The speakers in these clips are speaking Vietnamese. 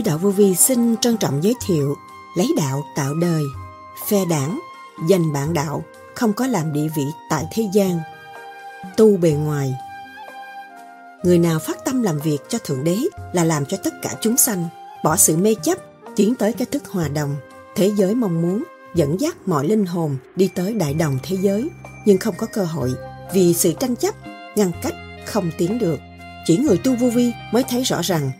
Suối đạo vô vi xin trân trọng giới thiệu lấy đạo tạo đời, phe đảng, dành bạn đạo, không có làm địa vị tại thế gian. Tu bề ngoài Người nào phát tâm làm việc cho Thượng Đế là làm cho tất cả chúng sanh, bỏ sự mê chấp, tiến tới cái thức hòa đồng. Thế giới mong muốn dẫn dắt mọi linh hồn đi tới đại đồng thế giới, nhưng không có cơ hội vì sự tranh chấp, ngăn cách, không tiến được. Chỉ người tu vô vi mới thấy rõ rằng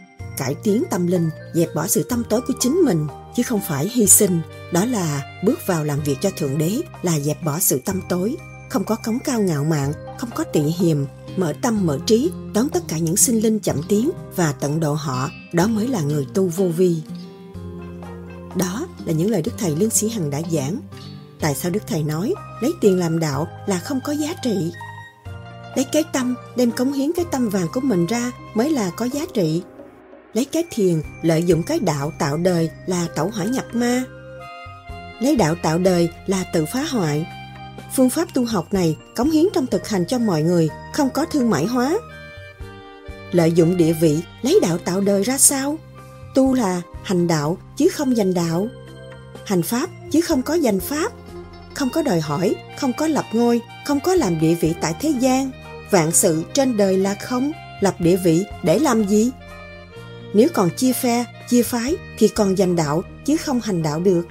cải tiến tâm linh, dẹp bỏ sự tâm tối của chính mình, chứ không phải hy sinh. Đó là bước vào làm việc cho Thượng Đế là dẹp bỏ sự tâm tối, không có cống cao ngạo mạn, không có tị hiềm, mở tâm mở trí, đón tất cả những sinh linh chậm tiến và tận độ họ, đó mới là người tu vô vi. Đó là những lời Đức Thầy Lương Sĩ Hằng đã giảng. Tại sao Đức Thầy nói lấy tiền làm đạo là không có giá trị? Lấy cái tâm, đem cống hiến cái tâm vàng của mình ra mới là có giá trị lấy cái thiền lợi dụng cái đạo tạo đời là tẩu hỏa nhập ma. Lấy đạo tạo đời là tự phá hoại. Phương pháp tu học này cống hiến trong thực hành cho mọi người, không có thương mại hóa. Lợi dụng địa vị, lấy đạo tạo đời ra sao? Tu là hành đạo chứ không giành đạo. Hành pháp chứ không có giành pháp. Không có đòi hỏi, không có lập ngôi, không có làm địa vị tại thế gian. Vạn sự trên đời là không, lập địa vị để làm gì? Nếu còn chia phe, chia phái thì còn giành đạo chứ không hành đạo được.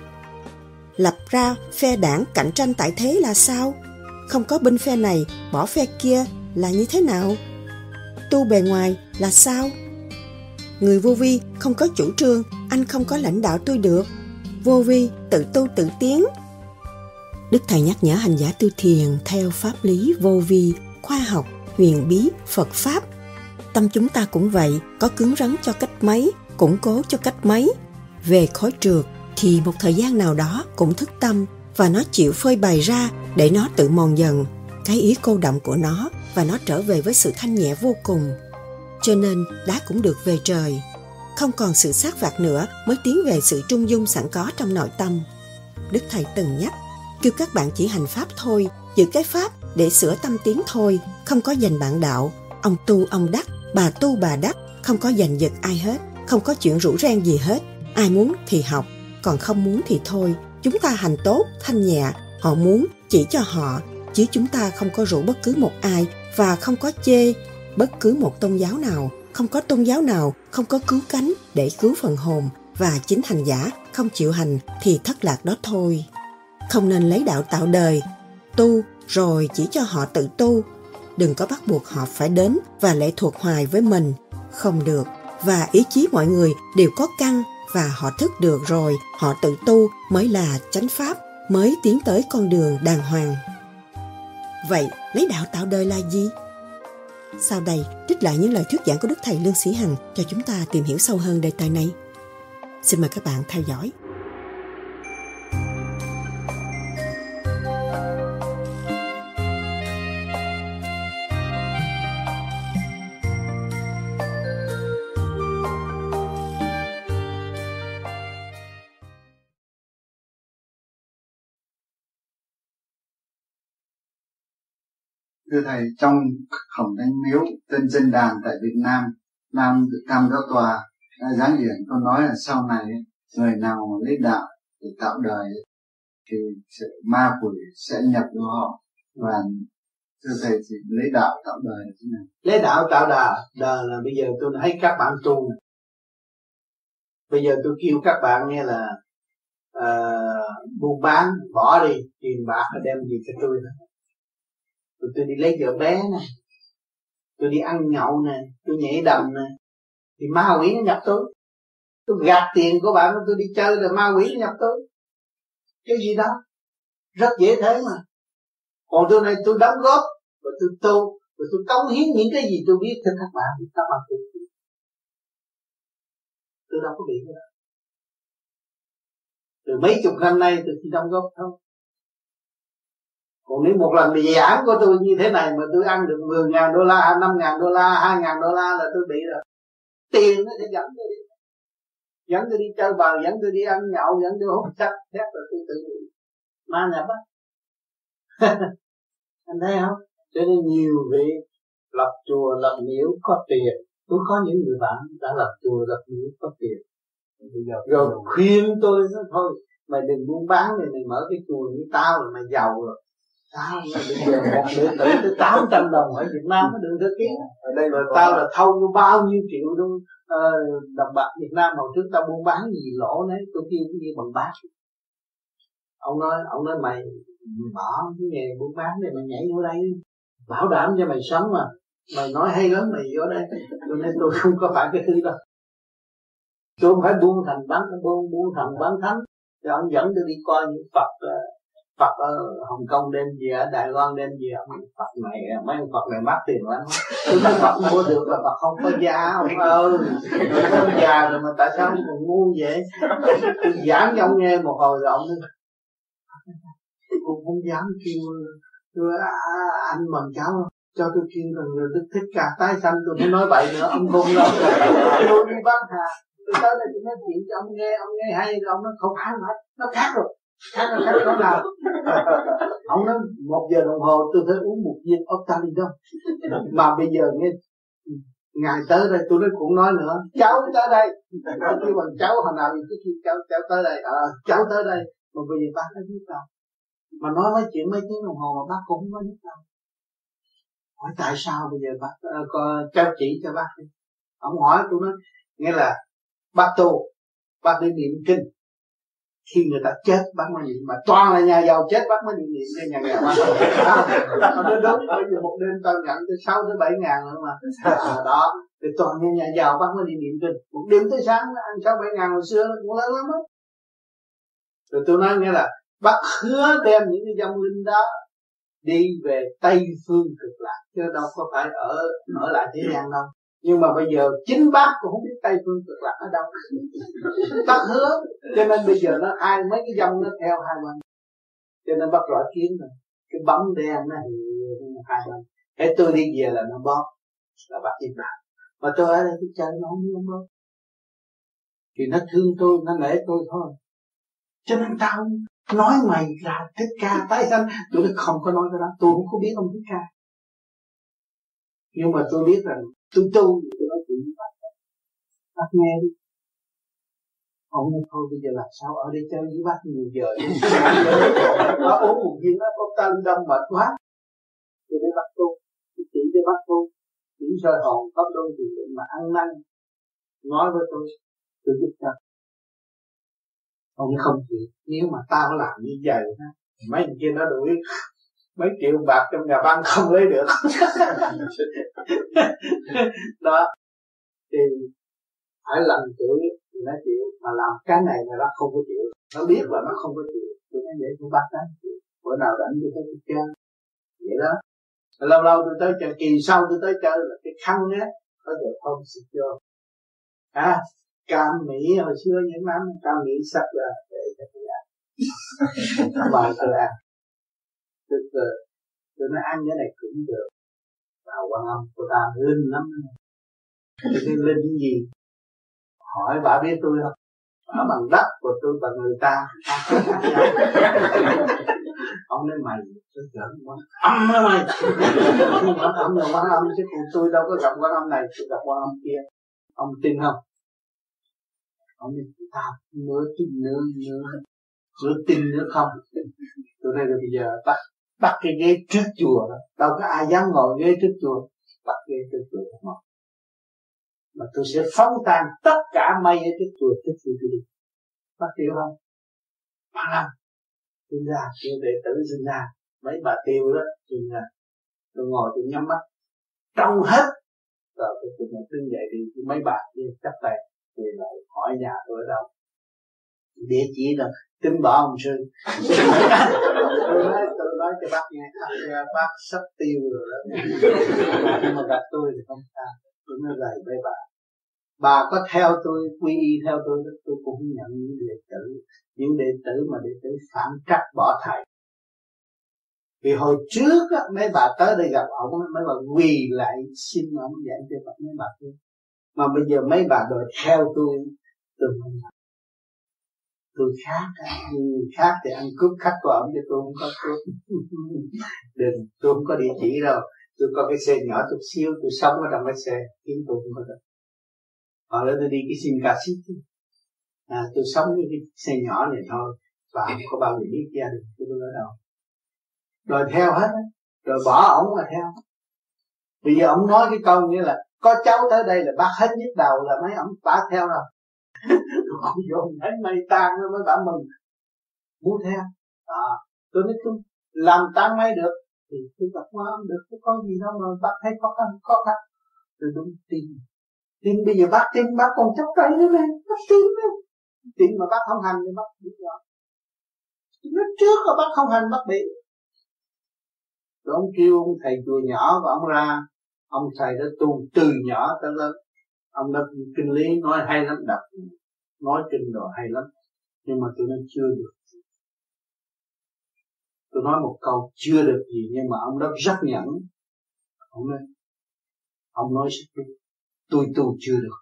Lập ra phe đảng cạnh tranh tại thế là sao? Không có bên phe này, bỏ phe kia là như thế nào? Tu bề ngoài là sao? Người vô vi không có chủ trương, anh không có lãnh đạo tôi được. Vô vi tự tu tự tiến. Đức Thầy nhắc nhở hành giả tu thiền theo pháp lý vô vi, khoa học, huyền bí, Phật Pháp Tâm chúng ta cũng vậy, có cứng rắn cho cách mấy, củng cố cho cách mấy. Về khối trượt thì một thời gian nào đó cũng thức tâm và nó chịu phơi bày ra để nó tự mòn dần cái ý cô động của nó và nó trở về với sự thanh nhẹ vô cùng. Cho nên đá cũng được về trời. Không còn sự sát phạt nữa mới tiến về sự trung dung sẵn có trong nội tâm. Đức Thầy từng nhắc, kêu các bạn chỉ hành pháp thôi, giữ cái pháp để sửa tâm tiến thôi, không có dành bạn đạo. Ông tu ông đắc bà tu bà đắc, không có giành giật ai hết, không có chuyện rủ ren gì hết. Ai muốn thì học, còn không muốn thì thôi. Chúng ta hành tốt, thanh nhẹ. Họ muốn, chỉ cho họ, chứ chúng ta không có rủ bất cứ một ai và không có chê bất cứ một tôn giáo nào. Không có tôn giáo nào không có cứu cánh để cứu phần hồn và chính hành giả không chịu hành thì thất lạc đó thôi. Không nên lấy đạo tạo đời. Tu rồi chỉ cho họ tự tu đừng có bắt buộc họ phải đến và lệ thuộc hoài với mình. Không được. Và ý chí mọi người đều có căn và họ thức được rồi, họ tự tu mới là chánh pháp, mới tiến tới con đường đàng hoàng. Vậy lấy đạo tạo đời là gì? Sau đây, trích lại những lời thuyết giảng của đức thầy lương sĩ hằng cho chúng ta tìm hiểu sâu hơn đề tài này. Xin mời các bạn theo dõi. Thưa thầy trong khổng thánh miếu tên dân đàn tại Việt Nam Nam Tam Giáo Tòa đã giáng điển con nói là sau này người nào lấy đạo để tạo đời thì sẽ, ma quỷ sẽ nhập vào họ. Và thưa thầy thì lấy đạo tạo đời là thế nào? Lấy đạo tạo đời đời là bây giờ tôi thấy các bạn tu này. bây giờ tôi kêu các bạn nghe là uh, buôn bán bỏ đi tiền bạc đem gì cho tôi đó rồi tôi đi lấy vợ bé này tôi đi ăn nhậu này tôi nhảy đầm này thì ma quỷ nó nhập tôi tôi gạt tiền của bạn tôi đi chơi là ma quỷ nó nhập tôi cái gì đó. Rất dễ thế mà. Còn tôi này, tôi đóng góp và tôi tu và tôi cống hiến những cái gì tôi biết cho các bạn các bạn cũng tôi đâu có bị cái từ mấy chục năm nay tôi chỉ đóng góp thôi còn nếu một lần bị giảng của tôi như thế này mà tôi ăn được 10 ngàn đô la, 5 ngàn đô la, 2 ngàn đô la là tôi bị rồi. Tiền nó sẽ dẫn tôi đi. Dẫn tôi đi chơi bờ dẫn tôi đi ăn nhậu dẫn tôi hút sách thế là tôi tự bị ma nhập á. Anh thấy không? Cho nên nhiều vị lập chùa lập miếu có tiền. Tôi có những người bạn đã lập chùa lập miếu có tiền. Bây giờ rồi khuyên tôi thôi mày đừng buôn bán này mày mở cái chùa như tao là mày giàu rồi tao đệ tử tới tám trăm đồng ở Việt Nam mới được thực kiến ở đây rồi tao là thâu vô bao nhiêu triệu luôn uh, đồng bạc Việt Nam hồi trước tao buôn bán gì lỗ đấy tôi kêu cái gì bằng bát ông nói ông nói mày bỏ cái nghề buôn bán này mày nhảy vô đây bảo đảm cho mày sống mà. Mày nói hay lắm mày vô đây. Cho nên tôi không có phải cái thứ đó. Tôi không phải buôn thành bán buôn buôn thành bán thánh. Rồi ông dẫn tôi đi coi những Phật ờ, Phật ở Hồng Kông đem gì ở Đài Loan đem gì ông Phật này mấy ông Phật này mắc tiền lắm. Tôi Phật mua được là Phật không có giá ông ơi ừ, không già rồi mà tại sao ông còn ngu vậy? Tôi giảng cho ông nghe một hồi rồi ông cũng không dám kêu tôi à, anh mừng cháu cho tôi kêu rằng người đức thích cả tái sanh. Tôi mới nói vậy nữa ông không đâu tôi đi bán hàng tôi tới đây tôi nói chuyện cho ông nghe ông nghe hay rồi ông nói không phải hết nó khác rồi khác nó khác chỗ nào ông nói một giờ đồng hồ tôi phải uống một viên Octalidon mà bây giờ nghe ngài tới đây tôi nói cũng nói nữa. Cháu tới đây. Tôi kêu bằng cháu hồi nào thì khi cháu cháu tới đây. À, cháu tới đây. Mà bây giờ bác nó biết đâu. Mà nói mấy chuyện mấy tiếng đồng hồ mà bác cũng không có biết đâu. Hỏi tại sao bây giờ bác uh, có cháu chỉ cho bác đi? Ông hỏi tôi nói nghĩa là bác tu bác đi niệm kinh khi người ta chết bác mới niệm. Mà toàn là nhà giàu chết bác mới niệm niệm cho nhà nghèo bác nó đúng bây giờ một đêm tao nhận tới sáu tới bảy ngàn nữa mà. À, đó thì toàn nhà, nhà giàu bác mới niệm niệm kinh. Một đêm tới sáng ăn sáu bảy ngàn hồi xưa cũng lớn lắm á. Rồi tôi nói nghe là bác hứa đem những cái dòng linh đó đi về tây phương cực lạc chứ đâu có phải ở ở lại thế gian đâu nhưng mà bây giờ chính bác cũng không biết tây phương cực lạc ở đâu. Bác hứa. Cho nên bây giờ nó hai mấy cái dòng nó theo hai bên. Cho nên bác rõ kiến rồi cái bấm đen nó hai bên. Thế tôi đi về là nó bóp, là bác im lặng. Mà tôi ở đây tôi chơi nó không biết bóp. Thì nó thương tôi, nó nể tôi thôi. Cho nên tao nói mày là thích ca. Tái sao tôi không có nói cái đó? Tôi không có biết ông thích ca. Nhưng mà tôi biết rằng tôi tu tôi nói chuyện với bác bác nghe đi. Ông nói thôi bây giờ làm sao ở đây chơi với bác nhiều giờ? Bác uống một viên bác có tăng đông mệt quá. Tôi để bác tu. Tôi chỉ cho bác tu. Chỉ soi hồn pháp luân thì mà ăn năn nói với tôi tôi giúp cho. Ông không chịu. Nếu mà tao làm như vậy mấy người kia nó đuổi mấy triệu bạc trong nhà băng không lấy được. Đó. Thì phải lần tuổi thì nó chịu mà làm cái này là nó không có chịu. Nó biết là nó không có chịu tôi nói vậy tôi bắt nó bữa nào rảnh tôi tới tôi chơi vậy đó. Lâu lâu tôi tới chơi kỳ sau tôi tới chơi là cái khăn á có giờ không? Xịt vô à cam mỹ hồi xưa những năm cam mỹ sắp là để cho tôi ăn. Bài tôi ăn tức là tôi nói ăn cái này cũng được. Vào quan âm của ta linh lắm. Tôi cái linh gì? Hỏi bà biết tôi không? Bà bằng đất của tôi bằng người ta. Ông nói mày, tôi giỡn quá. Âm đó mày quán âm là quan âm chứ còn tôi đâu có gặp quan âm này tôi gặp quan âm kia. Ông tin không? Ông nói, ta mới tin nữa nữa. Nữa tin nữa không? Tôi đây là bây giờ bắt bắt cái ghế trước chùa đó. Đâu có ai dám ngồi ghế trước chùa. Bắt ghế trước chùa ngồi. Mà tôi sẽ phóng tan tất cả mây ở trước chùa, trước khi tôi đi. Bác hiểu không? Ba năm. Tôi ra kêu đệ tử, sinh ra. Mấy bà tiêu đó, sinh ra. Tôi ngồi, tôi nhắm mắt. Trong hết. Rồi tôi cũng đứng dậy đi. Mấy bà kia chấp tay về lại hỏi nhà tôi ở đâu. Địa chỉ là tin bỏ ông sư tôi nói nói cho bác nghe bác sắp tiêu rồi đó. Nhưng mà gặp tôi thì không sao. Tôi nói lời với bà bà có theo tôi quy y theo tôi tôi cũng nhận những đệ tử những đệ tử mà đệ tử phản trắc bỏ thầy. Vì hồi trước á, mấy bà tới đây gặp ông mấy bà quỳ lại xin ông dạy cho Phật mấy bà tôi mà bây giờ mấy bà đòi theo tôi tôi không nhận tôi khác. Người khác thì ăn cướp khách của ông chứ tôi không có cướp. Đừng tôi không có địa chỉ đâu. Tôi có cái xe nhỏ chút xíu tôi sống ở trong cái xe. Kiếm tôi không có được. Hoặc là tôi đi cái sim xít à, tôi sống với cái xe nhỏ này thôi. Và không có bao giờ biết gia đình của tôi ở đâu. Rồi theo hết rồi bỏ ổng mà theo. Bây giờ ổng nói cái câu như là có cháu tới đây là bác hết nhức đầu là mấy ổng bác theo rồi ông vô thấy mây tan rồi mới bảo mừng. Muốn theo à? à, tôi nói tôi làm tan mây được thì tôi gặp qua không được cái có gì đâu mà bác thấy khó khăn khó khăn. Tôi đúng tin. Tin bây giờ bác tin bác còn chấp tay nữa này bác tin nữa tin mà bác không hành thì bác biết rồi. Nó trước là bác không hành bác bị. Rồi ông kêu ông thầy chùa nhỏ của ông ra ông thầy đã tu từ nhỏ tới lớn. Ông đã kinh lý nói hay lắm đọc nói kinh đồ hay lắm, nhưng mà tôi nó chưa được. Tôi nói một câu, chưa được gì nhưng mà ông đó rất nhẫn. Ông nói ông nói tôi tu chưa được.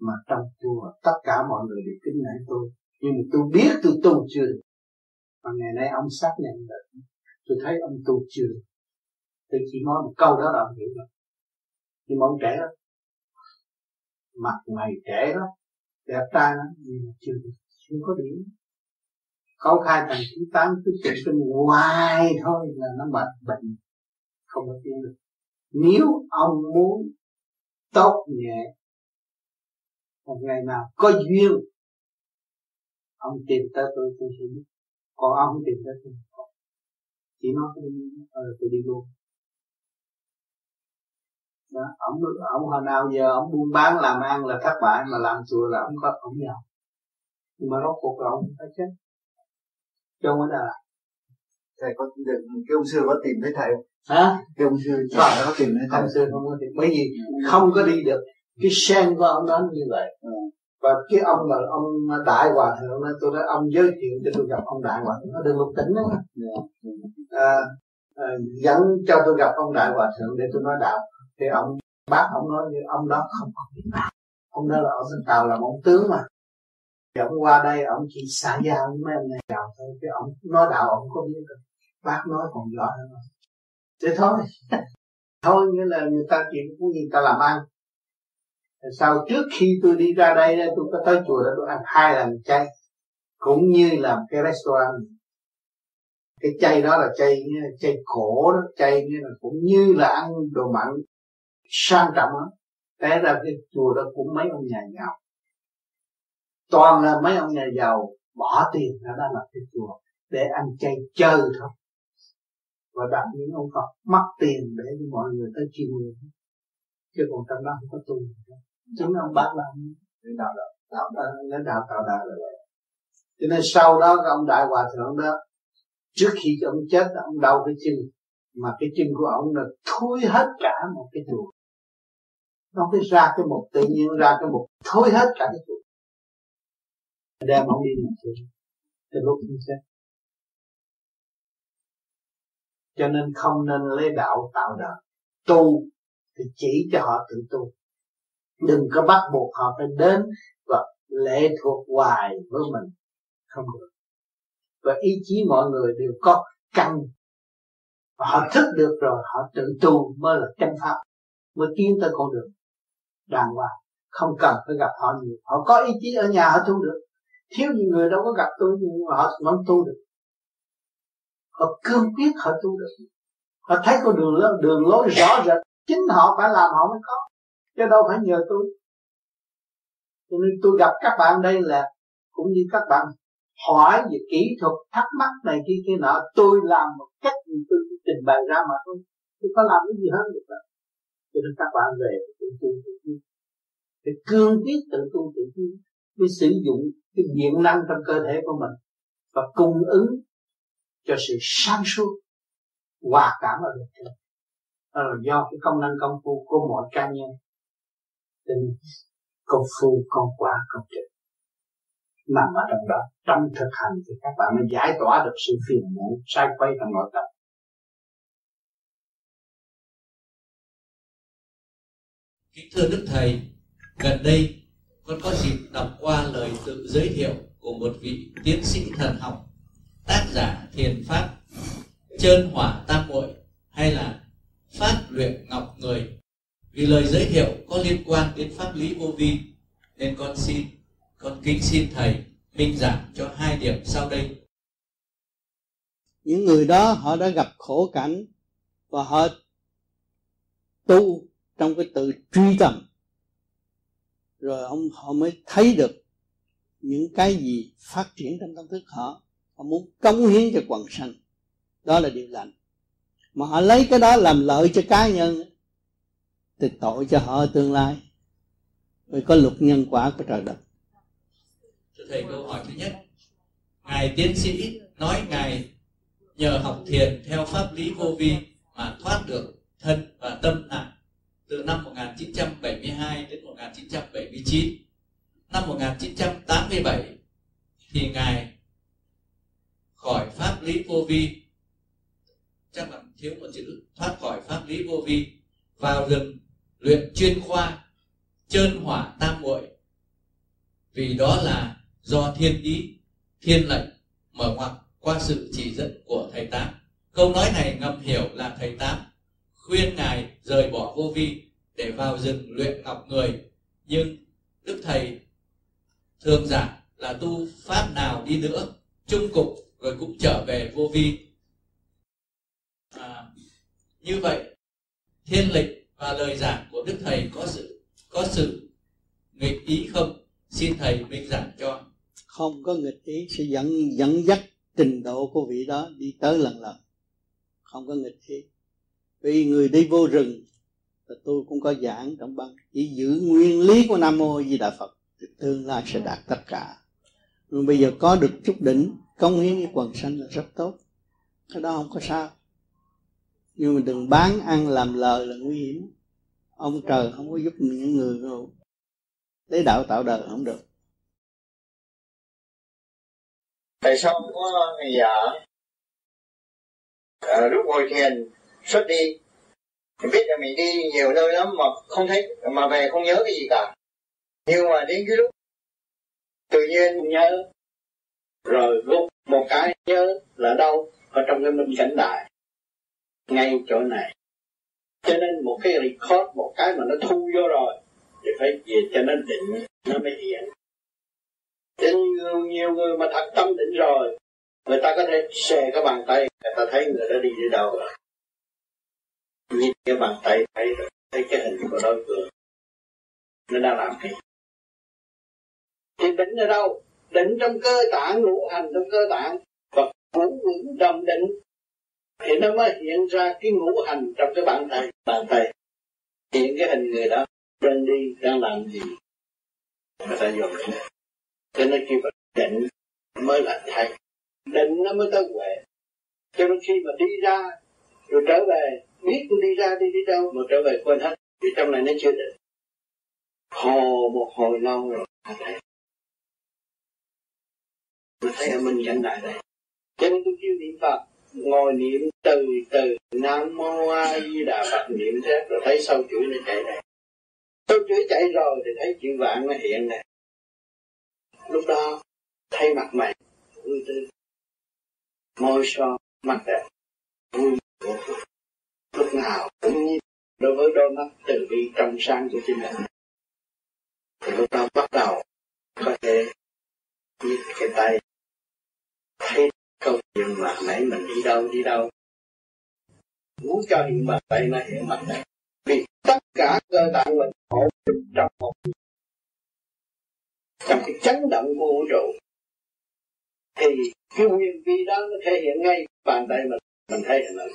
Mà trong chùa tất cả mọi người đều kính nể tôi, nhưng mà tôi biết tôi tu chưa được. Mà ngày nay ông xác nhận được tôi thấy ông tu chưa được. Tôi chỉ nói một câu đó là ông hiểu rồi. Nhưng mà ông trẻ lắm. Mặt mày trẻ lắm đẹp trai lắm nhưng mà chưa được chưa có điểm. Câu khai thành thứ tám cứ tụng kinh hoài thôi là nó mệt bệnh, không có tiến được. Nếu ông muốn tốt nhẹ, một ngày nào có duyên, ông tìm tới tôi tôi sẽ biết. Còn ông không tìm tới tôi chỉ nói tôi ờ tôi đi luôn đó ông ông hồi nào giờ ông buôn bán làm ăn là thất bại mà làm chùa là ông có ông giàu nhưng mà rốt cuộc là ông phải chết. Cho ông ở đây thầy có được cái ông sư có tìm thấy thầy không? Hả? Cái ông sư chắc có tìm thấy thầy ông sư không có tìm. Bởi vì không có đi được. Cái sen của ông đó như vậy. Ừ. và cái ông mà ông đại hòa thượng đó tôi nói ông giới thiệu cho tôi gặp ông đại hòa thượng. Ở đường lục tỉnh đó. Dạ. à, à, dẫn cho tôi gặp ông đại hòa thượng để tôi nói đạo thì ông, bác ông nói như ông đó không có biết đạo ông đó là ở bên tàu làm ông tướng mà. Thì ông qua đây, ông chỉ xã giao với mấy anh này đạo thôi, chứ ông nói đạo ông không biết được. Bác nói còn giỏi hơn thế thôi. Thôi, nghĩa là người ta chuyện cũng như ta làm ăn. Sau trước khi tôi đi ra đây, tôi có tới chùa đó tôi ăn hai lần chay, cũng như là cái restaurant cái chay đó là chay chay khổ đó, chay như là cũng như là ăn đồ mặn sang trọng lắm. Té ra cái chùa đó cũng mấy ông nhà giàu. Toàn là mấy ông nhà giàu bỏ tiền ra đó là cái chùa để ăn chay chơi thôi. Và đặt những ông Phật mất tiền để cho mọi người tới chiêm ngưỡng. Chứ còn trong đó không có tu. Chúng ông bác làm. Đạo đạo đạo đạo lãnh đạo tạo đạo là vậy. Cho nên sau đó ông đại hòa thượng đó, trước khi ông chết, ông đau cái chân mà cái chân của ông là thui hết cả một cái chùa nó phải ra cái mục tự nhiên ra cái mục thối hết cả cái chùa đem ông đi làm chùa từ lúc như thế, cho nên không nên lấy đạo tạo đời. Tu thì chỉ cho họ tự tu. Đừng có bắt buộc họ phải đến và lệ thuộc hoài với mình. Không được. Và ý chí mọi người đều có căn họ thức được rồi, họ tự tu mới là chân pháp, mới tiến tới con đường đàng hoàng. Không cần phải gặp họ nhiều. Họ có ý chí ở nhà họ tu được. Thiếu gì người đâu có gặp tôi nhưng mà họ vẫn tu được. Họ cương quyết họ tu được. Họ thấy con đường đường lối rõ rệt. Chính họ phải làm, họ mới có. Chứ đâu phải nhờ tôi. Cho nên tôi gặp các bạn đây là cũng như các bạn hỏi về kỹ thuật, thắc mắc này kia kia nọ, tôi làm một cách tôi trình bày ra mà thôi, tôi có làm cái gì hết được đâu. Cho nên các bạn về tự tu tự nhiên để cương quyết tự tu tự nhiên để sử dụng cái điện năng trong cơ thể của mình và cung ứng cho sự sáng suốt, hòa cảm ở được trên đó là do cái công năng công phu của mọi cá nhân. Tình, công phu, công quả, công trình nằm ở trong đó, trong thực hành thì các bạn mới giải tỏa được sự phiền muộn, sai quay trong nội tâm. Kính thưa đức thầy, gần đây con có dịp đọc qua lời tự giới thiệu của một vị tiến sĩ thần học, tác giả thiền pháp trơn hỏa tam muội hay là pháp luyện ngọc người. Vì lời giới thiệu có liên quan đến pháp lý vô vi, nên con xin con kính xin thầy minh giảng cho hai điểm sau đây. Những người đó họ đã gặp khổ cảnh và họ tu trong cái tự truy tầm. Rồi ông, họ mới thấy được những cái gì phát triển trong tâm thức họ. Họ muốn cống hiến cho quần sanh. Đó là điều lành. Mà họ lấy cái đó làm lợi cho cá nhân, thì tội cho họ tương lai. Vì có luật nhân quả của trời đất thầy, câu hỏi thứ nhất. Ngài tiến sĩ nói ngài nhờ học thiền theo pháp lý vô vi mà thoát được thân và tâm nạn. Từ năm 1972 đến 1979 năm 1987 thì ngài khỏi pháp lý vô vi. Chắc là thiếu một chữ, thoát khỏi pháp lý vô vi. Vào rừng, luyện chuyên khoa, trơn hỏa tam muội. Vì đó là do thiên ý thiên lệnh mở ngoặt qua sự chỉ dẫn của thầy tám. Câu nói này ngầm hiểu là thầy tám khuyên ngài rời bỏ vô vi để vào rừng luyện ngọc người. Nhưng đức thầy thường giảng là tu pháp nào đi nữa trung cục rồi cũng trở về vô vi. À, như vậy thiên lịch và lời giảng của đức thầy có sự có sự nghịch ý không? Xin thầy minh giảng cho không có nghịch ý, sẽ dẫn dẫn dắt trình độ của vị đó đi tới lần lần. Không có nghịch ý. Vì người đi vô rừng thì tôi cũng có giảng trong băng, chỉ giữ nguyên lý của nam mô di đà phật, thì tương lai sẽ đạt tất cả. Nhưng bây giờ có được chút đỉnh, công hiến với quần sanh là rất tốt. Cái đó không có sao. Nhưng mà đừng bán ăn làm lời là nguy hiểm. Ông trời không có giúp những người đâu lấy đạo tạo đời không được. Tại sao có ngày vợ à, lúc ngồi thiền xuất đi. Mình biết là mình đi nhiều nơi lắm mà không thấy mà về không nhớ cái gì cả. Nhưng mà đến cái lúc tự nhiên nhớ rồi lúc một cái nhớ là đâu ở trong cái minh cảnh đại ngay chỗ này. Cho nên một cái record một cái mà nó thu vô rồi thì phải về cho nó định nó mới hiện cho nhiều, nhiều người mà thật tâm định rồi người ta có thể xè cái bàn tay người ta thấy người đó đi đi đâu rồi. Nhìn cái bàn tay thấy rồi thấy cái hình của đối phương. Nó đang làm cái thì định ở đâu? Định trong cơ tạng ngũ hành trong cơ tạng. Và ngũ vững đồng định. Thì nó mới hiện ra cái ngũ hành trong cái bàn tay. Bàn tay. Hiện cái hình người đó đang đi đang làm gì. Người ta dùng cho nên khi mà định mới là thầy, định nó mới tới huệ cho nên khi mà đi ra, rồi trở về, biết đi ra đi đi đâu, mà trở về quên hết, vì trong này nó chưa định. Hồ một hồi lâu rồi, mà thấy. Mà thấy ở mình cảnh đại đây. Cho nên tôi kêu niệm phật, ngồi niệm từ từ, nam mô a di đà phật, niệm thế, rồi thấy sâu chuỗi nó chạy này. Sâu chuỗi chạy rồi thì thấy chữ vạn nó hiện này lúc đó, thay mặt mày, vui tươi. Môi son, mặt đẹp, vui lúc nào cũng như đối với đôi mắt từ bi trong sáng của chính mình. Thì lúc đó bắt đầu có thể nhích cái tay. Thấy câu chuyện mà nãy mình đi đâu đi đâu. Muốn cho hiện mặt tay nó hiện mặt này vì tất cả cơ tạng mình hỗ trong một trong cái chấn động của vũ trụ. Thì cái nguyên vi đó nó thể hiện ngay bàn tay mình mình thấy hình ảnh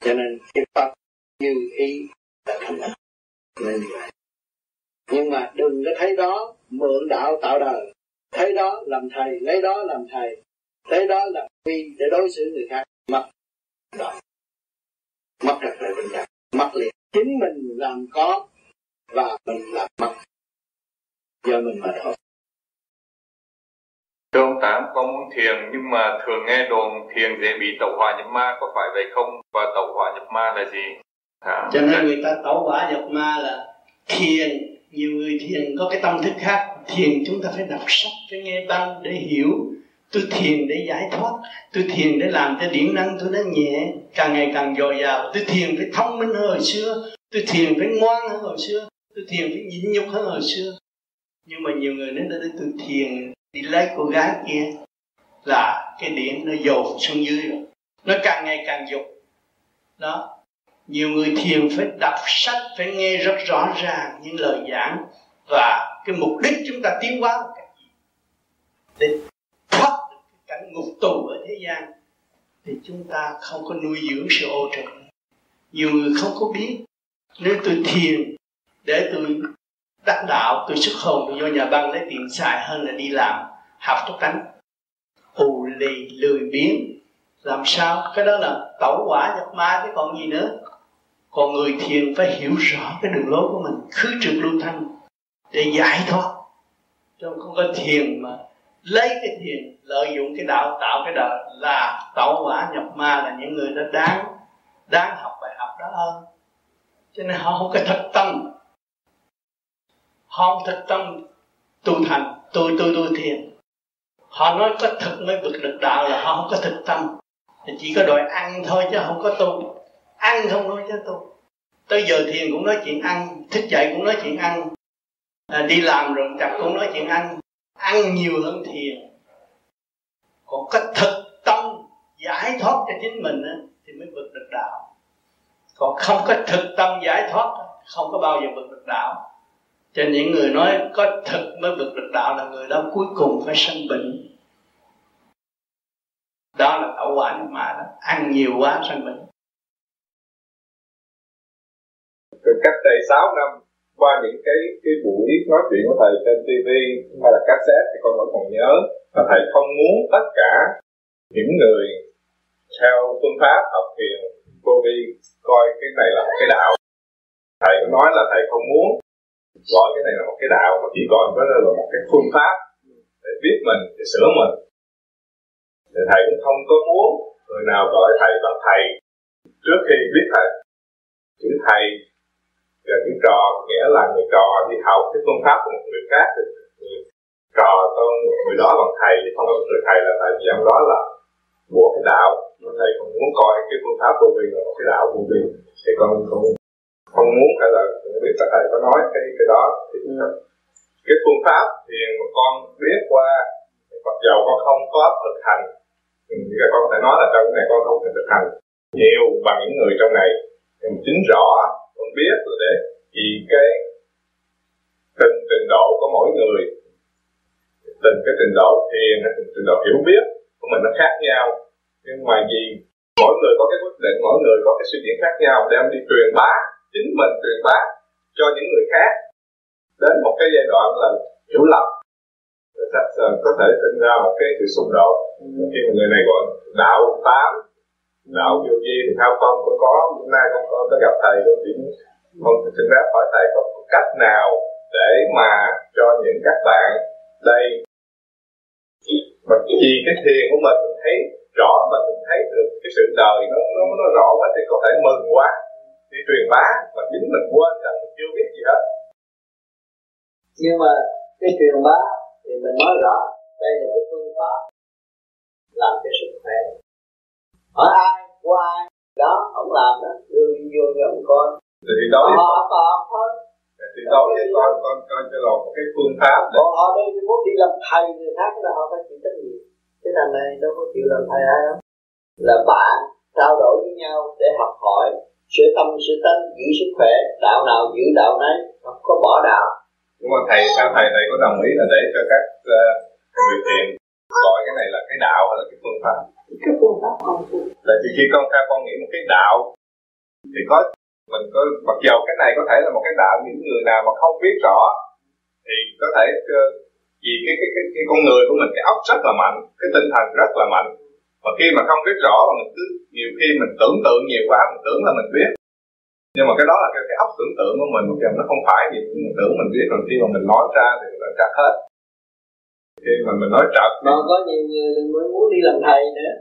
cho nên cái pháp như ý là thành nên như vậy. Nhưng mà đừng có thấy đó mượn đạo tạo đời. Thấy đó làm thầy, lấy đó làm thầy. Thấy đó là vi để đối xử người khác. Mất rồi. Mất trật tự bình đẳng, mất liền. Chính mình làm có và mình làm mất do mình mà thôi Thưa ông Tám, con muốn thiền nhưng mà thường nghe đồn thiền dễ bị tẩu hỏa nhập ma, có phải vậy không? Và tẩu hỏa nhập ma là gì? À, cho nên người ta tẩu hỏa nhập ma là thiền, nhiều người thiền có cái tâm thức khác. Thiền chúng ta phải đọc sách, phải nghe băng để hiểu. Tôi thiền để giải thoát, tôi thiền để làm cho điển năng tôi nó nhẹ, càng ngày càng dồi dào. Tôi thiền phải thông minh hơn hồi xưa, tôi thiền phải ngoan hơn hồi xưa, tôi thiền phải nhịn nhục hơn hồi xưa. Nhưng mà nhiều người nói đây từ thiền đi lấy cô gái kia là cái điểm nó dồn xuống dưới rồi. Nó càng ngày càng dục. Đó. Nhiều người thiền phải đọc sách, phải nghe rất rõ ràng những lời giảng và cái mục đích chúng ta tiến hóa là cái gì. Để thoát được cái cảnh ngục tù ở thế gian, thì chúng ta không có nuôi dưỡng sự ô trượt nhiều người không có biết. Nếu tôi thiền để tôi đắc đạo tôi xuất hồn vô nhà băng lấy tiền xài hơn là đi làm, học tốt tánh. Ù lì lười biếng. Làm sao? Cái đó là tẩu quả nhập ma chứ còn gì nữa. Còn người thiền phải hiểu rõ cái đường lối của mình, khứ trực lưu thanh để giải thoát. Chứ không có thiền mà lấy cái thiền, lợi dụng cái đạo, tạo cái đạo là tẩu quả nhập ma là những người đó đáng đáng học bài học đó hơn. Cho nên họ không có thật tâm họ không thực tâm tu thành tôi tôi tôi thiền. Họ nói có thực mới vực được đạo là họ không có thực tâm. Chỉ có đòi ăn thôi chứ không có tu. Ăn không nói chứ tu. Tới giờ thiền cũng nói chuyện ăn thức dậy cũng nói chuyện ăn. À, đi làm rồi chặt cũng nói chuyện ăn. Ăn nhiều hơn thiền. Còn có thực tâm giải thoát cho chính mình á, thì mới vượt được đạo. Còn không có thực tâm giải thoát không có bao giờ vượt được đạo cho những người nói có thật mới vượt được đạo là người đó cuối cùng phải sanh bệnh. Đó là tẩu quả mà đó. Ăn nhiều quá sanh bệnh. Từ cách đây 6 năm, qua những cái cái buổi nói chuyện của thầy trên TV hay là cassette thì con vẫn còn nhớ là thầy không muốn tất cả những người theo phương pháp học thiền vô vi coi cái này là một cái đạo. Thầy cũng nói là thầy không muốn gọi cái này là một cái đạo, mà chỉ gọi nó là một cái phương pháp để biết mình, để sửa mình. Thì thầy cũng không có muốn người nào gọi thầy bằng thầy trước khi biết thầy. Chữ thầy và chữ trò nghĩa là người trò đi học cái phương pháp của một người khác, thì người trò tôn người đó bằng thầy thì không có người thầy là tại vì ông đó là của cái đạo. Mà thầy không muốn coi cái phương pháp vô vi là một cái đạo vô vi. Thì con không không muốn hay là biết là thầy có nói cái cái đó thì ừ. cái phương pháp thiền mà con biết qua mặc dầu con không có thực hành. Thì con có thể nói là trong cái này con không thể thực hành nhiều bằng những người trong này. Nhưng chính rõ con biết là để vì cái từng trình độ của mỗi người từng cái trình độ thiền từng trình độ hiểu biết của mình nó khác nhau. Nhưng mà vì mỗi người có cái quyết định mỗi người có cái suy nghĩ khác nhau đem đi truyền bá chính mình truyền bá cho những người khác đến một cái giai đoạn là hiểu lầm. Có thể sinh ra một cái sự xung đột. Khi mà người này gọi đạo tám đạo vô vi thì theo con con có hôm nay con có, có gặp thầy con chỉ con xin phép hỏi thầy có cách nào để mà cho những các bạn đây. Mà vì cái thiền của mình mình thấy rõ mình thấy được cái sự đời nó nó nó rõ quá thì có thể mừng quá đi truyền bá mà chính mình quên rằng mình chưa biết gì hết. Nhưng mà cái truyền bá thì mình nói rõ đây là cái phương pháp làm cho sức khỏe. Hỏi ai của ai đó ông làm đó đưa vô cho ông coi thì đó họ họ thôi. Thì đó với con con con cho là một cái phương pháp để... họ đây muốn đi làm thầy người khác là họ phải chịu trách nhiệm. Cái thằng này đâu có chịu làm thầy ai đâu. Là bạn trao đổi với nhau để học hỏi sửa tâm sửa tánh giữ sức khỏe đạo nào giữ đạo nấy không có bỏ đạo. Nhưng mà thầy sao thầy thầy có đồng ý là để cho các uh, người thiền gọi cái này là cái đạo hay là cái phương pháp? Cái phương pháp không là vì khi con theo con nghĩ một cái đạo thì có mình có mặc dầu cái này có thể là một cái đạo những người nào mà không biết rõ thì có thể ờ, vì cái cái cái, cái con người của mình cái óc rất là mạnh cái tinh thần rất là mạnh mà khi mà không biết rõ mà mình cứ nhiều khi mình tưởng tượng nhiều quá mình tưởng là mình biết. Nhưng mà cái đó là cái, cái óc tưởng tượng của mình một nó không phải gì mình tưởng mình biết rồi khi mà mình nói ra thì nó trật hết. Khi mà mình nói trật. Mà có nhiều người mới muốn đi làm thầy nữa.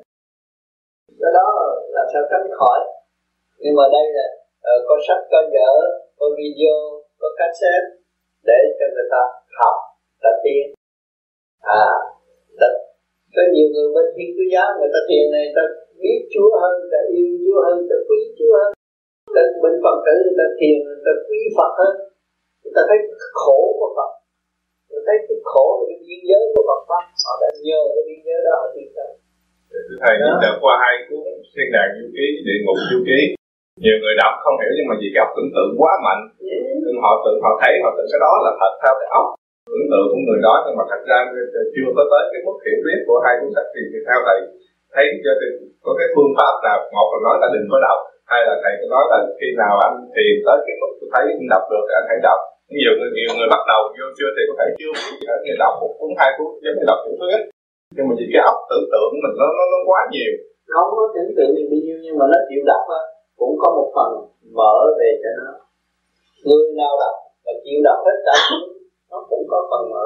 Cái đó là sao tránh khỏi. Nhưng mà đây là uh, có sách có vở có video có cassette để cho người ta học ta tiên à có nhiều người bên thiên chúa giáo người ta thiền này ta biết chúa hơn ta yêu chúa hơn ta quý chúa hơn. Ta bên phật tử người ta thiền người ta quý phật hơn. Người ta thấy khổ của phật. Người thấy cái khổ là cái biên giới của phật pháp. Họ đã nhờ cái biên giới đó họ tiến tới. Thầy nhìn đợt qua hai cuốn thiên đàng du ký địa ngục du ký. Nhiều người đọc không hiểu nhưng mà vì cái óc tưởng tượng quá mạnh. Nên họ tự họ thấy họ tưởng cái đó là thật theo cái óc tưởng tượng của người đó nhưng mà thật ra chưa có tới cái mức hiểu biết của hai cuốn sách thì theo thầy. Thấy cho có cái phương pháp nào một là nói là đừng có đọc hay là thầy có nói là khi nào anh tìm tới cái mức tôi thấy anh đọc được thì anh hãy đọc. Nhiều người nhiều người bắt đầu vô chưa thì có thể chưa biết gì hết đọc một cuốn hai cuốn giống như đọc tiểu thuyết. Nhưng mà chỉ cái óc tưởng tượng mình nó nó, nó quá nhiều. Không có tưởng tượng thì bao nhiêu nhưng mà nó chịu đọc á cũng có một phần mở về cho nó. Người nào đọc và chịu đọc hết cả nó cũng có phần mở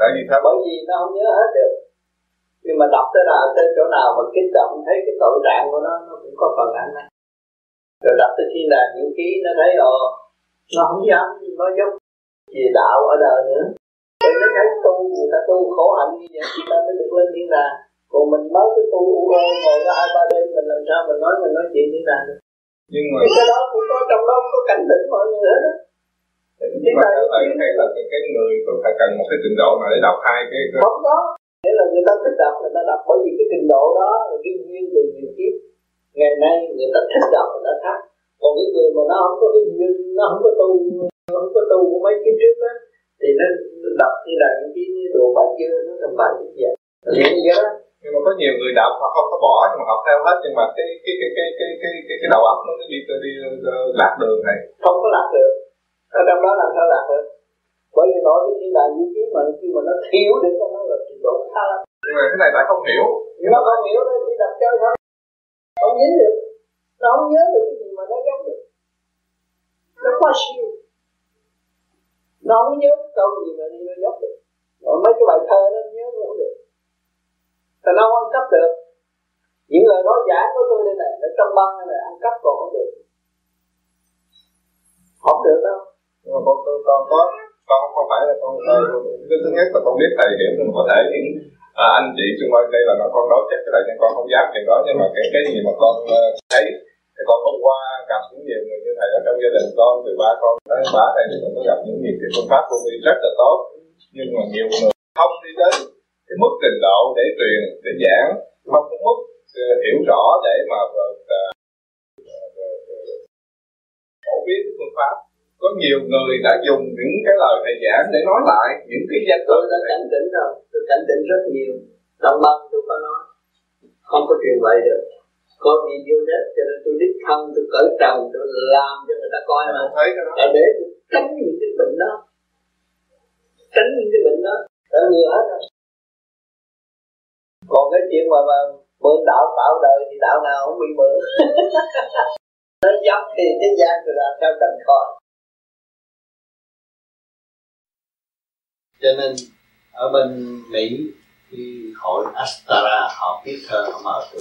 tại vì sao bởi vì nó không nhớ hết được. Nhưng mà đọc tới nào tới chỗ nào mà kích động thấy cái tội trạng của nó nó cũng có phần ăn này. Rồi đọc tới thiên đàng diệu ký nó thấy ồ nó không dám nó giống về đạo ở đời nữa. Rồi nó thấy tu người ta tu khổ hạnh như vậy người ta mới được lên thiên đàng. Còn mình mới cái tu u ngồi có hai ba đêm mình làm sao mình nói mình nói chuyện thiên đàng được? Nhưng mà cái đó cũng có trong đó có cảnh tỉnh mọi người hết á nhưng mà theo thầy thấy là cái, cái người có phải cần một cái trình độ nào để đọc hai cái, không có nghĩa là người ta thích đọc người ta đọc bởi vì cái trình độ đó là cái duyên từ nhiều kiếp ngày nay người ta thích đọc người ta khác còn cái người mà nó không có cái duyên nó không có tu nó không có tu của mấy kiếp trước á thì nó đọc như là những cái đồ bát dưa nó thành bài như vậy như vậy đó nhưng mà có nhiều người đọc họ không có bỏ nhưng mà học theo hết nhưng mà cái cái cái cái cái cái cái, cái đầu óc nó đi đi, đi lạc đường này không có lạc được ở trong đó làm sao lạc được? Bởi vì nói cái thiên đàng vũ khí mà khi mà nó thiếu được nó là trình độ khá lắm nhưng mà cái này tại không hiểu. Nhưng nó không hiểu nó chỉ đặt chơi thôi. Không nhớ được. Nó không nhớ được cái gì mà nó giống được. Nó quá siêu. Nó không nhớ câu gì mà đi nó giống được. Rồi mấy cái bài thơ nó nhớ nó không được. Thì nó không ăn cắp được. Những lời nói giảng của tôi đây này nó trong băng này ăn cắp còn không được. Không được đâu nhưng mà con con con có con không phải là con cái thứ nhất là con biết thầy hiểu nhưng mà có thể những à, anh chị xung quanh đây là con đối chất cái này nhưng con không dám chuyện đó. Nhưng mà cái cái gì mà con uh, thấy thì con hôm qua gặp những nhiều người như thầy ở trong gia đình con từ ba con tới ba đây thì con có gặp những nhiều cái phương pháp vô vi rất là tốt. Nhưng mà nhiều người không đi đến cái mức trình độ để truyền để giảng không có mức uh, hiểu rõ để mà uh, phổ biến phương pháp có nhiều người đã dùng những cái lời thầy giảng để nói lại những cái danh tôi đã cảnh tỉnh rồi. Tôi cảnh tỉnh rất nhiều. Trong băng tôi có nói không có truyền vậy được. Có video hết cho nên tôi đích thân tôi cởi trần tôi làm cho người ta coi mà. Thấy cái đó. để tôi tránh những cái bệnh đó. Tránh những cái bệnh đó. Đã ngừa hết rồi. Còn cái chuyện mà mà mượn đạo tạo đời thì đạo nào không bị mượn. Nó dốc thì thế gian rồi làm sao tránh khỏi cho nên, ở bên Mỹ thì hội Astara họ biết thơ, họ mở từ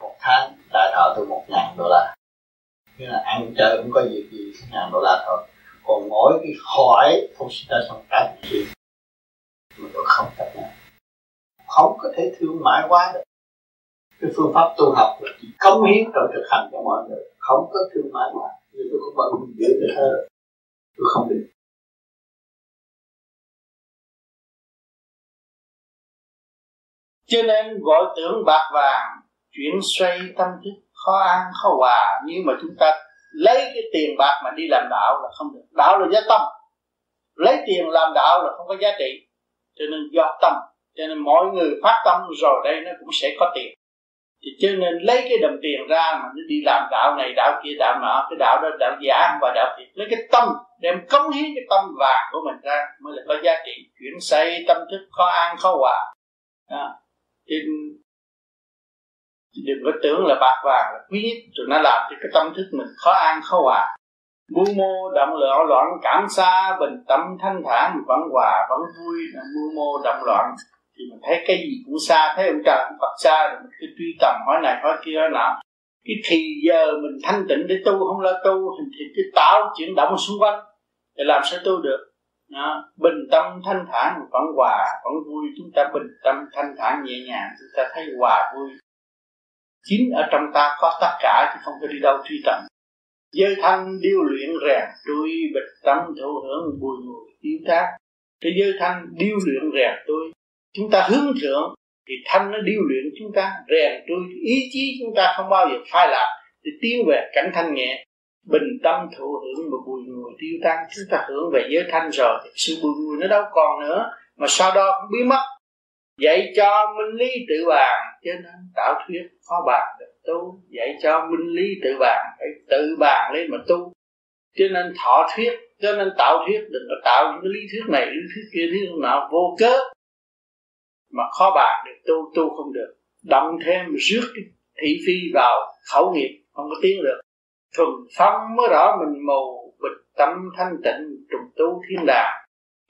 một tháng đại thọ từ một ngàn đô la. Nghĩa là ăn chơi cũng có việc gì ngàn đô la thôi. Còn mỗi cái hỏi, không ta xong cả chuyện mà tôi không chấp nhận. Không có thể thương mại quá được. Cái phương pháp tu học là chỉ cống hiến trong thực hành cho mọi người. Không có thương mại quá. Nhưng tôi không bận giữ cái thơ. Tôi không được. Cho nên gọi tưởng bạc vàng, chuyển xoay tâm thức, khó ăn, khó hòa. Nhưng mà chúng ta lấy cái tiền bạc mà đi làm đạo là không được. Đạo là giá tâm. Lấy tiền làm đạo là không có giá trị. Cho nên do tâm. Cho nên mọi người phát tâm rồi đây nó cũng sẽ có tiền. Thì cho nên lấy cái đồng tiền ra mà nó đi làm đạo này, đạo kia, đạo nọ, cái đạo đó, đạo giả và đạo thiệt. Lấy cái tâm, đem cống hiến cái tâm vàng của mình ra mới là có giá trị. Chuyển xây tâm thức, khó an khó hòa. Thì đừng có tưởng là bạc vàng, là quý nhất rồi nó làm cho cái tâm thức mình khó an, khó hòa. Mưu mô động loạn loạn, cảm xa bình tâm thanh thản vẫn hòa, vẫn vui. Mưu mô động loạn, thì mình thấy cái gì cũng xa, thấy ông trời cũng Phật xa, rồi mình cứ truy tầm, hỏi này, hỏi kia, hỏi nào cái thì giờ mình thanh tịnh để tu, không lo tu, thì cứ tạo chuyển động xung quanh để làm sao tu được đó. bình tâm thanh thản vẫn hòa vẫn vui, chúng ta bình tâm thanh thản nhẹ nhàng, chúng ta thấy hòa vui. Chính ở trong ta có tất cả chứ không có đi đâu truy tầm giới thanh điêu luyện rèn tôi bình tâm thụ hưởng, bùi ngùi tiêu tác. Cái giới thanh điêu luyện rèn tôi chúng ta hướng thượng, thì thanh nó điêu luyện chúng ta, rèn tôi ý chí chúng ta không bao giờ phai lạc, thì tiến về cảnh thanh nhẹ bình tâm thụ hưởng mà bùi ngùi tiêu tan, chúng ta hưởng về giới thanh rồi. Thì sự bùi ngùi nó đâu còn nữa, mà sau đó cũng biến mất. Dạy cho minh lý tự bàn, cho nên tạo thuyết khó bàn được tu. Dạy cho minh lý tự bàn, phải tự bàn lên mà tu. Cho nên thọ thuyết, cho nên tạo thuyết, đừng có tạo những cái lý thuyết này, lý thuyết kia, lý thuyết nào vô cớ. Mà khó bàn được tu tu không được. Động thêm rước thị phi vào khẩu nghiệp, không có tiến được thuần phong mới rõ mình mù bịch tâm thanh tịnh trùng tu thiên đàng.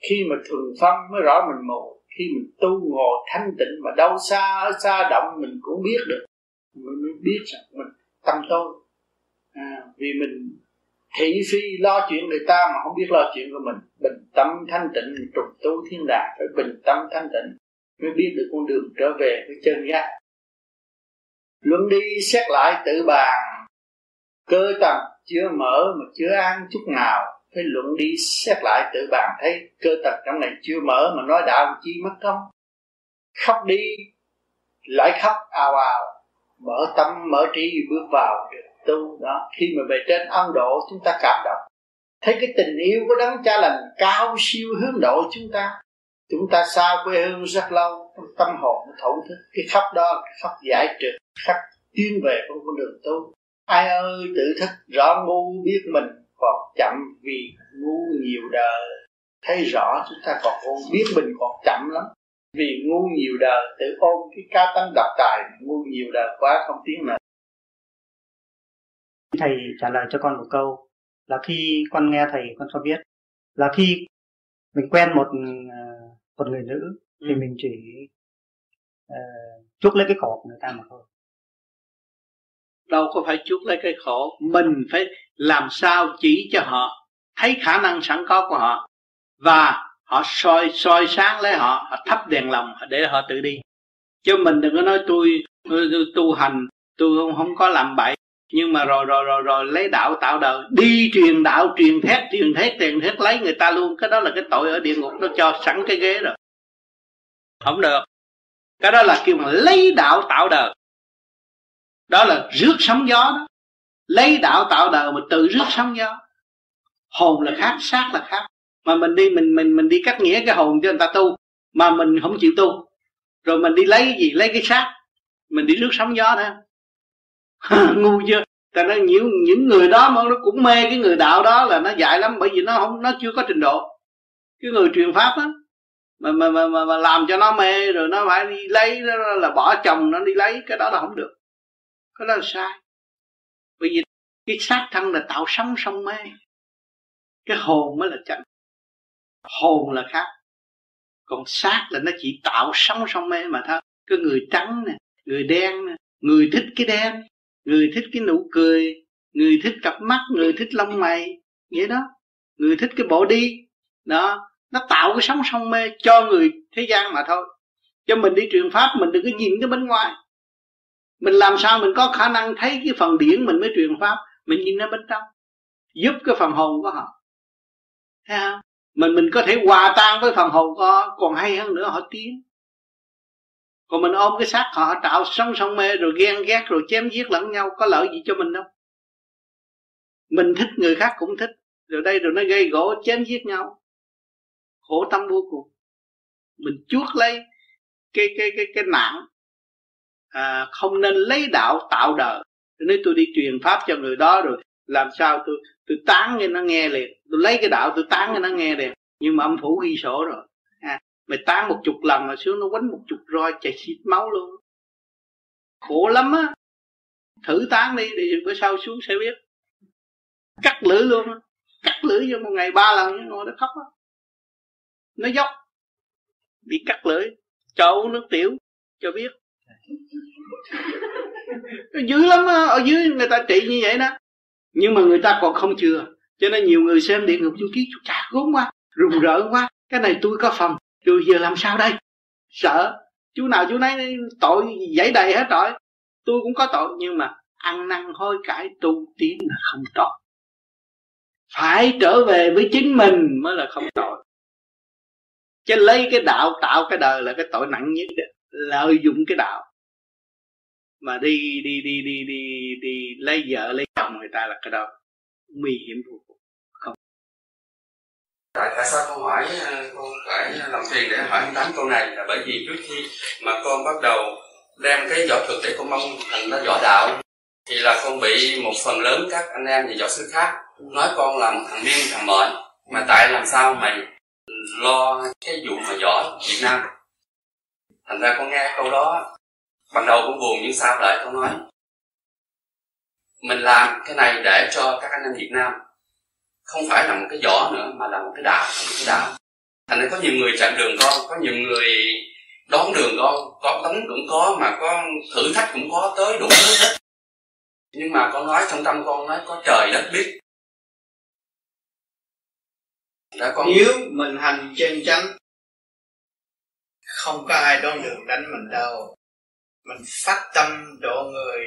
Khi mà thuần phong mới rõ mình mù khi mình tu ngồi thanh tịnh mà đâu xa ở xa động mình cũng biết được. Mình mới biết rằng mình tâm tôi à, vì mình thị phi lo chuyện người ta mà không biết lo chuyện của mình. Bình tâm thanh tịnh trùng tu thiên đàng phải bình tâm thanh tịnh mới biết được con đường trở về với chân giác luận đi xét lại tự bàn cơ tầng chưa mở mà chưa ăn chút nào. Phải luận đi xét lại tự bàn thấy cơ tầng trong này chưa mở mà nói đạo chi mất công. Khóc đi, lại khóc ào ào. Mở tâm, mở trí bước vào được tu đó. Khi mà về trên ân độ, chúng ta cảm động. Thấy cái tình yêu của đấng cha lành cao siêu hướng độ chúng ta. Chúng ta xa quê hương rất lâu tâm hồn nó thổn thức. Cái khóc đó cái khóc giải trượt khóc tiến về con con đường tu ai ơi tự thức rõ ngu biết mình còn chậm vì ngu nhiều đời. Thấy rõ chúng ta còn ngu biết mình còn chậm lắm. Vì ngu nhiều đời tự ôm cái cá tánh độc tài ngu nhiều đời quá không tiến nữa thầy trả lời cho con một câu là khi con nghe thầy con cho biết là khi mình quen một ờ, một người nữ ừ. thì mình chỉ uh, chuốc lấy cái khổ của người ta mà thôi đâu có phải chuốc lấy cái khổ. Mình phải làm sao chỉ cho họ thấy khả năng sẵn có của họ. Và họ soi soi sáng lấy họ họ thắp đèn lòng để họ tự đi. Chứ mình đừng có nói tôi, tôi, tôi tu hành tôi không, không có làm bậy. Nhưng mà rồi rồi rồi rồi lấy đạo tạo đời. Đi truyền đạo truyền thét truyền thét truyền thét lấy người ta luôn. Cái đó là cái tội ở địa ngục nó cho sẵn cái ghế rồi. Không được. Cái đó là kêu mà lấy đạo tạo đời đó là rước sóng gió đó. Lấy đạo tạo đời mà tự rước sóng gió. Hồn là khác xác là khác. Mà mình đi mình mình mình đi cắt nghĩa cái hồn cho người ta tu mà mình không chịu tu. Rồi mình đi lấy cái gì? Lấy cái xác. Mình đi rước sóng gió đó. Ngu chưa? Tại nó những những người đó mà nó cũng mê cái người đạo đó là nó dại lắm bởi vì nó không nó chưa có trình độ. Cái người truyền pháp á mà, mà mà mà mà làm cho nó mê rồi nó phải đi lấy đó là bỏ chồng nó đi lấy cái đó là không được cái đó là sai. Bởi vì cái xác thân là tạo sống sông mê. Cái hồn mới là chân hồn là khác. Còn xác là nó chỉ tạo sống sông mê mà thôi. Cái người trắng nè, người đen nè, người thích cái đen, người thích cái nụ cười, người thích cặp mắt, người thích lông mày, vậy đó. Người thích cái bộ đi. Đó, nó tạo cái sóng sông mê cho người thế gian mà thôi. Cho mình đi truyền pháp, mình đừng có nhìn cái bên ngoài mình làm sao mình có khả năng thấy cái phần điển mình mới truyền pháp? Mình nhìn nó bên trong, giúp cái phần hồn của họ. Thấy không? Mình mình có thể hòa tan với phần hồn của họ, còn hay hơn nữa, họ tiến. Còn mình ôm cái xác họ tạo sống sông mê, rồi ghen ghét, rồi chém giết lẫn nhau, có lợi gì cho mình đâu. Mình thích người khác cũng thích, rồi đây rồi nó gây gỗ, chém giết nhau. Khổ tâm vô cùng. Mình chuốt lấy cái cái cái cái nạn à, không nên lấy đạo tạo đời. Nếu tôi đi truyền pháp cho người đó rồi làm sao tôi tôi tán cho nó nghe liền. Tôi lấy cái đạo tôi tán cho nó nghe liền. Nhưng mà âm phủ ghi sổ rồi. À, mày tán một chục lần mà xuống nó quánh một chục roi chạy xịt máu luôn. Khổ lắm á. Thử tán đi thì bữa sau xuống sẽ biết. Cắt lưỡi luôn á. Cắt lưỡi cho một ngày ba lần ngồi nó khóc á. Nó dốc. Bị cắt lưỡi. Cho uống nước tiểu cho biết dữ lắm đó. ở dưới người ta trị như vậy đó. Nhưng mà người ta còn không chừa. Cho nên nhiều người xem địa ngục chú ký, chú chả gốm quá, rùng rợn quá. Cái này tôi có phần tôi giờ làm sao đây? Sợ. Chú nào chú nấy tội dãy đầy hết rồi. Tôi cũng có tội, nhưng mà ăn năn hối cải tu tiến là không tội. Phải trở về với chính mình mới là không tội. Chứ lấy cái đạo, tạo cái đời là cái tội nặng nhất. Đó. lợi dụng cái đạo mà đi đi đi đi đi đi lấy vợ lấy chồng người ta là cái đó. Nguy hiểm vô cùng. Không. Tại tại sao con hỏi ờ, con phải làm phiền để hỏi tám câu này? Là bởi vì trước khi mà con bắt đầu đem cái võ thuật để con mong thành nó võ đạo, thì là con bị một phần lớn các anh em và võ sư khác nói con là một thằng điên, thằng mệnh mà tại làm sao mày lo cái vụ mà võ Việt Nam? Thành ra con nghe câu đó ban đầu cũng buồn nhưng sao lại con nói? Mình làm cái này để cho các anh em Việt Nam không phải là một cái giỏ nữa, mà là một cái đạo một cái đạo thành ra có nhiều người chặn đường con, có nhiều người đón đường con, có tấn cũng có, mà có thử thách cũng có, tới đủ thứ hết. Nhưng mà con nói trong tâm con nói, có trời đất biết. Đã con nếu mình hành chân chánh, không có ai đón đường đánh mình đâu mình phát tâm độ người.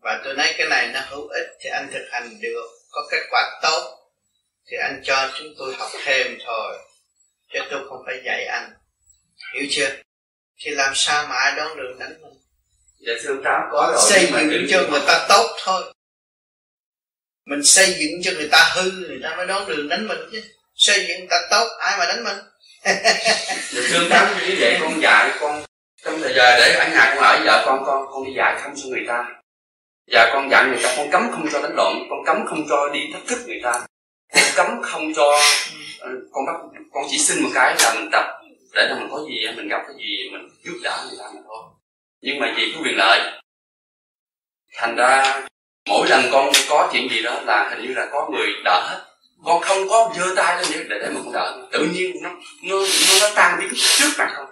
Và tôi nói cái này nó hữu ích thì anh thực hành được. Có kết quả tốt thì anh cho chúng tôi học thêm thôi. Chứ tôi không phải dạy anh. Hiểu chưa? Thì làm sao mà ai đón đường đánh mình? Dạ thưa tám có rồi xây dựng cho người ta tốt thôi. Mình xây dựng cho người ta hư người ta mới đón đường đánh mình chứ. Xây dựng người ta tốt ai mà đánh mình? Dạ thưa tám như vậy con dạy con trong thời giờ để ở nhà con ở vợ con con con đi dạy không cho người ta. Và con dặn người ta con cấm không cho đánh lộn con cấm không cho đi thách thức người ta. Con cấm không cho ờ, con bắt con chỉ xin một cái là mình tập. Để là mình có gì mình gặp cái gì mình giúp đỡ người ta mà thôi nhưng mà vì cái quyền lợi thành ra mỗi lần con có chuyện gì đó là hình như là có người đỡ hết. Con không có giơ tay lên để để mà con đỡ. Tự nhiên nó nó nó, nó tan biến trước mặt không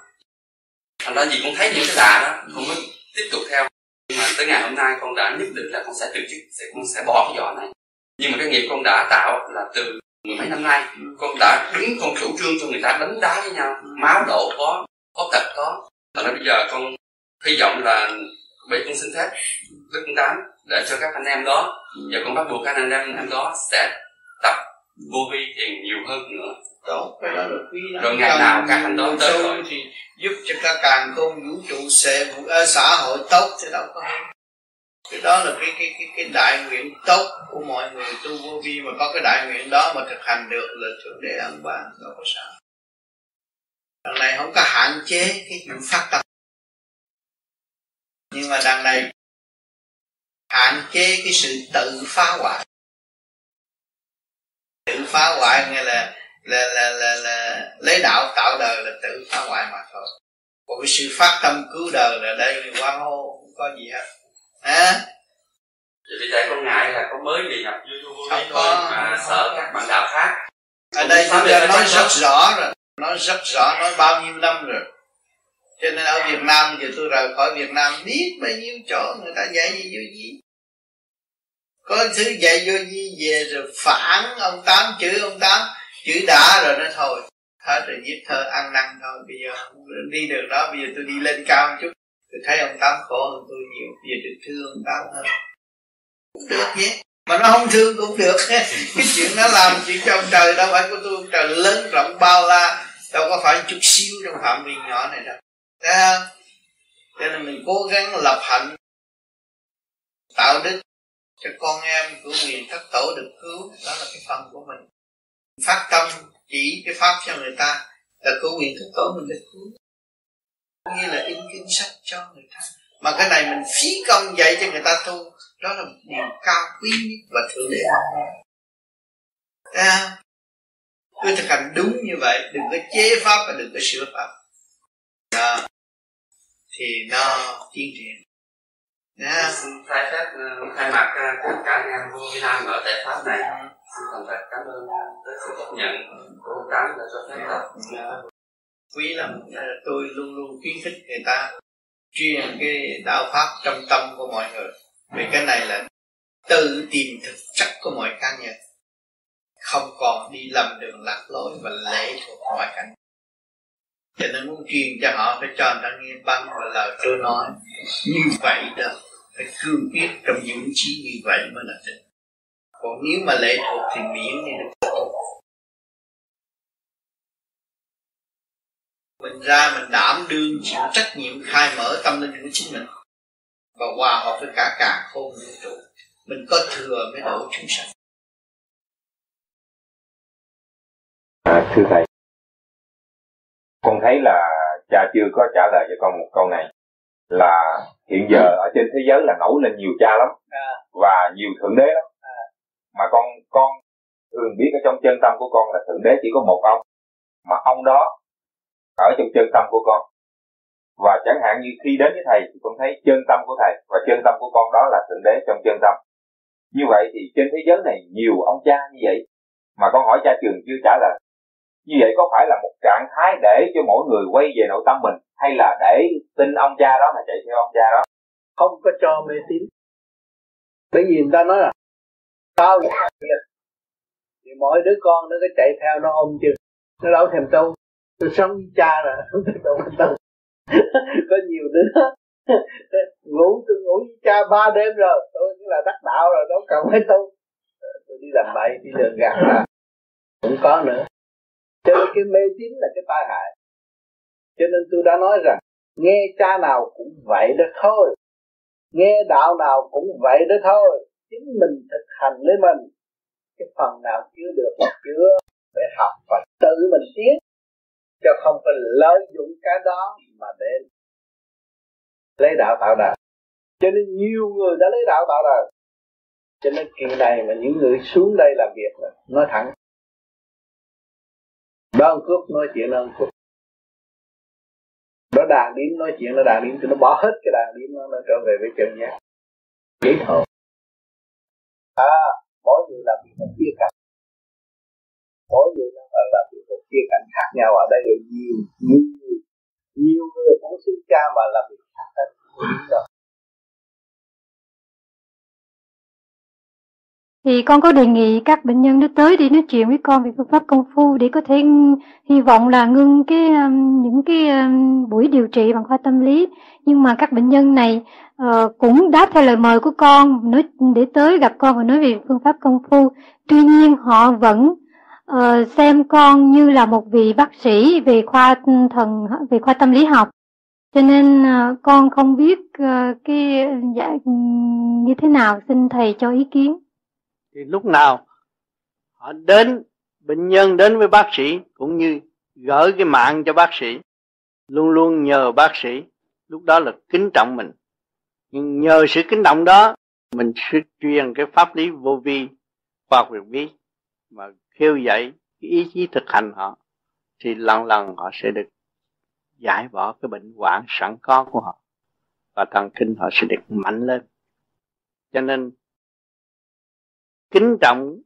thành ra gì con thấy những cái đà đó con mới tiếp tục theo. Nhưng mà tới ngày hôm nay con đã nhất định là con sẽ từ chức, sẽ, con sẽ bỏ cái vỏ này. Nhưng mà cái nghiệp con đã tạo là từ mười mấy năm nay, con đã đứng con chủ trương cho người ta đánh đá với nhau, máu đổ có có tật có. Thành ra bây giờ con hy vọng là bây con xin phép đức con tám để cho các anh em đó, và con bắt buộc các anh em em đó sẽ tập vô vi thiền nhiều hơn nữa tốt cái đó là quý lắm. Rồi ngày nào các đó tới rồi. thì giúp cho các càng không vũ trụ sẽ ở xã hội tốt thì đâu có cái đó là cái cái cái cái đại nguyện tốt của mọi người tu vô vi mà có cái đại nguyện đó mà thực hành được là thượng đế ân ban đâu có sao. Đằng này không có hạn chế cái chuyện phát tâm. Nhưng mà đằng này hạn chế cái sự tự phá hoại. Tự phá hoại nghĩa là là là là, là lấy đạo tạo đời là tự phá hoại mà thôi. Còn cái sự phát tâm cứu đời là đây quan hô không có gì hết. Hả? Vì tại con ngại là con mới đi nhập youtube thôi có, mà sợ các bạn đạo khác. Ở đây chúng ta nói rất rõ rồi nói rất rõ nói bao nhiêu năm rồi. Cho nên ở Việt Nam giờ tôi rời khỏi Việt Nam biết bao nhiêu chỗ người ta dạy gì vô gì có thứ dạy vô gì về rồi phản ông tám chửi ông tám chữ đã rồi nó thôi. Hết rồi, giết thơ ăn năn thôi. Bây giờ đi được đó. Bây giờ tôi đi lên cao một chút. Tôi thấy ông tám khổ hơn tôi nhiều. Bây giờ được thương ông tám hơn. Cũng được nhé. Mà nó không thương cũng được cái chuyện nó làm chuyện trong trời đâu. Phải của tôi, ông trời lớn rộng bao la. Đâu có phải chút xíu trong phạm vi nhỏ này đâu. Thấy không? Cho nên mình cố gắng lập hạnh. Tạo đức cho con em của quyền thất tổ được cứu. Đó là cái phần của mình phát tâm chỉ cái pháp cho người ta là của quyền thất tổ mình được cứu. Như là in kinh sách cho người ta. Mà cái này mình phí công dạy cho người ta tu đó là một điều cao quý nhất và thượng đế. À, cứ thực hành đúng như vậy đừng có chế pháp và đừng có sửa pháp. Đó. Thì nó tiến triển. Yeah. Xin thay phép uh, thay mặt uh, tất cả anh em vô Việt Nam ở tại pháp này. Xin thành thật cảm ơn tới sự chấp nhận của ông tám đã cho phép tập dạ. quý lắm à, tôi luôn luôn khuyến khích người ta truyền cái đạo pháp trong tâm của mọi người. Vì cái này là tự tìm thực chất của mọi cá nhân. Không còn đi lầm đường lạc lối và lệ thuộc ngoại cảnh. Cho nên muốn truyền cho họ phải cho người ta nghe băng và lời tôi nói. Như vậy đó, phải cương quyết trong dũng chí như vậy mới là thật còn nếu mà lệ thuộc thì miễn đi được. Mình ra mình đảm đương chịu trách nhiệm khai mở tâm linh của chính mình. Và hòa hợp với cả cả khôn vũ trụ. Mình có thừa mới độ chúng sanh. À, thưa thầy. Con thấy là cha chưa có trả lời cho con một câu này. Là hiện giờ ở trên thế giới là nổi lên nhiều cha lắm. À. và nhiều thượng đế lắm mà con con thường biết ở trong chân tâm của con là thượng đế chỉ có một ông. Mà ông đó ở trong chân tâm của con. Và chẳng hạn như khi đến với thầy thì con thấy chân tâm của thầy và chân tâm của con đó là thượng đế trong chân tâm. Như vậy thì trên thế giới này nhiều ông cha như vậy. Mà con hỏi cha trường chưa trả lời. Như vậy có phải là một trạng thái để cho mỗi người quay về nội tâm mình hay là để tin ông cha đó mà chạy theo ông cha đó? Không có cho mê tín. Bởi vì người ta nói là sao vậy thì mỗi đứa con nó cứ chạy theo nó ôm chừng nó đâu thèm tu tôi sống với cha rồi không thèm tu tu có nhiều đứa ngủ, tôi ngủ với cha ba đêm rồi. Tôi cũng là đắc đạo rồi, đâu cần phải tu. Ờ, tôi đi làm bậy, đi đường gạt là cũng có nữa. Cho nên cái mê tín là cái tai hại. Cho nên tôi đã nói rằng, nghe cha nào cũng vậy đó thôi. Nghe đạo nào cũng vậy đó thôi chính mình thực hành lấy mình cái phần nào chưa được chưa phải học và tự mình tiến cho không phải lợi dụng cái đó mà để lấy đạo tạo đời cho nên nhiều người đã lấy đạo tạo đời cho nên kỳ này mà những người xuống đây làm việc nói thẳng. Đó ông cướp nói chuyện đó ông cướp đó đàn điểm nói chuyện nó đàn điểm thì nó bỏ hết cái đàn điểm nó, nó trở về với chân giác dễ thôi à mỗi người làm việc một khía cạnh. Mỗi người làm việc một khía cạnh khác nhau ở đây là nhiều nhiều nhiều người cũng sinh cha mà làm việc khác hết rồi. Thì con có đề nghị các bệnh nhân nó tới đi nói chuyện với con về phương pháp công phu để có thể hy vọng là ngưng cái um, những cái um, buổi điều trị bằng khoa tâm lý. Nhưng mà các bệnh nhân này uh, cũng đáp theo lời mời của con nói để tới gặp con và nói về phương pháp công phu. Tuy nhiên họ vẫn uh, xem con như là một vị bác sĩ về khoa thần về khoa tâm lý học. Cho nên uh, con không biết uh, cái dạ, như thế nào xin thầy cho ý kiến thì lúc nào họ đến, bệnh nhân đến với bác sĩ cũng như gửi cái mạng cho bác sĩ, luôn luôn nhờ bác sĩ. Lúc đó là kính trọng mình. Nhưng nhờ sự kính trọng đó, mình sẽ truyền cái pháp lý vô vi, khoa học vi mà khiêu dậy cái ý chí thực hành họ, thì lần lần họ sẽ được giải bỏ cái bệnh hoạn sẵn có của họ và thần kinh họ sẽ được mạnh lên. Cho nên kính trọng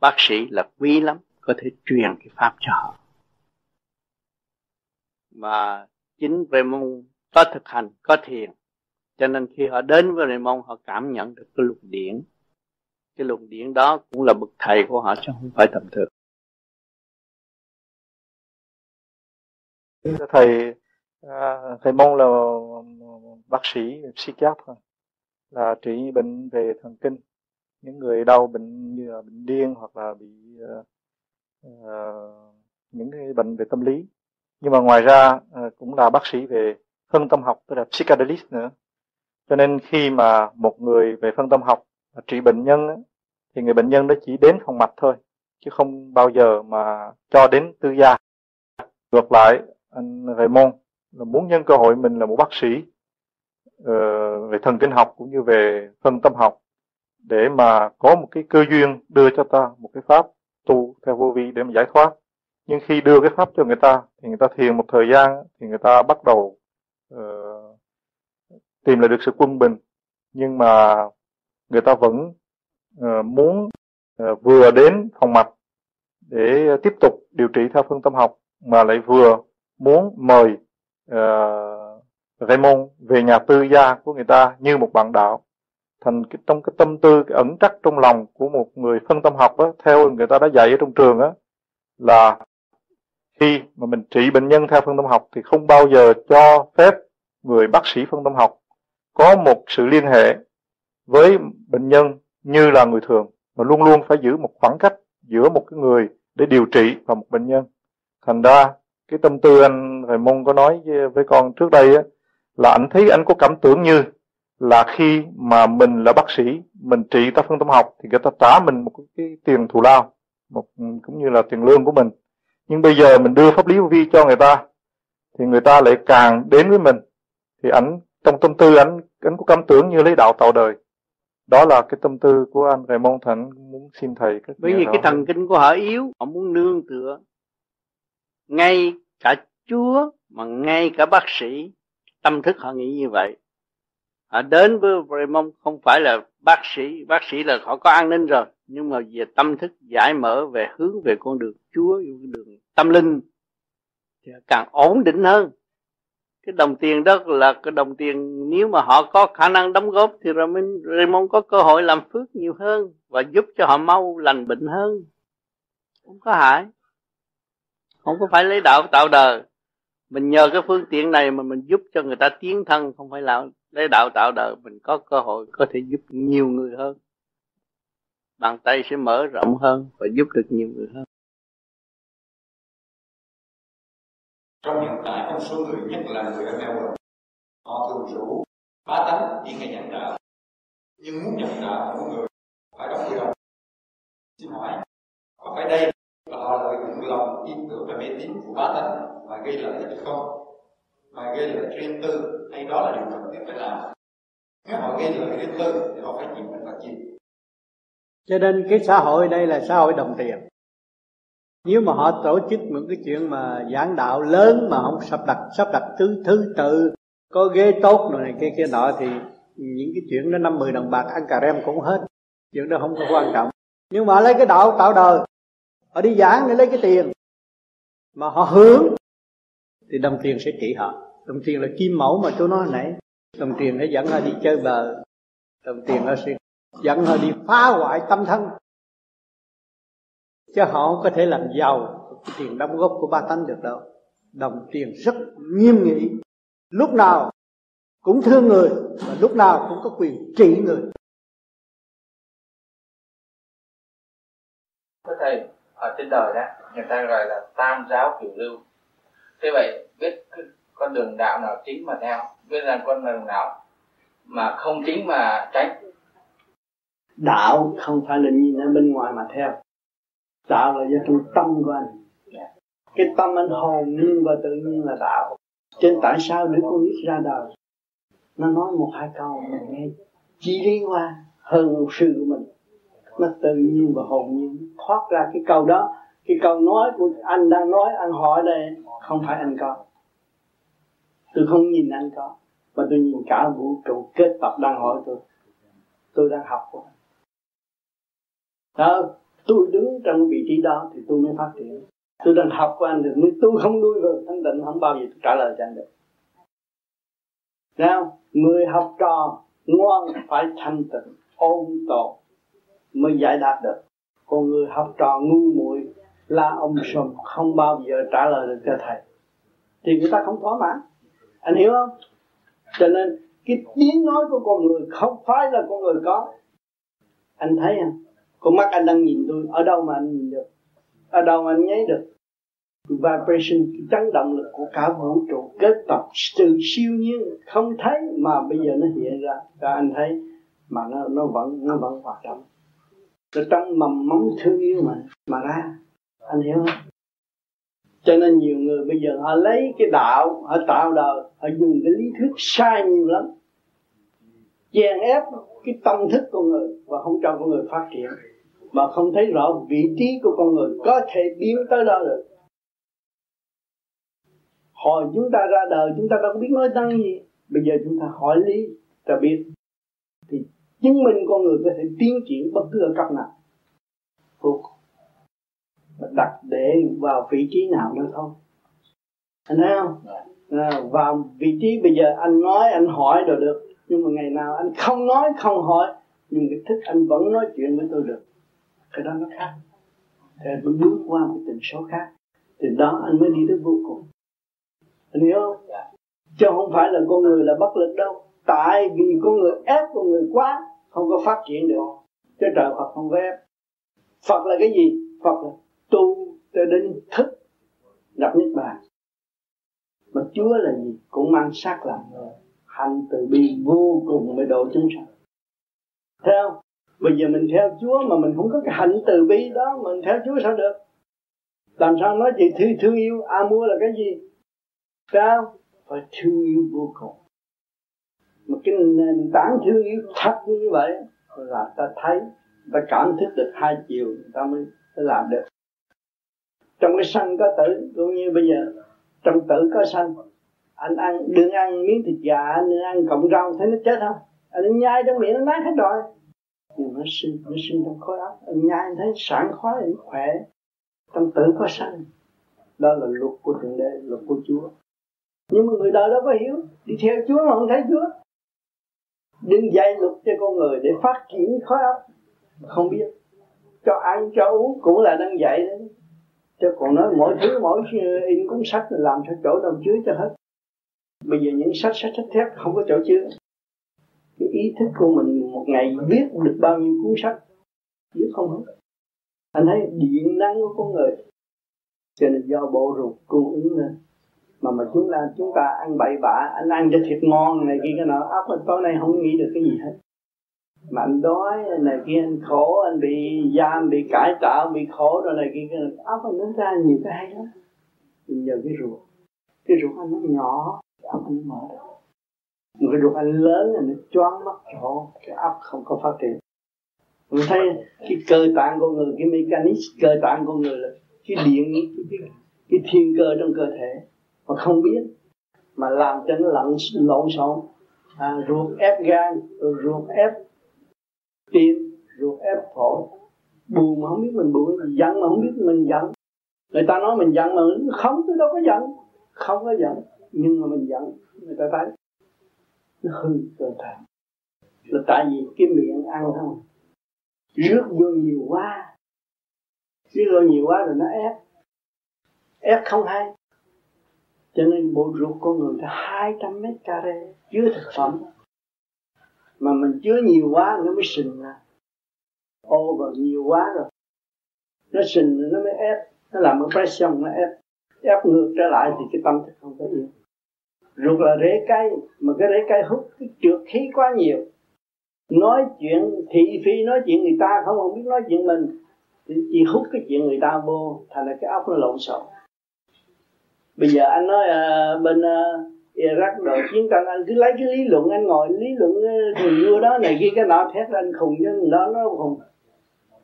bác sĩ là quý lắm có thể truyền cái pháp cho họ. Mà chính về môn có thực hành có thiền. Cho nên khi họ đến với môn họ cảm nhận được cái luồng điển. Cái luồng điển đó cũng là bậc thầy của họ chứ không phải tầm thường. Thầy à, thầy mong là bác sĩ psychiatr là trị bệnh về thần kinh những người đau bệnh như là bệnh điên hoặc là bị uh, uh, những cái bệnh về tâm lý. Nhưng mà ngoài ra uh, cũng là bác sĩ về phân tâm học tức là psychedelic nữa. Cho nên khi mà một người về phân tâm học trị bệnh nhân thì người bệnh nhân đó chỉ đến phòng mạch thôi chứ không bao giờ mà cho đến tư gia. Ngược lại anh Raymond là muốn nhân cơ hội mình là một bác sĩ uh, về thần kinh học cũng như về phân tâm học để mà có một cái cơ duyên đưa cho ta một cái pháp tu theo vô vi để mà giải thoát. Nhưng khi đưa cái pháp cho người ta thì người ta thiền một thời gian thì người ta bắt đầu uh, tìm lại được sự quân bình. Nhưng mà người ta vẫn uh, muốn uh, vừa đến phòng mạch để tiếp tục điều trị theo phương tâm học mà lại vừa muốn mời uh, Raymond về nhà tư gia của người ta như một bạn đạo thành cái, trong cái tâm tư cái ẩn trắc trong lòng của một người phân tâm học đó, theo người ta đã dạy ở trong trường á là khi mà mình trị bệnh nhân theo phân tâm học thì không bao giờ cho phép người bác sĩ phân tâm học có một sự liên hệ với bệnh nhân như là người thường mà luôn luôn phải giữ một khoảng cách giữa một cái người để điều trị và một bệnh nhân. Thành ra cái tâm tư anh thầy môn có nói với con trước đây á là anh thấy anh có cảm tưởng như là khi mà mình là bác sĩ mình trị ta phân tâm học thì người ta trả mình một cái tiền thù lao một cũng như là tiền lương của mình. Nhưng bây giờ mình đưa pháp lý vi cho người ta thì người ta lại càng đến với mình thì ảnh trong tâm tư ảnh ảnh có cảm tưởng như lấy đạo tạo đời. Đó là cái tâm tư của anh thầy mong thành muốn xin thầy cái bởi vì cái thần kinh của họ yếu họ muốn nương tựa. Ngay cả chúa mà ngay cả bác sĩ tâm thức họ nghĩ như vậy họ đến với Raymond, không phải là bác sĩ bác sĩ là họ có an ninh rồi, nhưng mà về tâm thức giải mở, về hướng về con đường Chúa đường tâm linh, thì càng ổn định hơn. Cái đồng tiền đó là cái đồng tiền, nếu mà họ có khả năng đóng góp thì Raymond có cơ hội làm phước nhiều hơn và giúp cho họ mau lành bệnh hơn. Không có hại. Không có phải lấy đạo tạo đời. Mình nhờ cái phương tiện này mà mình giúp cho người ta tiến thân, không phải là lấy đạo tạo đời, mình có cơ hội có thể giúp nhiều người hơn. Bàn tay sẽ mở rộng hơn và giúp được nhiều người hơn. Trong hiện tại, trong số người nhất là người ở Melbourne, họ thường rủ ba tánh đi ngày nhận đạo. Nhưng muốn nhận đạo của người phải đóng quy đồng xin hỏi, có phải đây là họ lợi dụng lòng tin tưởng và mê tín của ba tánh mà gây lợi ích không? Mà gây lợi riêng tư, hay đó là điều cần thiết phải làm. Nếu họ gây lợi riêng tư, thì họ phải chịu hình phạt chịu cho nên cái xã hội đây là xã hội đồng tiền. Nếu mà họ tổ chức những cái chuyện mà giảng đạo lớn mà không sắp đặt sắp đặt thứ thứ tự, có ghế tốt rồi này kia kia nọ, thì những cái chuyện đó năm mười đồng bạc ăn cà rem cũng hết. Chuyện đó không có quan trọng. Nhưng mà lấy cái đạo tạo đời. Họ đi giảng để lấy cái tiền. Mà họ hướng thì đồng tiền sẽ trị họ. Đồng tiền là kim mẫu mà tôi nói nãy đồng tiền nó dẫn họ đi chơi bờ. Đồng tiền nó sẽ dẫn họ đi phá hoại tâm thân. Chứ họ không có thể làm giàu cái tiền đóng góp của ba tánh được đâu. Đồng tiền rất nghiêm nghị. Lúc nào cũng thương người và lúc nào cũng có quyền trị người. Thưa thầy, ở trên đời đó, người ta gọi là tam giáo cửu lưu thế vậy biết con đường đạo nào chính mà theo biết rằng con đường nào mà không chính mà tránh. Đạo không phải là nhìn ở bên ngoài mà theo. Đạo là do trong tâm của anh. Cái tâm anh hồn nhiên và tự nhiên là đạo. Trên tại sao đứa con nít ra đời? Nó nói một hai câu mình nghe chỉ lý qua hơn sư của mình. Nó tự nhiên và hồn nhiên thoát ra cái câu đó cái câu nói của anh đang nói, anh hỏi đây, không phải anh có. Tôi không nhìn anh có, mà tôi nhìn cả vũ trụ kết tập đang hỏi tôi. Tôi đang học của anh. Đó, tôi đứng trong vị trí đó thì tôi mới phát triển. Tôi đang học của anh được nếu tôi không nuôi được thanh tịnh không bao giờ tôi trả lời cho anh được. Nào, người học trò ngoan phải thanh tịnh, ôn tồn mới giải đáp được. Còn người học trò ngu muội là ông sùm không bao giờ trả lời được cho thầy. Thì người ta không thỏa mãn. Anh hiểu không? Cho nên, cái tiếng nói của con người không phải là con người có. Anh thấy không? Con mắt anh đang nhìn tôi, ở đâu mà anh nhìn được? Ở đâu mà anh nháy được? Vibration, cái chấn động lực của cả vũ trụ kết tập từ siêu nhiên không thấy mà bây giờ nó hiện ra. Và anh thấy mà nó nó vẫn nó vẫn hoạt động. Nó trong mầm móng thương yêu mà mà ra anh hiểu không? Cho nên nhiều người bây giờ họ lấy cái đạo, họ tạo đời, họ dùng cái lý thuyết sai nhiều lắm. Chèn ép cái tâm thức con người và không cho con người phát triển. Mà không thấy rõ vị trí của con người có thể biến tới đó được. Hồi chúng ta ra đời, chúng ta đâu biết nói năng gì. Bây giờ chúng ta hỏi lý ta biết. Thì chứng minh con người có thể tiến triển bất cứ ở cấp nào vô đặt để vào vị trí nào nữa thôi. Anh thấy không? À, vào vị trí bây giờ anh nói anh hỏi rồi được. Nhưng mà ngày nào anh không nói không hỏi nhưng cái thức anh vẫn nói chuyện với tôi được. Cái đó nó khác. Thì mới bước qua một tình số khác. Thì đó anh mới đi tới vô cùng. Anh hiểu không? Chứ không phải là con người là bất lực đâu. Tại vì con người ép con người quá không có phát triển được. Chứ trời Phật không có ép. Phật là cái gì? Phật là tu cho đến thức gặp niết bàn. Mà Chúa là gì? Cũng mang sắc làm người, hành từ bi vô cùng mới độ chúng sanh. Thấy không? Bây giờ mình theo Chúa mà mình không có cái hạnh từ bi đó, mình theo Chúa sao được? Làm sao nói chuyện thương thương yêu, a mua là cái gì? Sao phải thương yêu vô cùng. Mà cái nền tảng thương yêu thật như vậy là ta thấy, ta cảm thức được hai chiều ta mới làm được trong cái sanh có tử, cũng như bây giờ, trong tử có sanh, anh ăn, đừng ăn miếng thịt gà, anh đừng ăn cọng rau, thấy nó chết không? Anh nhai trong miệng, nó nát hết rồi. Nhưng nó sinh nó sinh trong khối óc. Anh nhai, anh thấy sảng khoái, anh khỏe. Trong tử có sanh. Đó là luật của thượng đế, luật của chúa. Nhưng mà người đời đâu có hiểu? Đi theo chúa mà không thấy chúa. Đừng dạy luật cho con người để phát triển khối óc. Không biết. Cho ăn, cho uống cũng là đang dạy đấy chứ còn nói mỗi thứ, mỗi in cuốn sách làm cho chỗ đâu chứa cho hết. Bây giờ những sách sách sách thép không có chỗ chứa. Cái ý thức của mình một ngày viết được bao nhiêu cuốn sách viết không hết. Anh thấy điện năng của con người. Cho nên do bộ ruột cung ứng lên mà mà chúng ta chúng ta ăn bậy bạ, anh ăn cho thịt ngon này kia, cái nọ. Ốc tối nay không nghĩ được cái gì hết mà anh đói này kia anh khổ anh bị giam bị cải tạo bị khổ rồi này kia cái ốc anh nó ra nhiều cái hay lắm. Bây nhờ cái ruột. Cái ruột anh nó nhỏ cái ốc anh nó mở được một cái ruột anh lớn là nó choáng mất chỗ cái ốc không có phát triển. Mình thấy cái cơ tạng của người cái mechanism cơ tạng của người là cái điện cái, cái, cái thiên cơ trong cơ thể. Mà không biết mà làm cho nó lộn lộn xộn. À, ruột ép gan rồi ruột ép tim ruột ép phổi buồn mà không biết mình buồn giận mà không biết mình giận. Người ta nói mình giận mà không, tôi đâu có giận. Không có giận, nhưng mà mình giận, người ta thấy nó hư cơ thể. Là tại vì cái miệng ăn không rước vô nhiều quá. Rước vô nhiều quá rồi nó ép. Ép không hay. Cho nên bộ ruột con người là 200 mét care chứa thực phẩm mà mình chứa nhiều quá nó mới sình ra. Vào nhiều quá rồi. Nó sình nó mới ép. Nó làm một pressure nó ép. Ép ngược trở lại thì cái tâm thức không có yên. Ruột là rễ cây mà cái rễ cây hút cái trượt khí quá nhiều. Nói chuyện thị phi nói chuyện người ta không không biết nói chuyện mình. Thì chỉ hút cái chuyện người ta vô thành là cái óc nó lộn xộn. Bây giờ anh nói uh, bên uh, Dạ, Iraq đồ chiến tranh. Anh cứ lấy cái lý luận anh ngồi lý luận ờ, thì vua đó này kia cái nọ thét anh khùng chứ đó nó khùng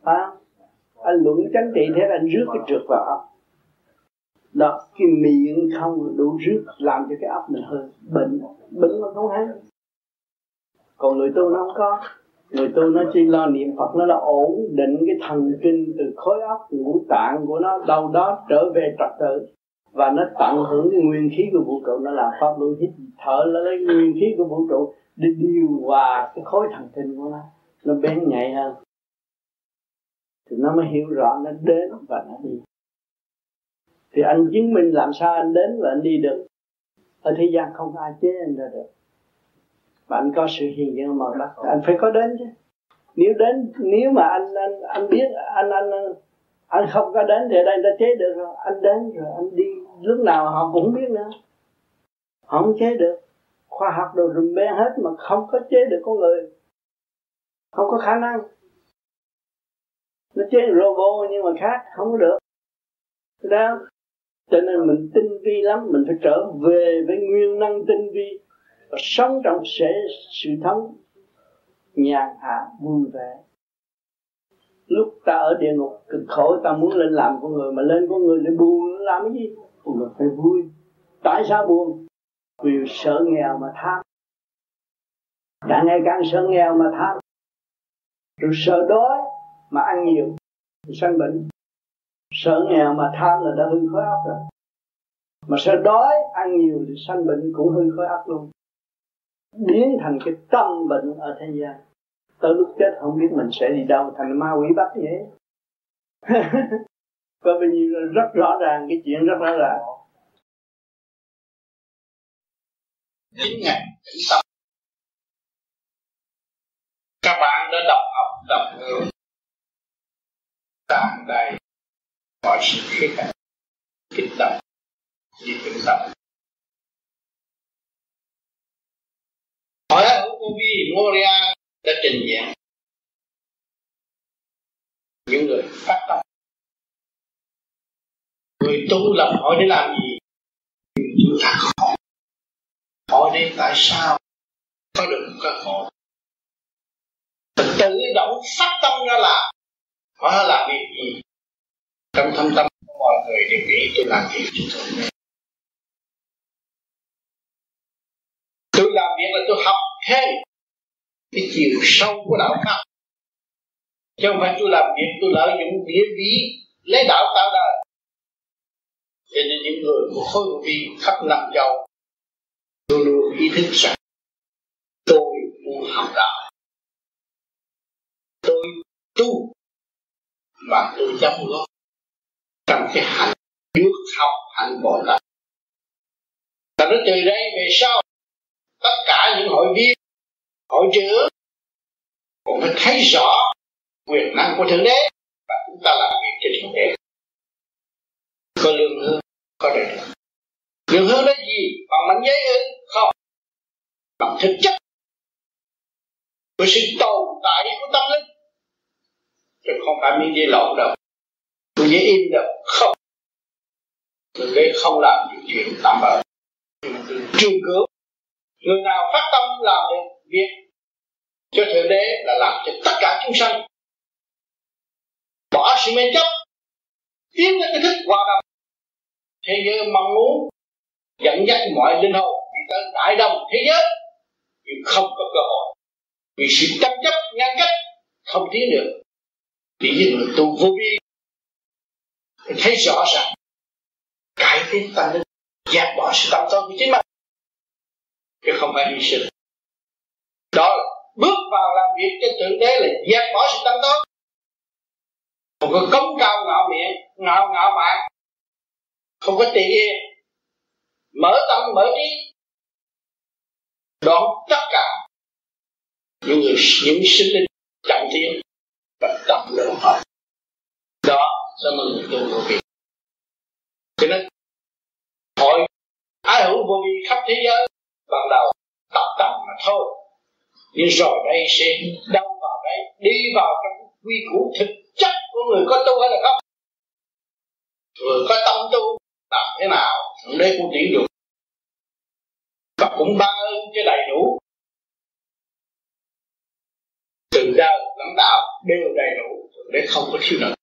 à, anh luận chánh trị thét anh rước cái trượt vào óc. Đó cái miệng không đủ rước làm cho cái óc mình hơi bệnh bệnh mà không hay. Còn người tu nó không có. Người tu nó chỉ lo niệm phật nó là ổn định cái thần kinh từ khối óc ngũ tạng của nó đâu đó trở về trật tự và nó tận hưởng cái nguyên khí của vũ trụ, nó làm pháp luân hít thở, nó lấy nguyên khí của vũ trụ để điều hòa cái khối thần kinh của nó. Nó bén nhạy hơn. Thì nó mới hiểu rõ nó đến và nó đi. Thì anh chứng minh làm sao anh đến và anh đi được? Ở thế gian không ai chế anh ra được. Mà anh có sự hiện diện màu đất anh phải có đến chứ. Nếu đến nếu mà anh anh anh biết, anh anh anh anh không có đến thì đây ta chế được rồi. Anh đến rồi anh đi. Lúc nào họ cũng biết nữa. Họ không chế được. Khoa học đồ rùm beng hết mà không có chế được con người. Không có khả năng. Nó chế robot nhưng mà khác không có được. Đó cho nên mình tinh vi lắm. Mình phải trở về với nguyên năng tinh vi. Và sống trong sự, sự thống. Nhàn hạ vui vẻ lúc ta ở địa ngục, cực khổ, ta muốn lên làm con người, mà lên con người để buồn làm cái gì? Con người phải vui. Tại sao buồn? Vì sợ nghèo mà tham. Càng ngày càng sợ nghèo mà tham. Rồi sợ đói mà ăn nhiều thì sanh bệnh. Sợ nghèo mà tham là đã hư khối óc rồi. Mà sợ đói, ăn nhiều thì sanh bệnh cũng hư khối óc luôn. Biến thành cái tâm bệnh ở thế gian tới lúc chết không biết mình sẽ đi đâu, thành ma quỷ bắt vậy. Có bao nhiêu rất rõ ràng, cái chuyện rất rõ ràng. Chính ngày tĩnh tâm các bạn đã đọc học đọc hướng tràn đầy mọi sự khía cạnh kích tâm đi tĩnh tâm hỏi ở Ubi Moria đã trình diễn. Những người phát tâm. Người tu lập hỏi để làm gì? Chúng ta hỏi hỏi để tại sao có được cơ hội tự động phát tâm ra làm. Hóa làm việc gì? Trong thâm tâm của mọi người đều nghĩ tôi làm việc cho tôi. Tôi làm việc là tôi học thêm cái chiều sâu của đạo pháp. Chứ không phải tôi làm việc, tôi lợi dụng địa vị, lấy đạo tạo đời cho nên những người của khối vi khắp năm châu, luôn luôn ý thức rằng tôi muốn học đạo. Tôi tu và tôi chấp góp trong cái hành bước học hành bồ lại và nó từ đây về sau, tất cả những hội viên hội trưởng cũng phải thấy rõ quyền năng của thượng đế và chúng ta làm việc cho thượng đế. Có lương hương có đời được lương hương là gì? Bằng mảnh giấy ư? Không. Bằng thực chất. Của sự tồn tại của tâm linh. Chứ không phải miếng giấy lộn đâu. Miếng giấy in đâu? Không. Thượng đế không làm những chuyện tạm bỡ trường cứu, người nào phát tâm làm được biết cho thượng đế là làm cho tất cả chúng sanh bỏ sự mê chấp, tiến đến cái thức hòa đồng. Thế giới mong muốn dẫn dắt mọi linh hồn đi tới đại đồng thế giới, nhưng không có cơ hội. Vì sự tranh chấp, ngăn cách không tiến được. Vì những người tu vô vi thấy rõ ràng cải tiến tâm linh, dẹp bỏ sự tâm tối của chính mình. Chứ không phải hy sinh đó bước vào làm việc cho thượng đế là dẹp bỏ sự tâm tốt không có cống cao ngạo miệng ngạo ngạo mạn, không có tiền yên. Mở tâm, mở trí. Đón tất cả những người, những sinh linh trọng thiên và tập lượng họ. Đó là một người tu vô vi. Cho nên, hội ai hữu vô vi khắp thế giới, ban đầu tập tập mà thôi nhưng rồi đây sẽ đâu vào đây đi vào trong quy củ thực chất của người có tu hay là không? Người có tâm tu, làm thế nào? Thượng đế cũng tuyển dụng và cũng ban ơn cho đầy đủ. Từ đời lãnh đạo đều đầy đủ. Thượng đế không có thiếu nợ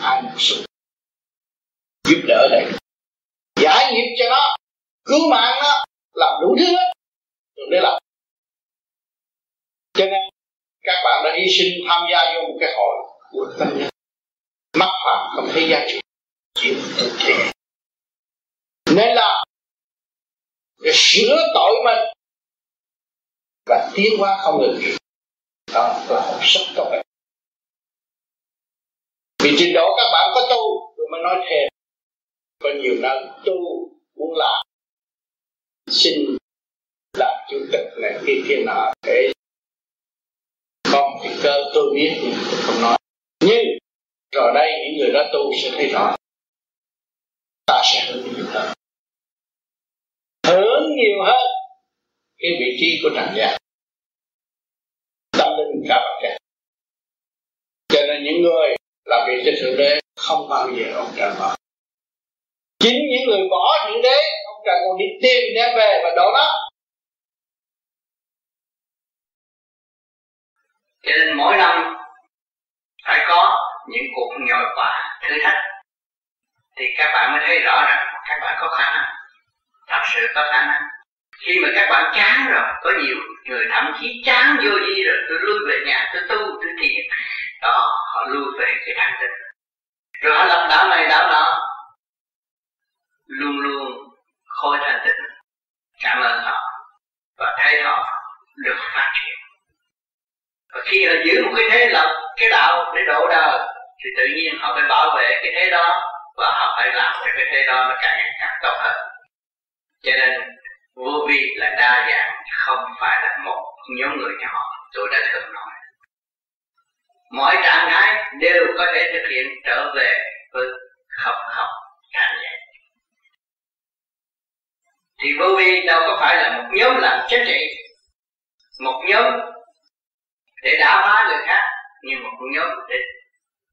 ai một sự giúp đỡ đầy đủ. Giải nghiệp cho nó. Cứu mạng nó. Làm đủ thứ hết. Thượng đế làm cho nên các bạn đã hy sinh tham gia vô một cái hội của tâm nhân. Mắc phạm không thấy giá trị. Chịu tự trị nên là để sửa tội mình và tiến hóa không ngừng. Nghỉ đó là học sức các bạn vì trình độ các bạn có tu tôi mới nói thêm. Có nhiều nơi tu, muốn làm. Xin làm chủ tịch này, kia kia nọ. Để còn cái cơ, tôi biết thì tôi không nói. Nhưng, rồi đây những người đó tu sẽ thấy rõ. Ta sẽ hưởng nhiều hơn hưởng nhiều hơn cái vị trí của trần gian. Tâm linh cả bậc trời cho nên những người làm việc cho thượng đế không bao giờ ông trời bỏ. Chính những người bỏ thượng đế, ông trời còn đi tìm đem về và đổ đó cho nên mỗi năm phải có những cuộc nhồi quả thử thách. Thì các bạn mới thấy rõ rằng các bạn có khả năng, thật sự có khả năng. Khi mà các bạn chán rồi, có nhiều người thậm chí chán vô gì rồi, tôi lui về nhà, tôi tu, tôi thiền. Đó, họ lui về cái thanh tịnh. Rồi họ lập đạo này đạo nọ. Luôn luôn khôi thanh tịnh. Cảm ơn họ và thấy họ được phát triển và khi họ giữ một cái thế lập cái đạo để độ đời, thì tự nhiên họ phải bảo vệ cái thế đó và họ phải làm cho cái thế đó nó càng ngày càng tốt hơn. Cho nên, vô vi là đa dạng, không phải là một nhóm người nhỏ tôi đã thường nói. Mọi trạng thái đều có thể thực hiện trở về với học học thanh nhẹ thì vô vi đâu có phải là một nhóm làm chính trị, một nhóm để đả phá người khác, nhưng một nhóm để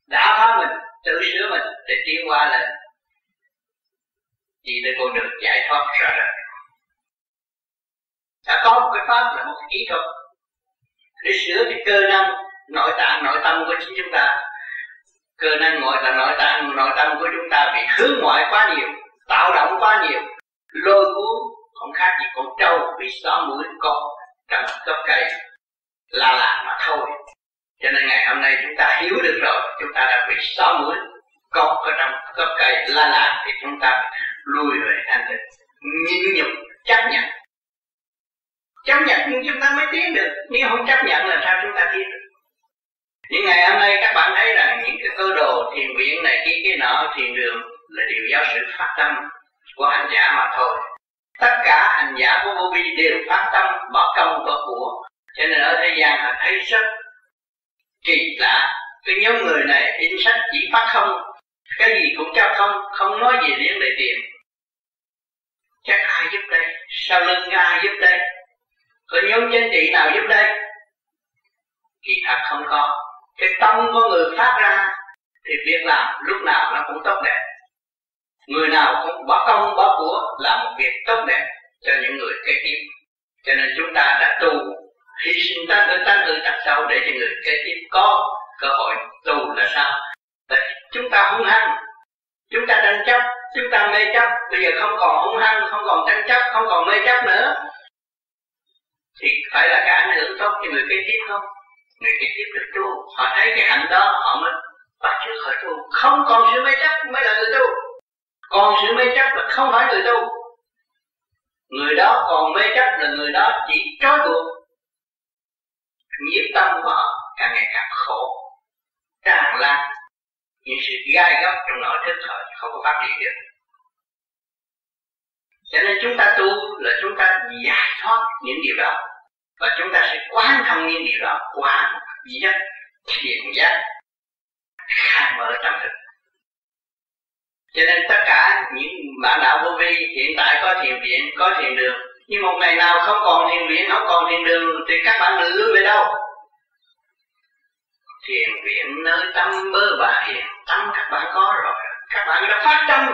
đả phá mình, tự sửa mình để tiến qua lên đi tới con đường giải thoát rõ ràng đã có một cái pháp là một cái kỹ thuật. Để sửa cái cơ năng nội tạng, nội tâm của chính chúng ta. Cơ năng nội là nội tạng, nội tâm của chúng ta bị hướng ngoại quá nhiều, tạo động quá nhiều. Lôi cuốn, không khác gì con trâu bị xóa mũi con, cầm gốc cây là là mà thôi. Cho nên ngày hôm nay chúng ta hiểu được rồi, chúng ta đã bị xó mũi cọp ở trong gốc cây la là, thì chúng ta lùi về thanh tịnh. Nhịn nhục, chấp nhận. Chấp nhận nhưng chúng ta mới tiến được. Nếu không chấp nhận là sao chúng ta tiến được? Những ngày hôm nay các bạn thấy rằng những cái cơ đồ thiền viện này kia cái nọ thiền đường là điều do sự phát tâm của hành giả mà thôi. Tất cả hành giả của vô vi đều phát tâm bỏ công bỏ của cho nên ở thế gian là thấy rất kỳ lạ. Cái nhóm người này in sách chỉ phát không, cái gì cũng cho không không nói gì liên để tiền. Chắc ai giúp đây? Sau lưng ai giúp đây? Có nhóm chính trị nào giúp đây? Kỳ thật không có. Cái tâm của người phát ra thì việc làm lúc nào nó cũng tốt đẹp. Người nào cũng bỏ công, bỏ của làm một việc tốt đẹp cho những người kế tiếp. Cho nên chúng ta đã tu hy sinh ta tự ta tự đặt sau để cho người kế tiếp có cơ hội tu là sao? Là chúng ta hung hăng. Chúng ta tranh chấp, chúng ta mê chấp. Bây giờ không còn hung hăng, không còn tranh chấp, không còn mê chấp nữa. Thì phải là cái ảnh hưởng tốt cho người kế tiếp không? Người kế tiếp được tu. Họ thấy cái hạnh đó, họ mới bắt chước họ tu. Không còn sự mê chấp mới là người tu. Còn sự mê chấp là không phải người tu. Người đó còn mê chấp là người đó chỉ trói buộc nhiếp tâm của họ càng ngày càng khổ, tràn lan. Những sự gai góc trong nội thức họ không có phát triển được. Cho nên chúng ta tu là chúng ta giải thoát những điều đó. Và chúng ta sẽ quán thông những điều đó qua giác thiền giác, khai mở tâm thức. Cho nên tất cả những bạn đạo vô vi hiện tại có thiền viện, có thiền đường nhưng một ngày nào không còn thiền viện không còn thiền đường, thì các bạn lưu về đâu? Thiền viện nơi tâm bơ bà hiền tâm các bạn có rồi. Các bạn đã phát tâm,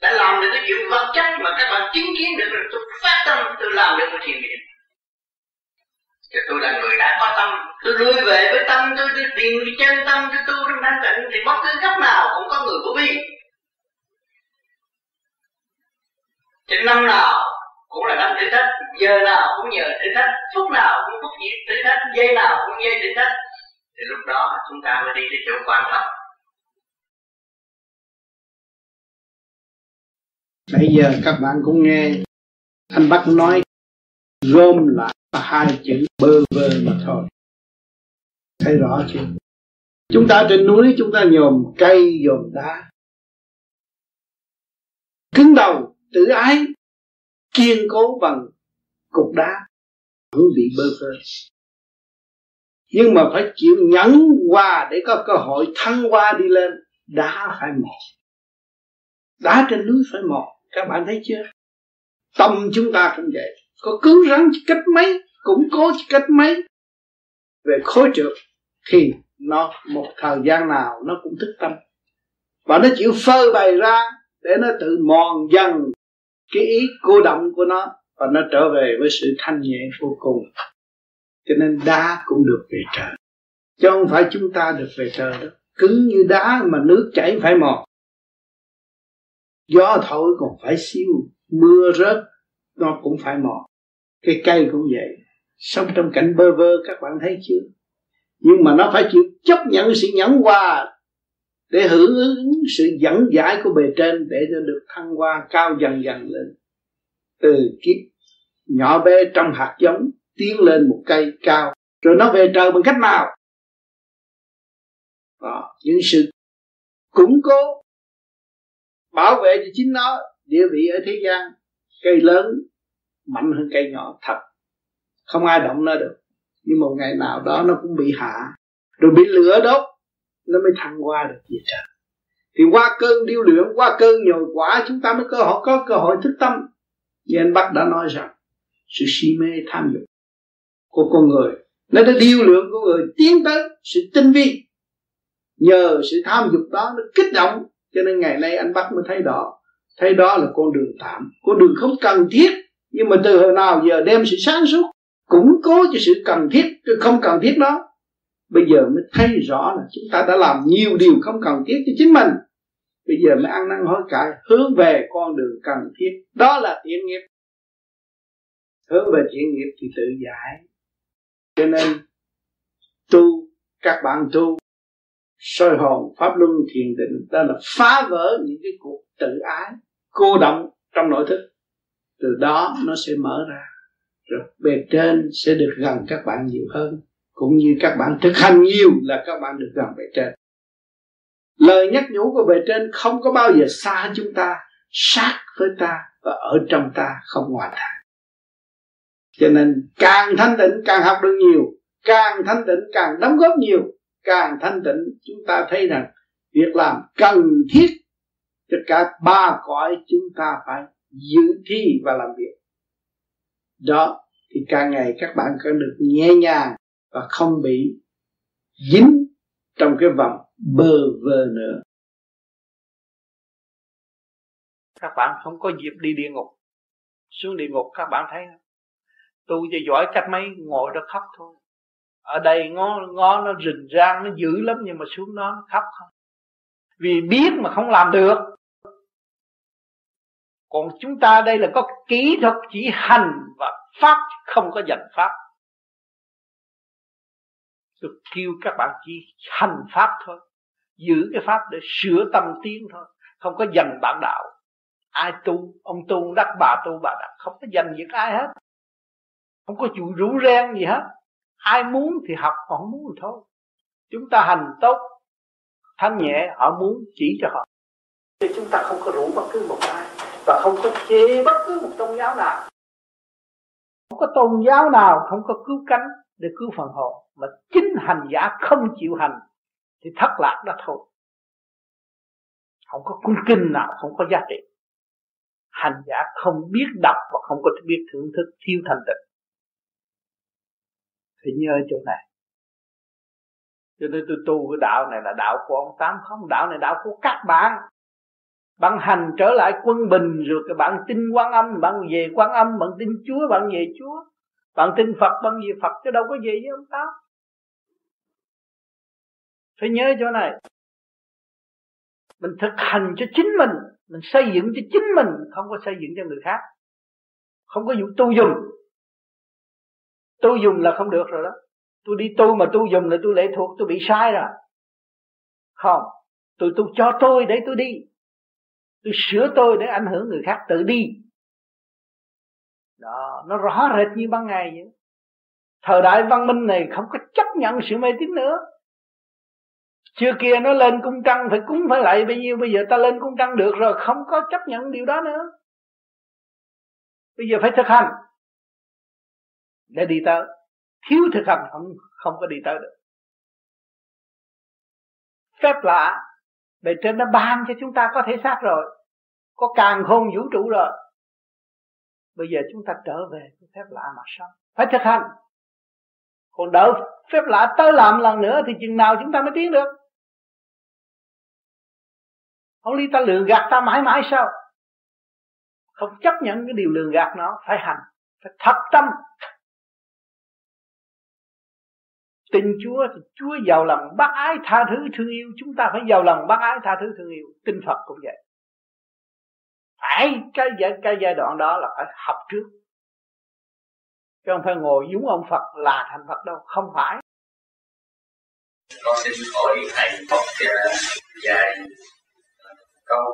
đã làm được cái chuyện vật chất mà các bạn chứng kiến được rồi, tôi phát tâm, tôi làm được cái thiền viện thì tôi là người đã có tâm, tôi lui về với tâm, tôi tôi tìm cái chân tâm, tôi tu trong thanh tịnh, thì bất cứ góc nào cũng có người vô vi thì năm nào cũng là năm thử thách Giờ nào cũng nhờ thử thách Phút nào cũng phút gì thử thách Giây nào cũng giây thử thách Thì lúc đó chúng ta mới đi tới chỗ quan trọng Bây giờ các bạn cũng nghe Anh Bắc nói, Gom lại là hai chữ bơ vơ mà thôi. Thấy rõ chưa? Chúng ta trên núi, chúng ta nhòm cây, nhòm đá. Cứng đầu, tự ái kiên cố bằng cục đá vẫn bị bơ vơ. Nhưng mà phải chịu nhẫn qua để có cơ hội thăng qua đi lên, đá phải mòn. Đá trên núi phải mòn, các bạn thấy chưa? Tâm chúng ta cũng vậy. Có cứng rắn cách mấy cũng cố cách mấy. Về khối trượt thì nó, một thời gian nào nó cũng thức tâm. Và nó chịu phơi bày ra để nó tự mòn dần cái ý cô động của nó và nó trở về với sự thanh nhẹ vô cùng. Cho nên đá cũng được về trời. Chứ không phải chúng ta được về trời đó cứng như đá mà nước chảy phải mòn. Gió thổi còn phải siêu mưa rớt, nó cũng phải mòn. Cái cây cũng vậy. Sống trong cảnh bơ vơ, các bạn thấy chưa? Nhưng mà nó phải chịu chấp nhận sự nhẫn hòa để hưởng ứng sự dẫn giải của bề trên để cho được thăng hoa cao dần dần lên. Từ kiếp nhỏ bé trong hạt giống tiến lên một cây cao rồi nó về trời bằng cách nào? Đó, những sự củng cố bảo vệ cho chính nó địa vị ở thế gian cây lớn mạnh hơn cây nhỏ thật không ai động nó được nhưng một ngày nào đó nó cũng bị hạ rồi bị lửa đốt nó mới thăng qua được gì trời. Thì qua cơn điêu luyện, qua cơn nhồi quả chúng ta mới cơ hội, có cơ hội thức tâm. Như anh Bắc đã nói rằng, sự si mê tham dục của con người, nó đã điêu luyện của người tiến tới sự tinh vi. Nhờ sự tham dục đó nó kích động, cho nên ngày nay anh Bắc mới thấy đó. Thấy đó là con đường tạm, con đường không cần thiết. Nhưng mà từ hồi nào giờ đem sự sáng suốt, củng cố cho sự cần thiết không cần thiết đó bây giờ mới thấy rõ là chúng ta đã làm nhiều điều không cần thiết cho chính mình. Bây giờ mới ăn năn hối cải, hướng về con đường cần thiết. Đó là thiện nghiệp. Hướng về thiện nghiệp thì tự giải. Cho nên, tu, các bạn tu, soi hồn, pháp luân, thiền định, đó là phá vỡ những cái cuộc tự ái, cô động trong nội thức. Từ đó nó sẽ mở ra. Rồi bề trên sẽ được gần các bạn nhiều hơn cũng như các bạn thực hành nhiều là các bạn được gần bề trên. Lời nhắc nhủ của bề trên không có bao giờ xa chúng ta, sát với ta và ở trong ta không ngoài ta. Cho nên càng thanh tịnh càng học được nhiều, càng thanh tịnh càng đóng góp nhiều, càng thanh tịnh chúng ta thấy rằng việc làm cần thiết cho cả ba cõi chúng ta phải giữ thi và làm việc. Đó thì càng ngày các bạn càng được nhẹ nhàng và không bị dính trong cái vòng bơ vơ nữa. Các bạn không có dịp đi địa ngục. Xuống địa ngục các bạn thấy không? Tu cho giỏi cách mấy, ngồi đó khóc thôi. Ở đây ngó ngó nó rình rang, nó dữ lắm nhưng mà xuống đó nó khóc không? Vì biết mà không làm được. Còn chúng ta đây là có kỹ thuật chỉ hành và pháp, không có dành pháp tôi kêu các bạn chỉ hành pháp thôi giữ cái pháp để sửa tâm tiến thôi không có dành bản đạo. Ai tu ông tu đắc bà tu bà đắc không có dành việc ai hết. Không có chủ rủ ren gì hết. Ai muốn thì học họ không muốn thì thôi. Chúng ta hành tốt thanh nhẹ họ muốn chỉ cho họ. Thì chúng ta không có rủ bất cứ một ai và không có chê bất cứ một tôn giáo nào. Không có tôn giáo nào không có cứu cánh để cứu phần hồn, mà chính hành giả không chịu hành, thì thất lạc đó thôi. Không có cung kinh nào, không có giá trị. Hành giả không biết đọc và không có biết thưởng thức thiếu thành tịnh. Thì nhớ chỗ này. Cho nên tôi tu cái đạo này là đạo của ông tám không, đạo này đạo của các bạn. Bạn hành trở lại quân bình, rồi các bạn tin quan âm, bạn về quan âm, bạn tin chúa, bạn về chúa bạn tin phật, bạn gì phật chứ đâu có gì với ông ta phải nhớ chỗ này. Mình thực hành cho chính mình mình xây dựng cho chính mình, không có xây dựng cho người khác. Không có dụng tu dùng. Tu dùng là không được rồi đó. Tôi đi tu mà tu dùng là tôi lệ thuộc, tôi bị sai rồi. Không, tôi tu cho tôi để tôi đi. Tôi sửa tôi để ảnh hưởng người khác tự đi đó nó rõ rệt như ban ngày vậy. Thời đại văn minh này không có chấp nhận sự mê tín nữa. Chưa kia nó lên cung trăng phải cúng phải lại bao nhiêu, bây giờ ta lên cung trăng được rồi, không có chấp nhận điều đó nữa. Bây giờ phải thực hành. Để đi tới. Thiếu thực hành không không có đi tới được. Phép lạ, bề trên nó ban cho chúng ta có thể xác rồi. Có càng khôn vũ trụ rồi bây giờ chúng ta trở về cái phép lạ mà sống phải thực hành. Còn đợi phép lạ tới làm lần nữa thì chừng nào chúng ta mới tiến được? Không lý ta lừa gạt ta mãi mãi sao? Không chấp nhận cái điều lừa gạt nó, phải hành, phải thật tâm. Tình Chúa thì Chúa giàu lòng bác ái tha thứ thương yêu, chúng ta phải giàu lòng bác ái tha thứ thương yêu. Tin Phật cũng vậy phải cái giai, cái giai đoạn đó là phải học trước. Chứ không phải ngồi dúng ông Phật là thành Phật đâu không phải. Con xin hỏi thầy một vài con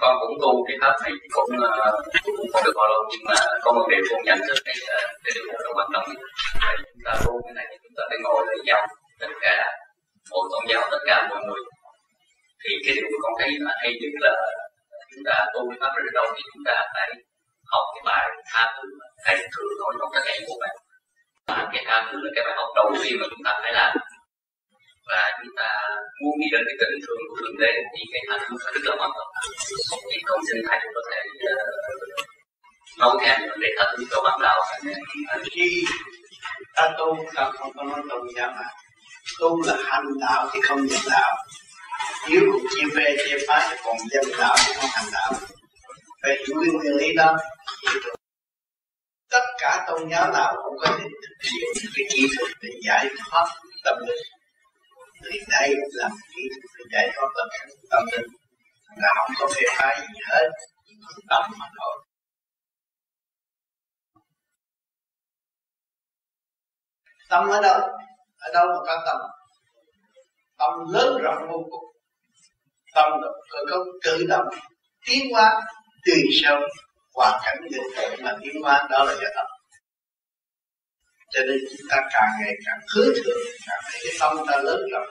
con cũng tu cái pháp này cũng uh, cũng không được bao lâu nhưng mà có một điều con nhận thức cái là cái điều rất quan trọng. Chúng ta tu cái này chúng ta phải ngồi với nhau tất cả một tôn giáo tất cả mọi người. Thì cái điều con thấy là hay nhất là chúng ta tu cái pháp ở đâu thì chúng ta phải học cái bài tha thứ thầy thường nói trong cái ngày của bạn và cái tha thứ là cái bài học đầu tiên mà chúng ta phải làm. Và chúng ta muốn đi đến cái tình thương của thượng đế thì cái tha thứ rất là quan trọng. Thì công xin thầy có thể uh, nói thêm để tha thứ cho bạn đạo. Khi ta tu ta không có nói tu giáo mà. Tu là hành đạo thì không nhận đạo nếu cũng chia về chia thì còn dân đạo thì không thành đạo. Về chủ yếu nguyên lý đó. Tất cả tôn giáo nào cũng có thể thực hiện cái kỹ thuật để giải thoát tâm linh. Thì đây là một kỹ thuật để giải thoát tâm tâm linh là không có phê phái gì hết tâm mà thôi. Tâm ở đâu? Ở đâu mà có tâm? Tâm lớn rộng vô cùng tâm động, cơ cấu tự động, tiến hóa, tùy sâu hoàn cảnh dịch tự mà tiến hóa, đó là do tâm. Cho nên chúng ta càng ngày càng khứ thượng càng thấy cái tâm ta lớn rộng.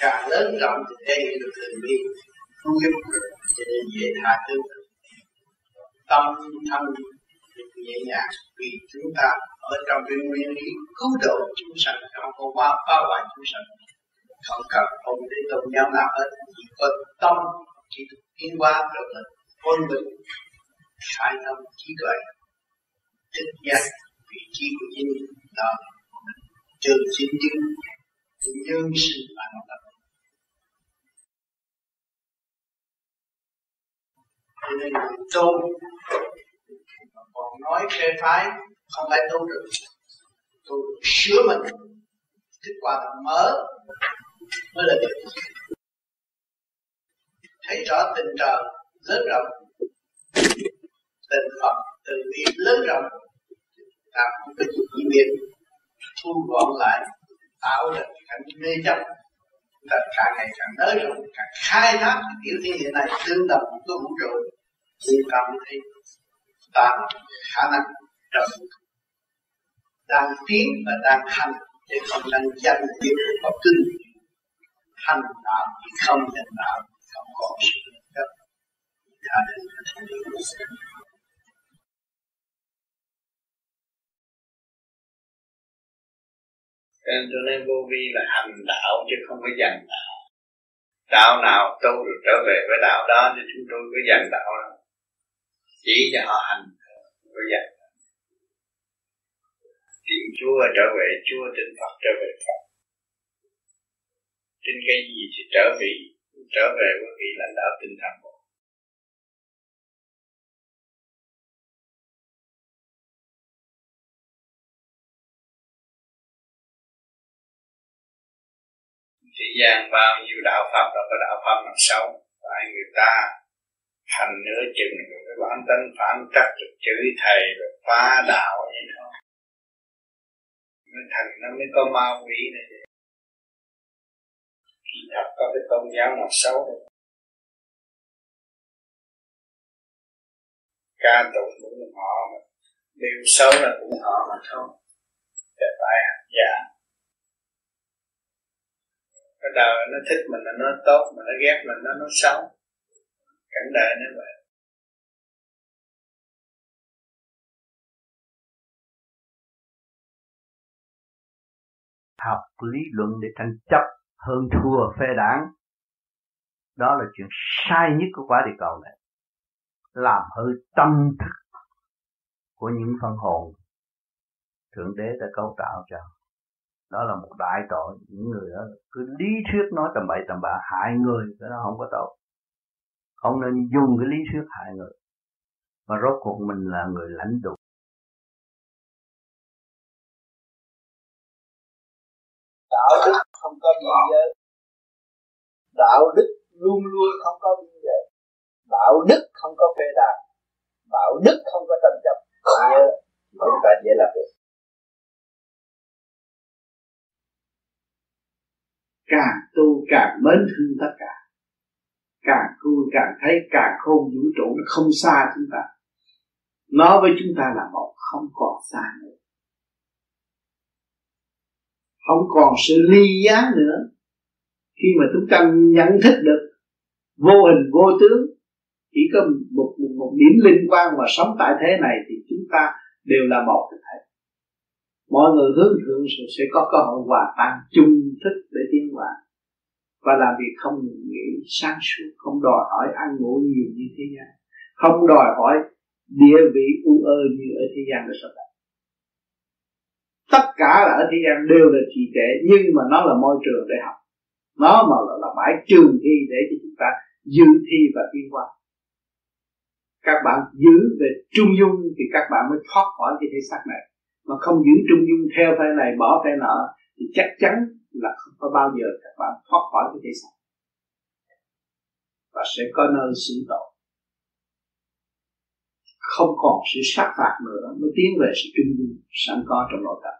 Càng lớn rộng thì đây được thường vi không giúp cho nên dễ tha thứ. Tâm thân nhẹ nhàng, vì chúng ta ở trong cái nguyên lý cứu độ chúng sanh, không có quá phá hoại chúng sanh không cần ông đến tôn giáo nào hết chỉ có tâm chỉ được tiến hóa rồi là quân bình sai tâm trí tuệ. Thích giác vị trí của chính đó trường sinh chứng nhân sinh và nó tập cho nên tu còn nói phê phái, không phải tu được. Tu sửa mình kết quả là mở mới là được thấy rõ tình trời lớn rộng. Tình Phật từ bi lớn rộng. Ta không có gì chỉ biết thu gọn lại. Tạo ra cảnh mê chấp. Ta càng ngày càng nới rộng càng khai thác cái tiểu thiên địa này tương đồng với vũ trụ thì ta mới thấy ta khả năng rộng, đang tiến và đang hành để không đang danh tiếp và kinh hành đạo thì không thành đạo không có sự cấp gia đình và thành cho nên vô vi là hành đạo chứ không phải dành đạo. Đạo nào tu được trở về với đạo đó thì chúng tôi cứ dành đạo đó chỉ cho họ hành có dành Tìm Chúa trở về Chúa, tin Phật trở về Phật. Tin cái gì thì trở về, trở về với vị lãnh đạo tinh thần bộ. Thế gian bao nhiêu đạo Pháp đó có đạo Pháp nào sâu Tại người ta thành nửa chừng rồi cái bản tính phản trắc rồi chửi thầy rồi phá đạo như thôi nó thành nó mới có ma quỷ này khi thật có cái tôn giáo nào xấu đâu ca tụng cũng họ mà điều xấu là cũng họ mà thôi để tại hành giả. Cái đời nó thích mình là nó tốt, mà nó ghét mình nó nó xấu. Cảnh đời nó vậy. Học lý luận để tranh chấp hơn thua phe đảng. Đó là chuyện sai nhất của quả địa cầu này. Làm hư tâm thức của những phân hồn thượng đế đã cấu tạo cho. Đó là một đại tội. Những người đó cứ lý thuyết nói tầm bậy tầm bạ, hại người, cái đó không có tội. Không nên dùng cái lý thuyết hại người. Mà rốt cuộc mình là người lãnh đủ. Đạo đức không có biên giới. Đạo đức luôn luôn không có biên giới. Đạo đức không có phê đàn. Đạo đức không có tranh chấp. Nhớ ờ, chúng ta dễ làm việc càng tu càng mến thương tất cả. Càng tu càng thấy càng khôn vũ trụ nó không xa chúng ta. Nó với chúng ta là một không còn xa nữa không còn sự ly giá nữa. Khi mà chúng ta nhận thức được vô hình vô tướng chỉ có một, một, một điểm liên quan mà sống tại thế này thì chúng ta đều là một thực thể. Mọi người hướng thượng sẽ có cơ hội hòa tan chung thức để tiến hóa. Và làm việc không nghĩ sáng suốt không đòi hỏi ăn ngủ nhiều như thế gian. Không đòi hỏi địa vị u ơ như ở thế gian là sao vậy tất cả là ở thế gian đều là trì trệ nhưng mà nó là môi trường để học. Nó mà là, là bãi trường thi để cho chúng ta dự thi và tiến qua các bạn giữ về trung dung thì các bạn mới thoát khỏi cái thế xác này. Mà không giữ trung dung theo phe này bỏ phe nọ thì chắc chắn là không có bao giờ các bạn thoát khỏi cái thế xác. Và sẽ có nơi xử tội. Không còn sự sát phạt nữa mới tiến về sự trung dung sẵn có trong nội tâm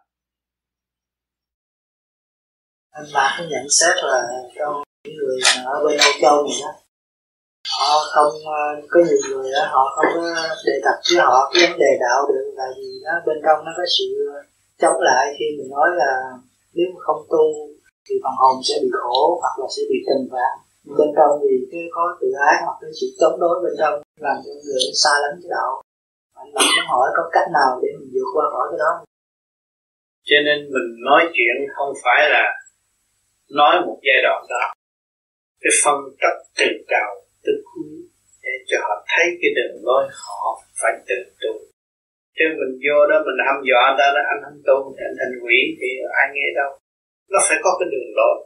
anh bạn có nhận xét là trong những người ở bên Âu Châu này đó họ không ờ, có nhiều người đó, họ không có đề cập với họ cái vấn đề đạo được là vì nó bên trong nó có sự chống lại khi mình nói là nếu mà không tu thì phần hồn sẽ bị khổ hoặc là sẽ bị trừng phạt. Bên trong thì cái có tự ái hoặc cái sự chống đối bên trong làm cho người xa lắm cái đạo. Anh bạn muốn hỏi có cách nào để mình vượt qua khỏi cái đó? Cho nên mình nói chuyện không phải là nói một giai đoạn đó, cái phân tích từ đầu từ cuối để cho họ thấy cái đường lối họ phải tự tu. Chứ mình vô đó mình hăm dọa ta đó anh không tu thì anh thành quỷ thì ai nghe đâu. Nó phải có cái đường lối.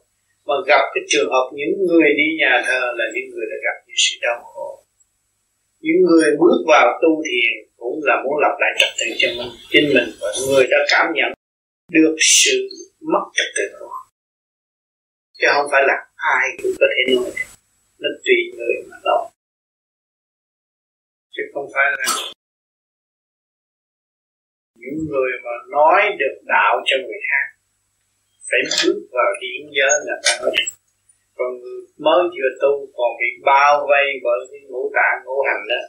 Mà gặp cái trường hợp những người đi nhà thờ là những người đã gặp những sự đau khổ. Những người bước vào tu thiền cũng là muốn lập lại trật tự cho mình, chính mình và người đã cảm nhận được sự mất trật tự của họ chứ không phải là ai cũng có thể nói được. Nó tùy người mà nói. Chứ không phải là những người mà nói được đạo cho người khác, phải bước vào điển giới là ta nói được. Còn người mới vừa tu còn bị bao vây bởi cái ngũ tạng, ngũ hành đó.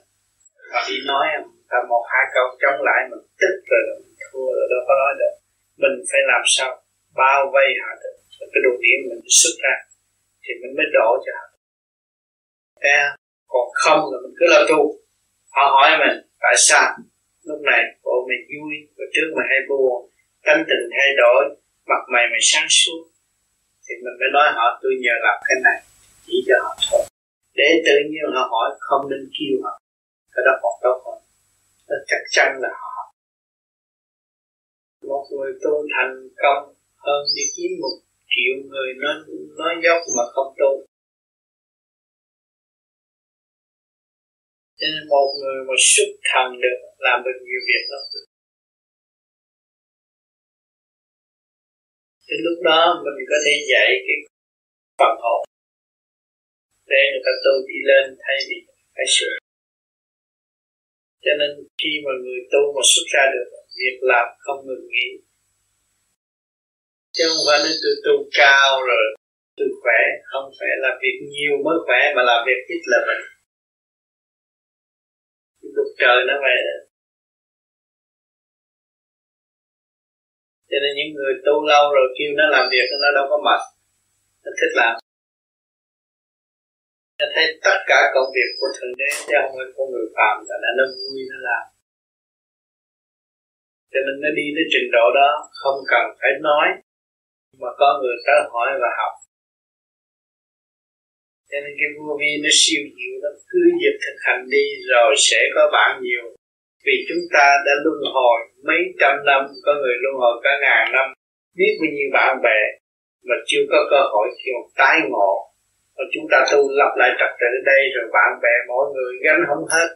Mà đi nói ta một hai câu chống lại mình, tức rồi mình thua rồi đâu có nói được. Mình phải làm sao bao vây họ được? Cái đồ điểm mình xuất ra, thì mình mới đổ cho họ. Thấy còn không là mình cứ làm tu. Họ hỏi mình, tại sao? Lúc này bộ mình vui, và trước mà hay buồn tâm tình thay đổi, mặt mày mày sáng suốt. Thì mình mới nói họ, tôi nhờ làm cái này, chỉ cho họ thôi. Để tự nhiên họ hỏi, không nên kêu họ. Cái đó còn tốt hơn. Nó chắc chắn là họ. Một người tu thành công hơn đi kiếm một triệu người nó nói dốc mà không tu. Cho nên một người mà xuất thần được làm được nhiều việc lắm. Thì lúc đó mình có thể dạy cái phần hồn để người ta tu đi lên thay vì phải sửa. Cho nên khi mà người tu mà xuất ra được, việc làm không ngừng nghỉ chứ không phải nên tôi tu cao rồi tôi khỏe, không phải là việc nhiều mới khỏe mà làm việc ít là mình luật trời nó vậy đó. Cho nên những người tu lâu rồi kêu nó làm việc, nó đâu có mệt. Nó thích làm. Nó thấy tất cả công việc của thượng đế, chứ không phải của người phàm, là nó vui, nó làm. Cho nên nó đi tới trình độ đó, không cần phải nói mà có người tới hỏi và học. Cho nên cái vô vi nó siêu diệu nó cứ việc thực hành đi rồi sẽ có bạn nhiều. Vì chúng ta đã luân hồi mấy trăm năm, có người luân hồi cả ngàn năm. Biết bao nhiêu bạn bè mà chưa có cơ hội kiểu tái ngộ. Mà chúng ta tu lập lại trật tự đây rồi bạn bè mỗi người gánh không hết.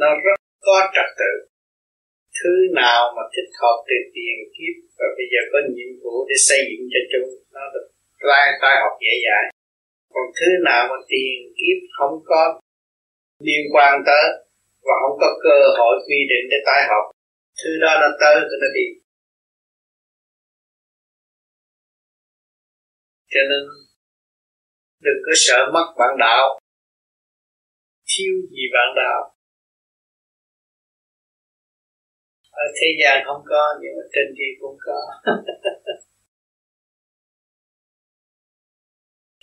Nó rất có trật tự thứ nào mà thích hợp từ tiền kiếp và bây giờ có nhiệm vụ để xây dựng cho chúng. Nó được lai tai học dễ dãi. Còn thứ nào mà tiền kiếp không có liên quan tới và không có cơ hội quy định để tái học, thứ đó nó tới thì nó đi. Cho nên đừng có sợ mất bạn đạo. Thiếu gì bạn đạo? Ở thế gian không có, nhưng mà trên kia cũng có.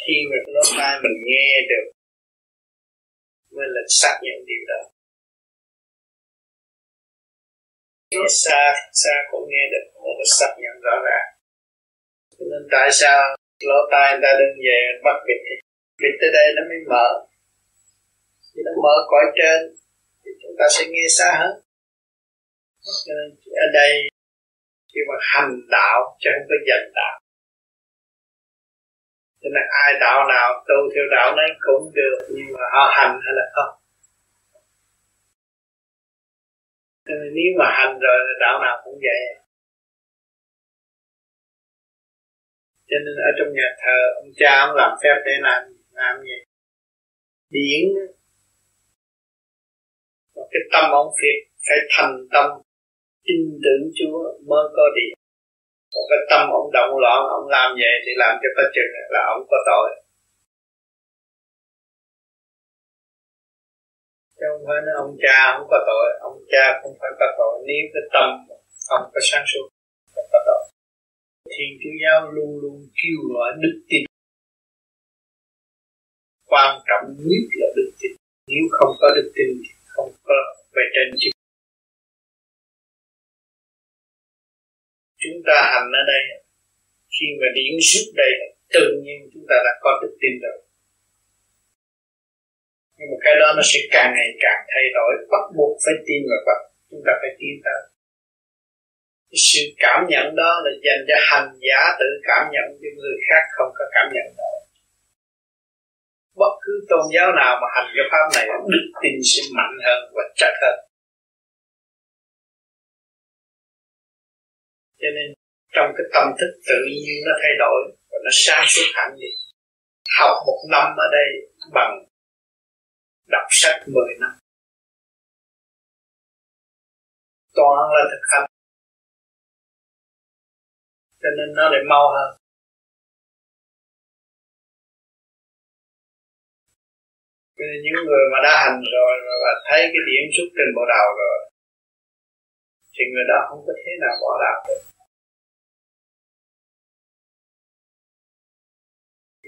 Khi mà lỗ tai mình nghe được mới là xác nhận điều đó. Nó xa xa cũng nghe được mới là xác nhận rõ ràng. Cho nên tại sao lỗ tai người ta đứng về bắt bịt bịt tới đây nó mới mở. Thì nó mở cõi trên thì chúng ta sẽ nghe xa hơn cho nên ở đây, khi mà hành đạo, chứ không có dành đạo. Cho nên ai đạo nào, tu theo đạo nấy cũng được, nhưng mà họ hành hay là không? Cho nên nếu mà hành rồi là đạo nào cũng vậy. Cho nên ở trong nhà thờ, ông cha ông làm phép để làm làm gì? Điển. Và cái tâm ông phiệt, phải thành tâm tin tưởng Chúa mới có điện. Còn cái tâm ông động loạn, ông làm vậy thì làm cho có chừng là ông có tội. Chứ không phải nói ông cha không có tội, ông cha cũng phải có tội. Nếu cái tâm ông có sáng suốt không có tội. Thiên chúa giáo luôn luôn kêu gọi đức tin. Quan trọng nhất là đức tin. Nếu không có đức tin thì không có về trên chứ chúng ta hành ở đây. Khi mà điển xuất đây, tự nhiên chúng ta đã có đức tin rồi. Nhưng mà cái đó nó sẽ càng ngày càng thay đổi. Bắt buộc phải tin và bắt chúng ta phải tin tới cái sự cảm nhận đó là dành cho hành giả tự cảm nhận cho người khác không có cảm nhận đó bất cứ tôn giáo nào mà hành cái pháp này, đức tin sẽ mạnh hơn và chắc hơn. Cho nên trong cái tâm thức tự nhiên nó thay đổi và nó sáng suốt hẳn đi. Học một năm ở đây bằng đọc sách 10 năm. Toàn là thực hành. Cho nên nó lại mau hơn. Nên những người mà đã hành rồi và thấy cái điểm xuất trên bộ đầu rồi, thì người đó không có thế nào bỏ đạo được.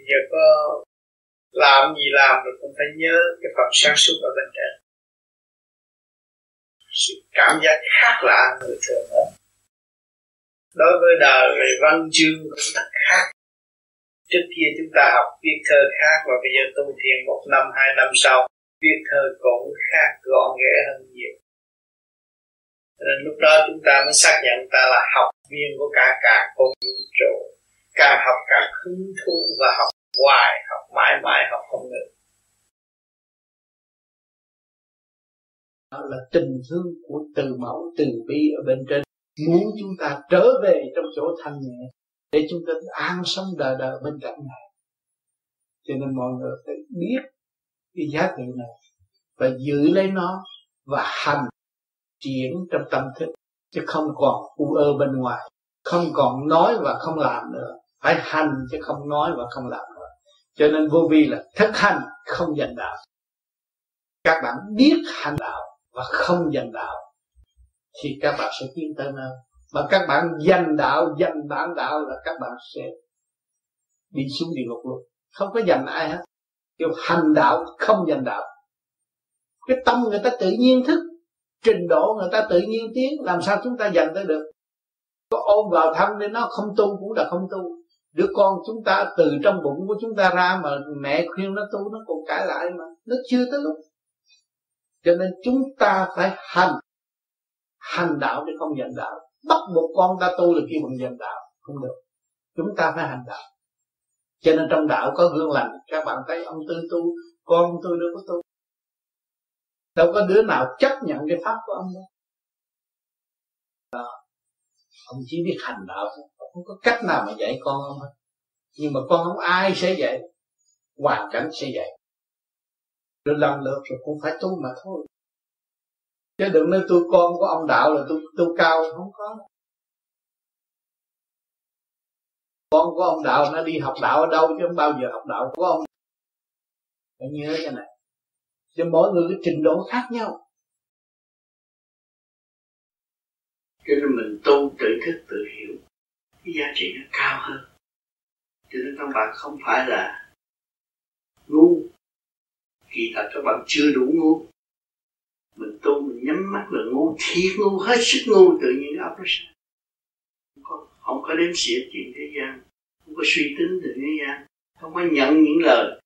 Giờ có làm gì làm rồi cũng phải nhớ cái phần sáng suốt ở bên trên sự cảm giác khác lạ người thường đó. đối với đời về văn chương cũng thật khác, trước kia chúng ta học viết thơ khác và bây giờ tu thiền một năm, hai năm sau, viết thơ cũng khác, gọn ghẽ hơn nhiều nên lúc đó chúng ta mới xác nhận ta là học viên của cả cả con vũ trụ càng học càng hứng thú và học hoài học, mãi mãi học không ngừng đó là tình thương của từ mẫu, từ bi ở bên trên. Muốn chúng ta trở về trong chỗ thanh nhẹ, để chúng ta an sống đời đời bên cạnh này cho nên mọi người phải biết cái giá trị này, và giữ lấy nó, và hành triển trong tâm thức, chứ không còn u ơ bên ngoài. Không còn nói và không làm nữa. Phải hành chứ không nói và không làm nữa cho nên vô vi là thực hành không giành đạo. Các bạn biết hành đạo và không giành đạo, thì các bạn sẽ tiến tới nơi. Mà các bạn giành đạo, giành bản đạo là các bạn sẽ đi xuống địa ngục luôn. Không có giành ai hết. Kêu hành đạo, không giành đạo. Cái tâm người ta tự nhiên thức, trình độ người ta tự nhiên tiến, làm sao chúng ta giành tới được? Có ôm vào thân nên nó không tu cũng là không tu đứa con chúng ta từ trong bụng của chúng ta ra mà mẹ khuyên nó tu, nó còn cãi lại mà. Nó chưa tới lúc. Cho nên chúng ta phải hành. Hành đạo để không giành đạo. Bắt một con ta tu là kêu bằng giành đạo. Không được. Chúng ta phải hành đạo. Cho nên trong đạo có gương lành. Các bạn thấy ông tư tu, con tôi đâu có tu. Đâu có đứa nào chấp nhận cái pháp của ông đâu. Đó. Ông chỉ biết hành đạo thôi không có cách nào mà dạy con không hết. Nhưng mà con không ai sẽ dạy, hoàn cảnh sẽ dạy. Rồi làm được rồi cũng phải tu mà thôi. Chứ đừng nói tôi con của ông đạo là tôi tu cao không có. Con của ông đạo nó đi học đạo ở đâu chứ không bao giờ học đạo của ông. Phải nhớ cái này. Cho mỗi người cái trình độ khác nhau. Cho nên mình tu tự thức tự hiểu cái giá trị nó cao hơn. Cho nên các bạn không phải là ngu. Kỳ thật các bạn chưa đủ ngu. Mình tu mình nhắm mắt là ngu thiệt ngu hết sức ngu tự nhiên óc nó sao không có, không có đếm xỉa chuyện thế gian không có suy tính từ thế gian không có nhận những lời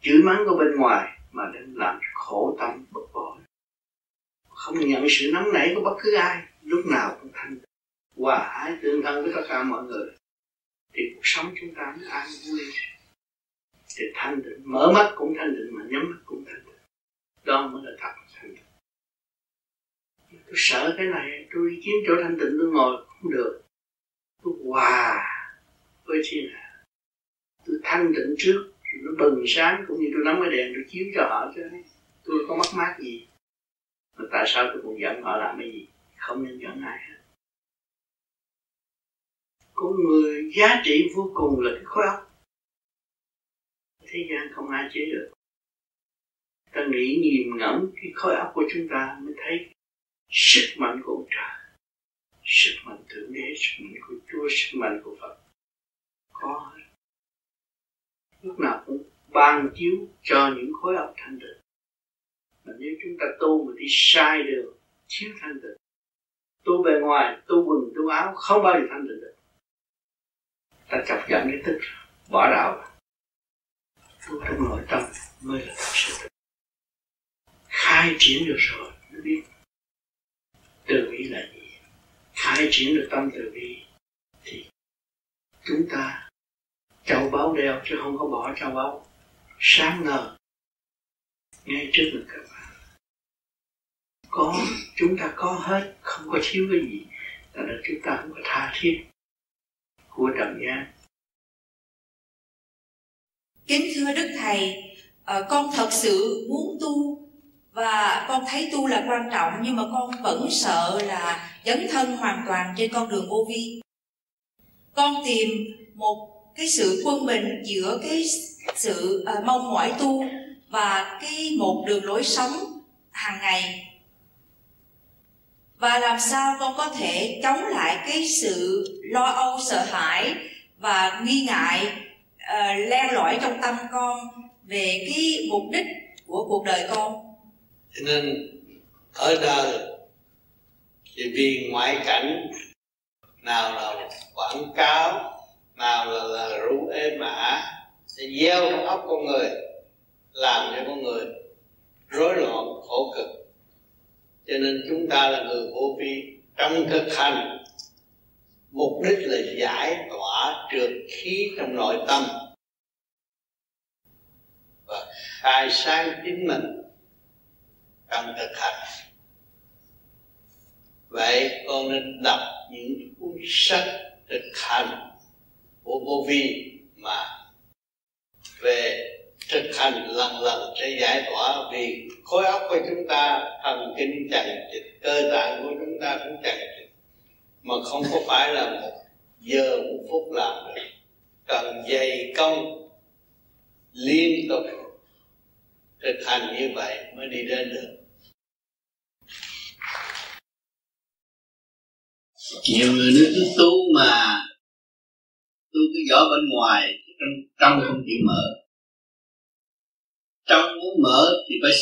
chửi mắng của bên ngoài mà đến làm khổ tâm bực bội. Không nhận sự nóng nảy của bất cứ ai lúc nào cũng thanh tịnh hòa ái tương thân với tất cả mọi người. Thì cuộc sống chúng ta mới an vui. Thì thanh tịnh, mở mắt cũng thanh tịnh mà nhắm mắt cũng thanh tịnh. Đó mới là thật thanh tịnh. Tôi sợ cái này, tôi đi kiếm chỗ thanh tịnh, tôi ngồi không được. Tôi hòa với thiên hạ tôi thanh tịnh trước, nó bừng sáng cũng như tôi nắm cái đèn tôi chiếu cho họ chứ. Tôi có mất mát gì? Mà tại sao tôi còn giận họ làm cái gì? Không nên giận ai hết con người giá trị vô cùng là cái khối óc. Thế gian không ai chế được. Ta nghĩ nhìn ngẫm cái khối óc của chúng ta mới thấy sức mạnh của ông trời, sức mạnh thượng đế, sức mạnh của chúa, sức mạnh của phật. Có. Lúc nào cũng ban chiếu cho những khối óc thanh tịnh. Mà nếu chúng ta tu mà đi sai đường thiếu thanh tịnh. Tu bề ngoài, tu quần, tu áo, không bao giờ thanh tịnh được ta chọc giận cái tức bỏ đạo. Tu trong nội tâm mới là thật sự. Khai triển được rồi nó biết. Từ bi là gì? Khai triển được tâm từ bi thì chúng ta châu báu đeo chứ không có bỏ châu báu. Sáng ngời ngay trước mặt các bạn. Có, chúng ta có hết, không có thiếu cái gì. Là chúng ta không có tha thiết của trần gian kính thưa đức thầy ờ, con thật sự muốn tu và con thấy tu là quan trọng nhưng mà con vẫn sợ là dấn thân hoàn toàn trên con đường vô vi. Con tìm một cái sự quân bình giữa cái sự ờ, mong mỏi tu và cái một đường lối sống hàng ngày và làm sao con có thể chống lại cái sự lo âu sợ hãi và nghi ngại ờ, uh, len lỏi trong tâm con về cái mục đích của cuộc đời con? Cho nên ở đời thì vì ngoại cảnh nào là quảng cáo nào là, là rủ êm ả để gieo trong óc con người làm cho con người rối loạn khổ cực cho nên chúng ta là người vô vi. Trong thực hành, mục đích là giải tỏa trượt khí trong nội tâm và khai sáng chính mình trong thực hành. Vậy con nên đọc những cuốn sách thực hành của vô vi mà về thực hành lần lần sẽ giải tỏa vì khối óc của chúng ta thần kinh chặt chịch cơ tạng của chúng ta cũng chặt chịch mà không có phải là một giờ một phút làm được. Cần dày công liên tục thực hành như vậy mới đi đến được. Nhiều người nói cứ tu mà tu cái vỏ bên ngoài trong, trong không chịu mở trong muốn mở thì phải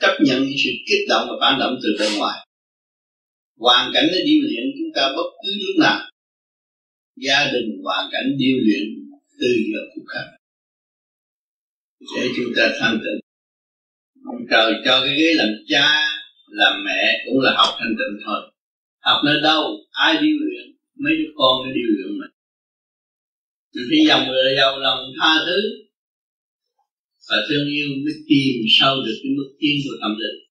chấp nhận những sự kích động và phản động từ bên ngoài. Hoàn cảnh nó điêu luyện, chúng ta bất cứ lúc nào. Gia đình hoàn cảnh điêu luyện từ giờ phút khắc để chúng ta thanh tịnh. Ông trời cho cái ghế làm cha, làm mẹ cũng là học thanh tịnh thôi. Học nơi đâu, ai điêu luyện? Mấy đứa con nó điêu luyện mình. Mình phải dòng người giàu lòng tha thứ và thương yêu mới tìm sâu được cái mức tiến của tâm linh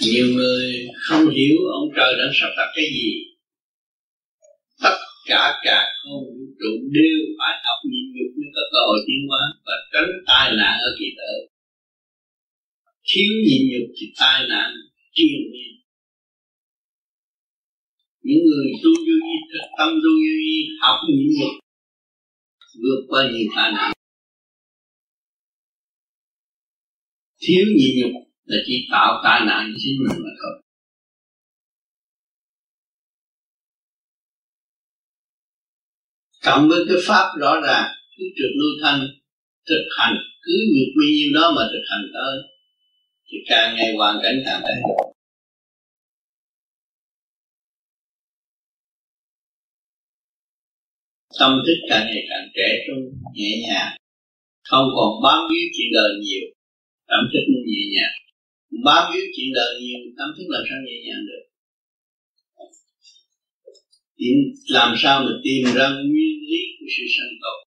nhiều người không hiểu ông trời đã sắp đặt cái gì. Tất cả cả không vũ trụ đều phải học nhịn nhục mới có cơ hội tiến hóa và tránh tai nạn ở kỳ tử. Thiếu nhịn nhục thì tai nạn triền miên những người tu vô vi thực tâm tu vô vi, học những luật vượt qua nhiều khả năng thiếu nhịn nhục là chỉ tạo tai nạn cho chính mình mà thôi. Cộng với cái pháp rõ ràng cứ trực lưu thanh thực hành, cứ vượt bao nhiêu đó mà thực hành tới thì càng ngày hoàn cảnh càng tệ tâm thức càng ngày càng trẻ trung, nhẹ nhàng. Không còn bám víu chuyện đời nhiều, tâm thức nó nhẹ nhàng. Bám víu chuyện đời nhiều, tâm thức làm sao nhẹ nhàng được? Tìm làm sao mà tìm ra nguyên lý của sự sanh tồn?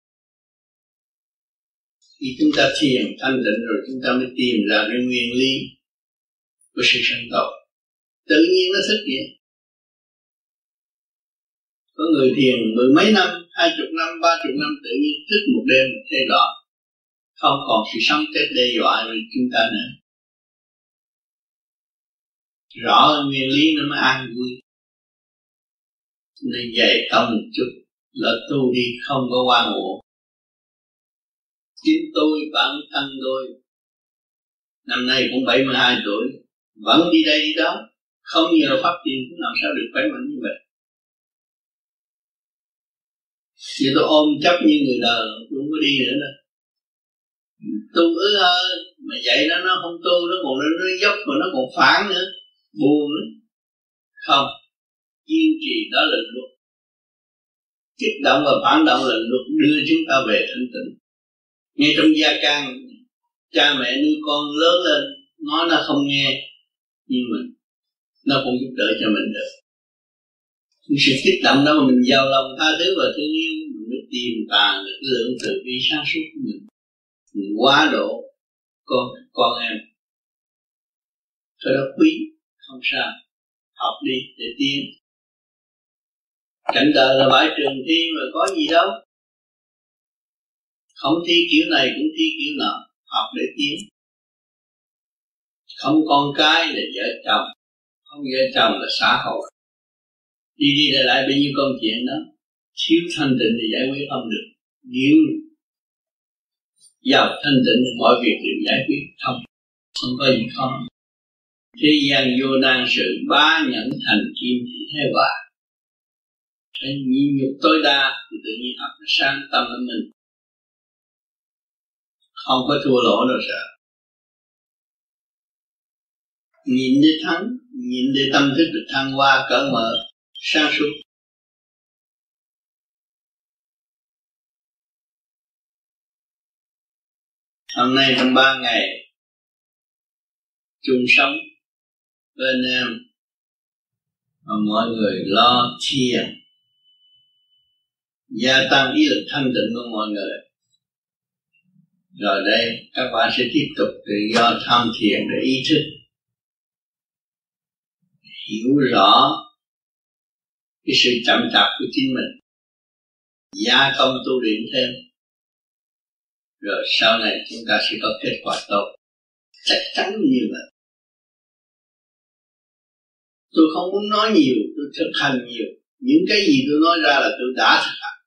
Khi chúng ta thiền thanh định rồi, chúng ta mới tìm ra cái nguyên lý của sự sanh tồn. Tự nhiên nó thích vậy có người thiền mười mấy năm hai chục năm, ba chục năm tự nhiên thức một đêm thay đổi không còn sự sống chết đe dọa với chúng ta nữa. Rõ nguyên lý nó mới an vui. Nên dạy tâm một chút, là tu đi không có quan ngộ chính tôi, bản thân tôi, năm nay cũng 72 tuổi, vẫn đi đây đi đó. Không nhờ pháp tiền cũng làm sao được khỏe mạnh như vậy. Vì tôi ôm chấp như người đời không có đi nữa đâu tu ứ ơ mà dạy nó nó không tu nó còn nó, nó dốc mà nó còn phản nữa. Buồn nữa không kiên trì đó là luật. Kích động và phản động là luật đưa chúng ta về thanh tịnh. Ngay trong gia can cha mẹ nuôi con lớn lên nói nó không nghe nhưng mà nó cũng giúp đỡ cho mình được. Sự kích động đó mà mình giàu lòng tha thứ và thương yêu tiềm tàng lực cái lượng từ bi sáng suốt của mình. Mình quá độ con con em. Cái đó quý, không sao. Học đi để tiến. Cảnh đời là bãi trường thi mà có gì đâu. Không thi kiểu này cũng thi kiểu nọ, học để tiến. Không con cái là vợ chồng, không vợ chồng là xã hội. Đi đi lại lại bao nhiêu công chuyện đó thiếu thanh tịnh thì giải quyết không được. Nếu giàu thanh tịnh thì mọi việc đều giải quyết không không có gì khó thế gian vô nan sự, bá nhẫn thành kim thì thế hòa cái nhị nhục tối đa thì tự nhiên ấp nó sang tâm ở mình. Không có thua lỗ đâu sợ. Nhìn để thắng, nhìn để tâm thức được thăng hoa cỡ mở, sáng suốt. Hôm nay trong ba ngày, chung sống bên em. Mà mọi người lo thiền gia tăng ý lực thanh tịnh của mọi người. Rồi đây, các bạn sẽ tiếp tục tự do tham thiền để ý thức, hiểu rõ cái sự chậm chạp của chính mình. Gia công tu luyện thêm rồi sau này chúng ta sẽ có kết quả tốt. Chắc chắn như vậy. Tôi không muốn nói nhiều, tôi thực hành nhiều. Những cái gì tôi nói ra là tôi đã thực hành.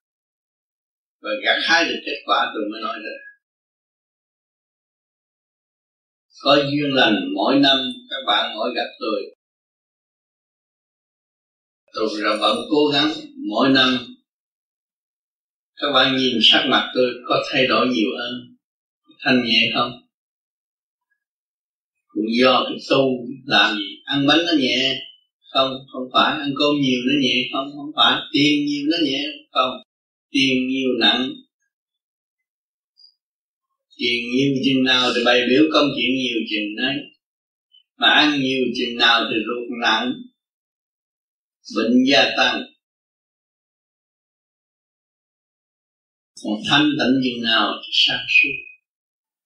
Và gặt hái được kết quả tôi mới nói ra. Có duyên lành mỗi năm, các bạn mỗi gặp tôi. Tôi vẫn cố gắng mỗi năm các bạn nhìn sắc mặt tôi có thay đổi nhiều hơn thanh nhẹ không? Cũng do cái tu làm gì? Ăn bánh nó nhẹ không? Không phải. Ăn cơm nhiều nó nhẹ không? Không phải. Tiền nhiều nó nhẹ không? Tiền nhiều nặng. Tiền nhiều chừng nào thì bày biểu công chuyện nhiều chừng đấy. Mà ăn nhiều chừng nào thì ruột nặng. Bệnh gia tăng. Còn thanh tịnh chừng nào thì sáng suốt.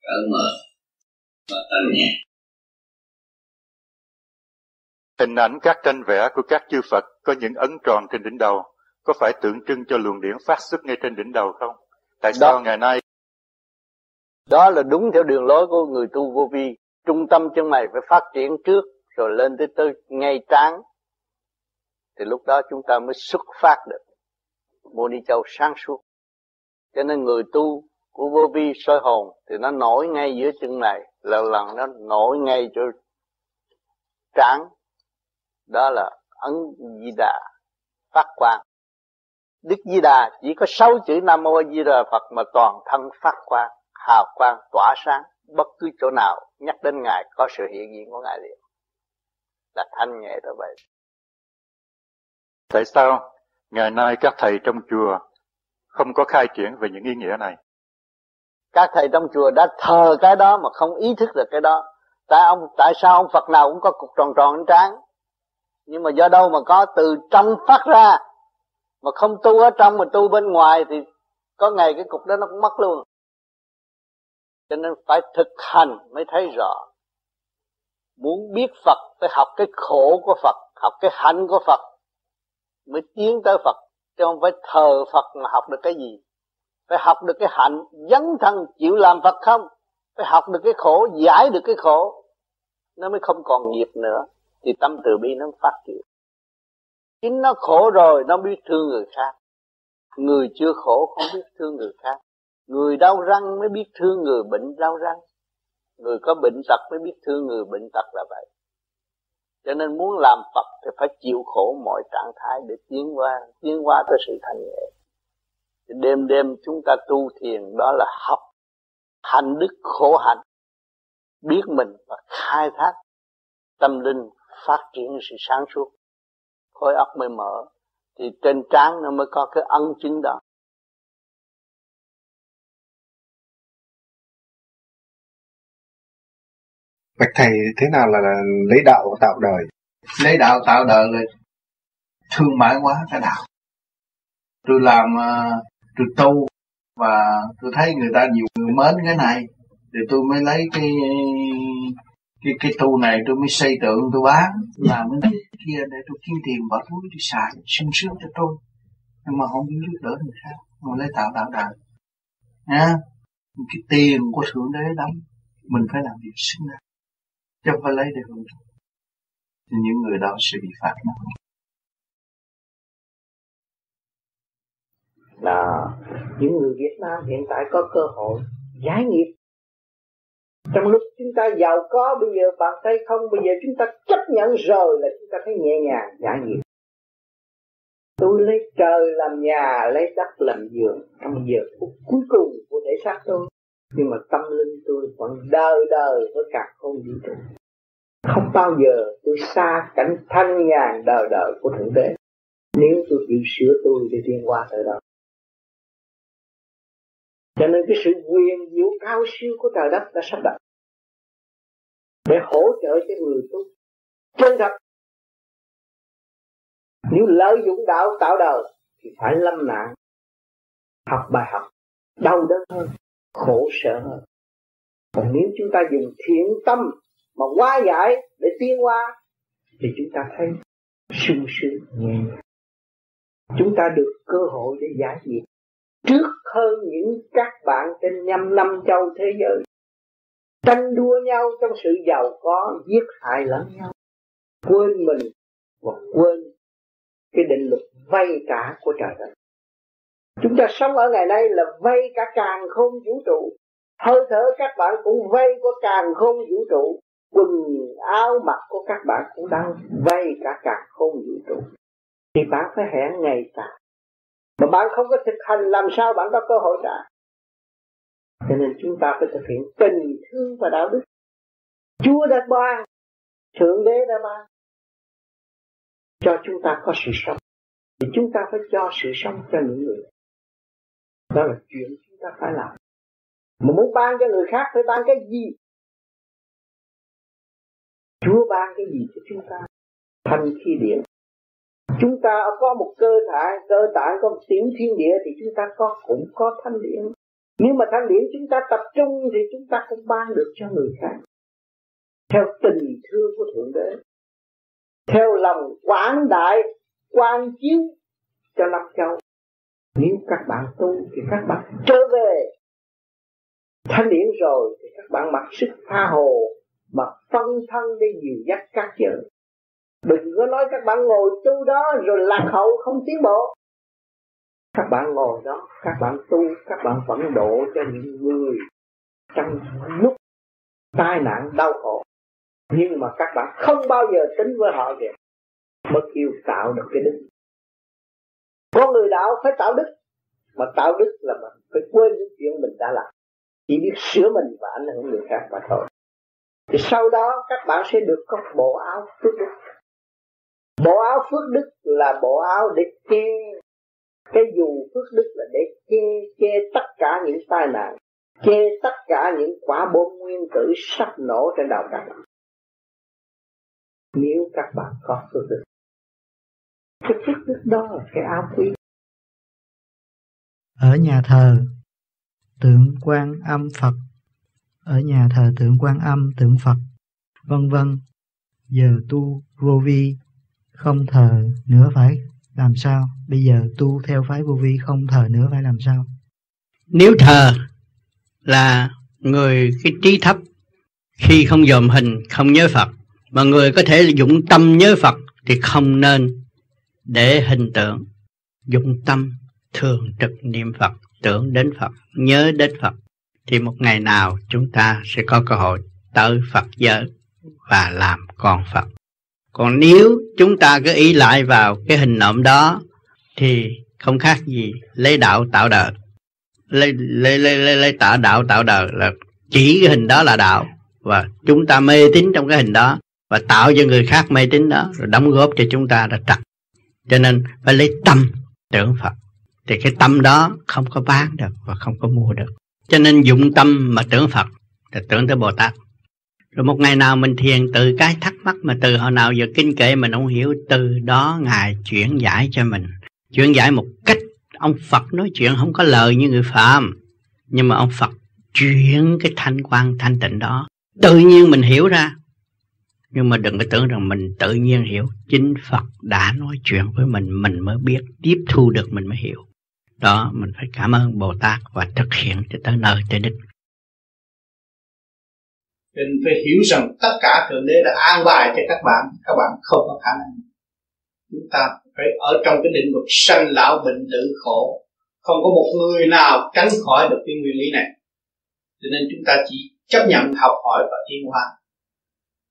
Cởi mở và tận nhẹ. Hình ảnh các tranh vẽ của các chư Phật có những ấn tròn trên đỉnh đầu, có phải tượng trưng cho luồng điển phát xuất ngay trên đỉnh đầu không? Tại sao Đó. ngày nay đó là đúng theo đường lối của người tu vô vi. Trung tâm chân mày phải phát triển trước rồi lên tới tới ngay trán. Thì lúc đó chúng ta mới xuất phát được. Mô ni châu sáng suốt cho nên người tu của vô vi soi hồn thì nó nổi ngay giữa chân này, lần lần nó nổi ngay chỗ trán. Đó là ấn di đà phát quang. Đức di đà chỉ có sáu chữ nam mô di đà phật mà toàn thân phát quang, hào quang, tỏa sáng. Bất cứ chỗ nào nhắc đến ngài có sự hiện diện của ngài liền. Là thanh nhẹ đó vậy. Tại sao ngày nay các thầy trong chùa không có khai triển về những ý nghĩa này? các thầy trong chùa đã thờ cái đó mà không ý thức được cái đó. Tại ông, tại sao ông Phật nào cũng có cục tròn tròn trên trán nhưng mà do đâu mà có từ trong phát ra? Mà không tu ở trong mà tu bên ngoài thì có ngày cái cục đó nó cũng mất luôn. Cho nên phải thực hành mới thấy rõ. Muốn biết Phật phải học cái khổ của Phật, học cái hạnh của Phật mới tiến tới Phật chứ không phải thờ Phật mà học được cái gì. Phải học được cái hạnh dấn thân chịu làm Phật không? Phải học được cái khổ, giải được cái khổ. Nó mới không còn nghiệp nữa. Thì tâm từ bi nó phát triển. Chính nó khổ rồi, nó biết thương người khác. Người chưa khổ không biết thương người khác. Người đau răng mới biết thương người bệnh đau răng. Người có bệnh tật mới biết thương người bệnh tật là vậy cho nên muốn làm Phật thì phải chịu khổ mọi trạng thái để tiến qua tiến qua tới sự thanh nhẹ đêm đêm chúng ta tu thiền, đó là học hành đức khổ hạnh, biết mình và khai thác tâm linh phát triển sự sáng suốt. Khối óc mới mở, thì trên trán nó mới có cái ân chứng đó. Bạch thầy thế nào là, là lấy đạo tạo đời? lấy đạo tạo đời là thương mại hóa cái đạo. Tôi làm ờ, tôi tu và tôi thấy người ta nhiều người mến cái này thì tôi mới lấy cái cái cái tu này tôi mới xây tượng tôi bán làm cái kia để tôi kiếm tiền bỏ túi đi xài sung sướng cho tôi. Nhưng mà không biết giúp đỡ người khác mà lấy tạo đạo đời. Nha. Cái tiền của thượng đế đóng mình phải làm việc xứng đáng chứ không phải lấy để hưởng thụ thì những người đó sẽ bị phạt nặng là những người Việt Nam hiện tại có cơ hội giải nghiệp. Trong lúc chúng ta giàu có, bây giờ bạn thấy không? Bây giờ chúng ta chấp nhận rồi là chúng ta thấy nhẹ nhàng giải nghiệp. Tôi lấy trời làm nhà, lấy đất làm giường. Trong giờ phút cuối cùng của thể xác tôi. Nhưng mà tâm linh tôi vẫn đời đời với cả không vũ trụ không bao giờ tôi xa cảnh thanh nhàn đời đời của thượng đế. Nếu tôi chịu sửa tôi để tiến qua tới đó. Cho nên cái sự quyền diệu cao siêu của trời đất đã sắp đặt. Để hỗ trợ cho người tu chân thật. Nếu lợi dụng đạo tạo đời thì phải lâm nạn, học bài học, đau đớn hơn, khổ sở hơn. Còn nếu chúng ta dùng thiện tâm mà hóa giải để tiến qua, thì chúng ta thấy sung sướng nhẹ. Nhàng chúng ta được cơ hội để giải nghiệp trước hơn những các bạn trên năm năm châu thế giới, tranh đua nhau trong sự giàu có, giết hại lẫn nhau. Quên mình và quên cái định luật vay cả của trời đất. Chúng ta sống ở ngày nay là vay cả càng không vũ trụ. Hơi thở các bạn cũng vay của càng không vũ trụ quần áo mặc của các bạn cũng đang vay cả càng không vũ trụ. Thì bạn phải hẹn ngày trả mà bạn không có thực hành, làm sao bạn có cơ hội trả? Cho nên chúng ta phải thực hiện tình thương và đạo đức. Chúa đã ban, Thượng Đế đã ban, Cho chúng ta có sự sống. Thì chúng ta phải cho sự sống cho những người. Đó là chuyện chúng ta phải làm. Mà muốn ban cho người khác phải ban cái gì? Chúa ban cái gì cho chúng ta? Thanh khi điện Chúng ta có một cơ thể cơ thể có một tiểu thiên địa thì chúng ta có, cũng có thanh điện nếu mà thanh điển chúng ta tập trung thì chúng ta cũng ban được cho người khác. Theo tình thương của thượng đế. Theo lòng quảng đại quan chiếu cho năm châu. Nếu các bạn tu thì các bạn trở về. Thanh điển rồi thì các bạn mặc sức tha hồ mà phân thân để dìu dắt các chữ. Đừng có nói các bạn ngồi tu đó rồi lạc hậu không tiến bộ. Các bạn ngồi đó, các bạn tu, các bạn vẫn độ cho những người trong lúc tai nạn, đau khổ. Nhưng mà các bạn không bao giờ tính với họ kìa mới kêu tạo được cái đức. Con người đạo phải tạo đức. Mà tạo đức là mình phải quên những chuyện mình đã làm. Chỉ biết sửa mình và ảnh hưởng người khác mà thôi thì sau đó các bạn sẽ được có bộ áo phước đức. Bộ áo phước đức là bộ áo để che, cái dù phước đức là để che che tất cả những tai nạn, che tất cả những quả bom nguyên tử sắp nổ trên đầu các bạn. Nếu các bạn có phước đức, cái phước đức đó là cái áo quý. Ở nhà thờ tượng quan âm Phật ở nhà thờ tượng quan âm tượng Phật, vân vân. Giờ tu vô vi, không thờ nữa phải làm sao? Bây giờ tu theo phái vô vi, không thờ nữa phải làm sao? Nếu thờ là người cái trí thấp, khi không dòm hình, không nhớ Phật, mà người có thể dụng tâm nhớ Phật thì không nên để hình tượng. Dụng tâm thường trực niệm Phật, tưởng đến Phật, nhớ đến Phật thì một ngày nào chúng ta sẽ có cơ hội tới Phật giới và làm con Phật. Còn nếu chúng ta cứ ý lại vào cái hình nộm đó thì không khác gì lấy đạo tạo đời. Lấy lấy lấy lấy, lấy tạo đạo tạo đời là chỉ cái hình đó là đạo và chúng ta mê tín trong cái hình đó và tạo cho người khác mê tín đó rồi đóng góp cho chúng ta là trật. Cho nên phải lấy tâm tưởng Phật. Thì cái tâm đó không có bán được và không có mua được cho nên dụng tâm mà tưởng Phật là tưởng tới Bồ Tát. Rồi một ngày nào mình thiền từ cái thắc mắc mà từ hồi nào giờ kinh kệ mình không hiểu, từ đó ngài chuyển giải cho mình. Chuyển giải một cách ông Phật nói chuyện không có lời như người phạm, nhưng mà ông Phật chuyển cái thanh quan, thanh tịnh đó. Tự nhiên mình hiểu ra. Nhưng mà đừng có tưởng rằng mình tự nhiên hiểu. Chính Phật đã nói chuyện với mình mình mới biết, tiếp thu được mình mới hiểu đó, mình phải cảm ơn Bồ Tát và thực hiện cho tới nơi tới đích. Nên phải hiểu rằng tất cả thượng đế đã an bài cho các bạn các bạn không có khả năng. Chúng ta phải ở trong cái định luật sanh lão bệnh tử khổ. Không có một người nào tránh khỏi được cái nguyên lý này. Cho nên chúng ta chỉ chấp nhận học hỏi và tiến hóa.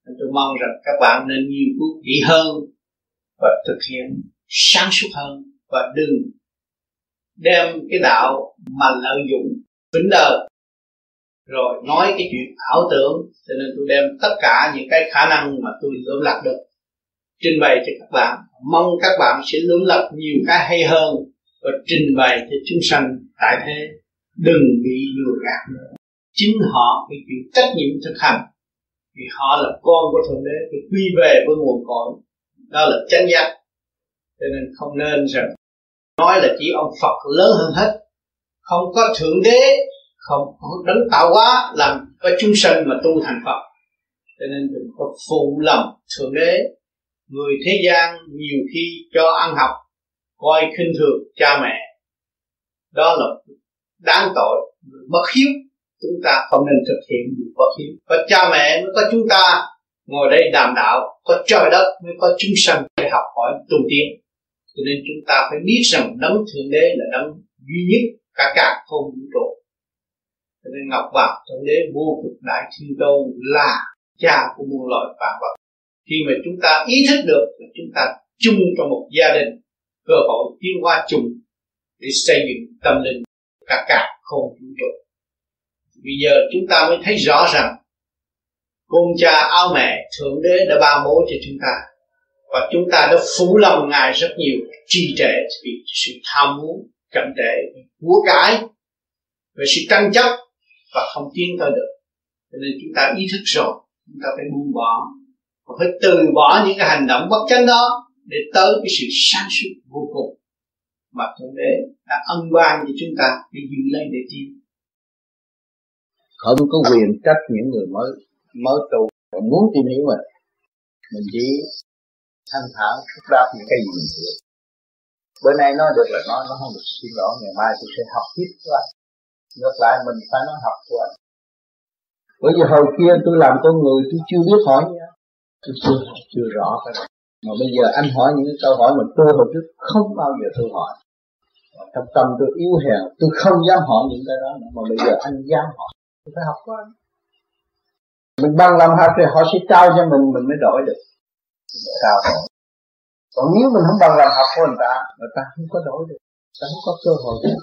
Nên tôi mong rằng các bạn nên nghiên cứu kỹ hơn và thực hiện sáng suốt hơn. Và đừng đem cái đạo mà lợi dụng vĩnh đời. Rồi nói cái chuyện ảo tưởng, cho nên tôi đem tất cả những cái khả năng mà tôi lượm lặt được trình bày cho các bạn. Mong các bạn sẽ lượm lặt nhiều cái hay hơn và trình bày cho chúng sanh tại thế. Đừng bị lừa gạt nữa. Chính họ phải chịu trách nhiệm thực hành. Vì họ là con của thượng đế thì quy về với nguồn cội. Đó là chánh giác. Cho nên không nên rằng nói là chỉ ông Phật lớn hơn hết. Không có thượng đế, không có đấng tạo hóa làm có chúng sanh mà tu thành Phật. Cho nên đừng có phụ lòng thượng đế. Người thế gian nhiều khi cho ăn học, coi khinh thường cha mẹ. Đó là đáng tội mất hiếu. Chúng ta không nên thực hiện điều bất hiếu. Và cha mẹ mới có chúng ta, ngồi đây đàm đạo, có trời đất mới có chúng sanh để học hỏi tu tiến cho nên chúng ta phải biết rằng đấng thượng đế là đấng duy nhất cả cả không vũ trụ. Cho nên ngọc bảo thượng đế vô cực đại thiên tôn là cha của muôn loài vạn vật. Khi mà chúng ta ý thức được là chúng ta chung trong một gia đình, cơ hội tiến hóa chung để xây dựng tâm linh cả cả không vũ trụ. Bây giờ chúng ta mới thấy rõ rằng cùng cha áo mẹ thượng đế đã ban bố cho chúng ta và chúng ta đã phủ lòng ngài rất nhiều trì trệ vì sự tham muốn, chậm trễ của cải, về sự tranh chấp và không tiến tới được. Cho nên chúng ta ý thức rồi, chúng ta phải buông bỏ. Và phải từ bỏ những cái hành động bất chánh đó để tới cái sự sáng suốt vô cùng. Mà thượng đế đã ân ban cho chúng ta để giữ lấy để tiến. Không có quyền trách những người mới mới tu muốn tìm hiểu mình. Mình chỉ thanh thản phúc đáp những cái gì mình hiểu. Bữa nay nói được là nói, nó không được xin lỗi, ngày mai tôi sẽ học tiếp của anh ngược lại, mình phải nói học của anh bởi vì hồi kia tôi làm con người, tôi chưa biết hỏi. Tôi chưa chưa rõ cái này mà bây giờ anh hỏi những câu hỏi mà tôi hồi trước không bao giờ tôi hỏi. Trong tâm tôi yếu hèn, tôi không dám hỏi những cái đó nữa. mà bây giờ anh dám hỏi, tôi phải học của anh mình bằng làm học thì họ sẽ trao cho mình mình mới đổi được cao hơn còn nếu mình không bằng lòng học của người ta người ta không có đổi được, người ta không có cơ hội được.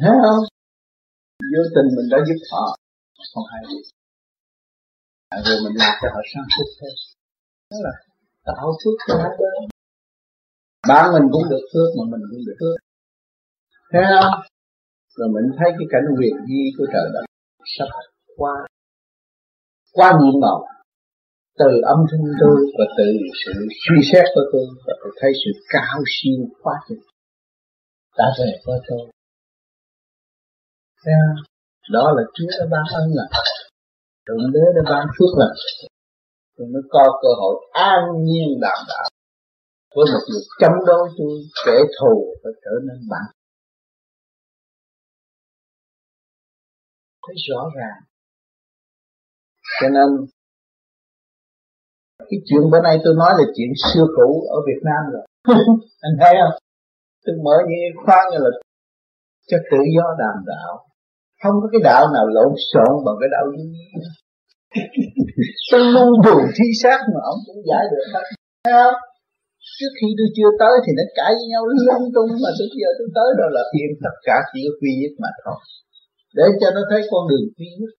Thấy không? Vô tình mình đã giúp họ, không hay gì. Rồi mình làm cho họ sang phúc thêm đó là tạo phước cho hai bên bản mình cũng được phước, mà mình cũng được phước. Thấy không? Rồi mình thấy cái cảnh huyền di của trời đất sắp qua. Qua nhiệm màu từ âm thanh tôi và từ sự suy xét của tôi và tôi thấy sự cao siêu quá trình đã về với tôi Thấy không? đó là Chúa đã ban ân là Thượng Đế đã ban phước lành tôi mới có cơ hội an nhiên đảm đạo với một người chống đối tôi kẻ thù phải trở nên bạn thấy rõ ràng cho nên cái chuyện bữa nay tôi nói là chuyện xưa cũ ở Việt Nam rồi. Anh thấy không? Tôi mở những khoa như là cho tự do đàm đạo. Không có cái đạo nào lộn xộn bằng cái đạo duy tôi ngu buồn thi xác mà ông cũng giải được. Hết thấy không? Trước khi tôi chưa tới thì nó cãi với nhau lung tung mà tôi giờ tôi tới đó là tìm tất cả chỉ có quy nhất mà thôi. Để cho nó thấy con đường quy nhất.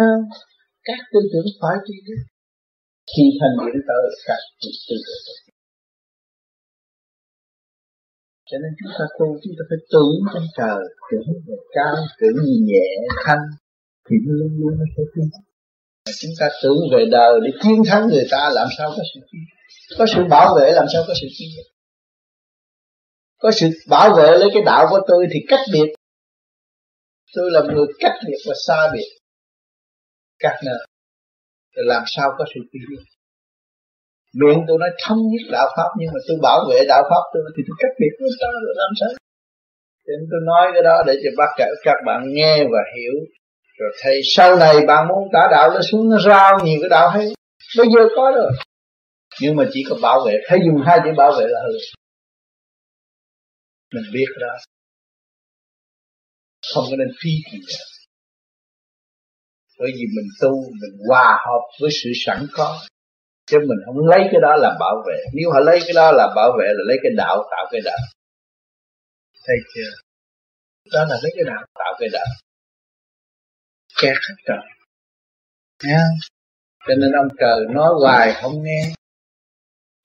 À, các tư tưởng phải quy nhất khi thành điện tới các tư cho nên chúng ta tu, chúng ta phải tưởng trên trời, tưởng về cao, tưởng nhẹ thanh, thì luôn luôn nó sẽ tiến chúng ta tưởng về đời để chiến thắng người ta, làm sao có sự tiến có sự bảo vệ, làm sao có sự tiến có sự bảo vệ lấy cái đạo của tôi thì cách biệt. Tôi là người cách biệt và xa biệt. Các nơi thì làm sao có sự tiến biệt miệng tôi nói thông nhất đạo pháp, nhưng mà tôi bảo vệ đạo pháp tôi, thì tôi cách biệt với ta rồi làm sao? Thì nên tôi nói cái đó để cho bác cả các bạn nghe và hiểu. Rồi thầy, sau này bạn muốn tả đạo nó xuống, nó rao nhiều cái đạo hay. Bây giờ có rồi. Nhưng mà chỉ có bảo vệ. Phải dùng hai chữ bảo vệ là hư mình biết đó. Không có nên phi kỳ. nữa bởi vì mình tu mình hòa hợp với sự sẵn có. Chứ mình không lấy cái đó làm bảo vệ. Nếu họ lấy cái đó làm bảo vệ là lấy cái đạo tạo cái đạo. Thấy chưa? Đó là lấy cái đạo tạo cái đạo. Kẹt hết trời nha cho nên ông trời nói hoài không nghe.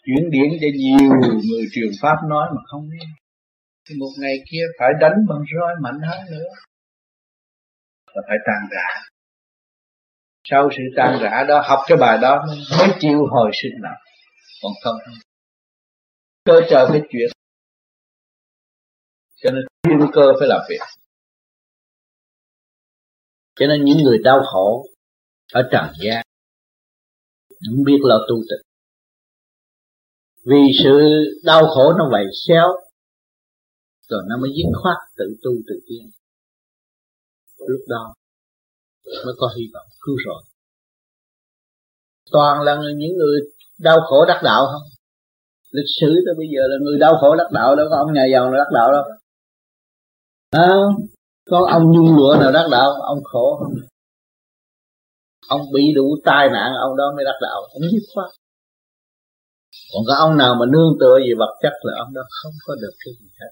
Chuyển điển cho nhiều người truyền pháp nói mà không nghe. Thì một ngày kia phải đánh bằng roi mạnh hơn nữa. Là phải tàn rã sau sự tan rã đó, học cái bài đó mới chịu hồi sinh lại. Còn không? Cơ trời phải chuyện cho nên thiên cơ phải làm việc. Cho nên những người đau khổ ở trần gian không biết lo tu tịch. Vì sự đau khổ nó vậy xéo, rồi nó mới dứt khoát tự tu tự tiên. Lúc đó mới có hy vọng cứu rồi. Toàn là những người đau khổ đắc đạo không? Lịch sử tới bây giờ là người đau khổ đắc đạo đâu có ông nhà giàu nào đắc đạo đâu. À, có ông nhung lụa nào đắc đạo ông khổ không? Ông bị đủ tai nạn ông đó mới đắc đạo. Ông giết khoát. Còn có ông nào mà nương tựa gì vật chất là ông đó không có được cái gì hết.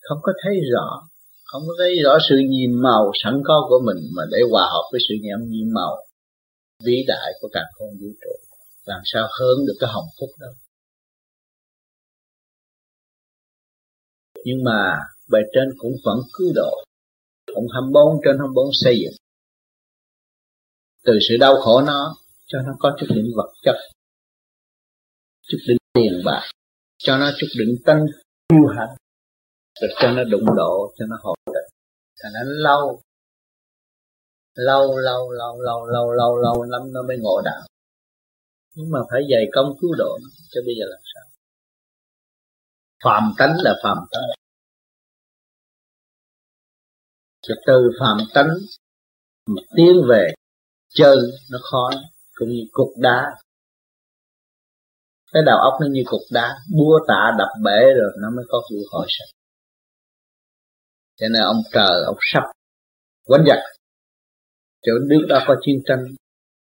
Không có thấy rõ không có thấy rõ sự nhiệm màu sẵn có của mình mà để hòa hợp với sự nhiệm nhiệm màu vĩ đại của cả không vũ trụ. Làm sao hơn được cái hồng phúc đó? Nhưng mà bề trên cũng vẫn cứu độ. Cũng 24 trên 24 xây dựng. Từ sự đau khổ nó, cho nó có chút đỉnh vật chất, chút đỉnh tiền bạc, cho nó chút đỉnh tăng tiêu hạnh được cho nó đụng độ, cho nó hồi tịnh thành nó lâu. Lâu lâu lâu lâu lâu lâu lâu lắm nó mới ngộ đạo. Nhưng mà phải dày công cứu độ nó cho bây giờ làm sao? Phàm tánh là phàm tánh. Cho từ phàm tánh mà tiến về chân nó khó cũng như cục đá. Cái đầu óc nó như cục đá, búa tạ đập bể rồi nó mới có cơ hội sạch cho nên ông trời ông sắp quánh giặc. Chỗ nước đó có chiến tranh,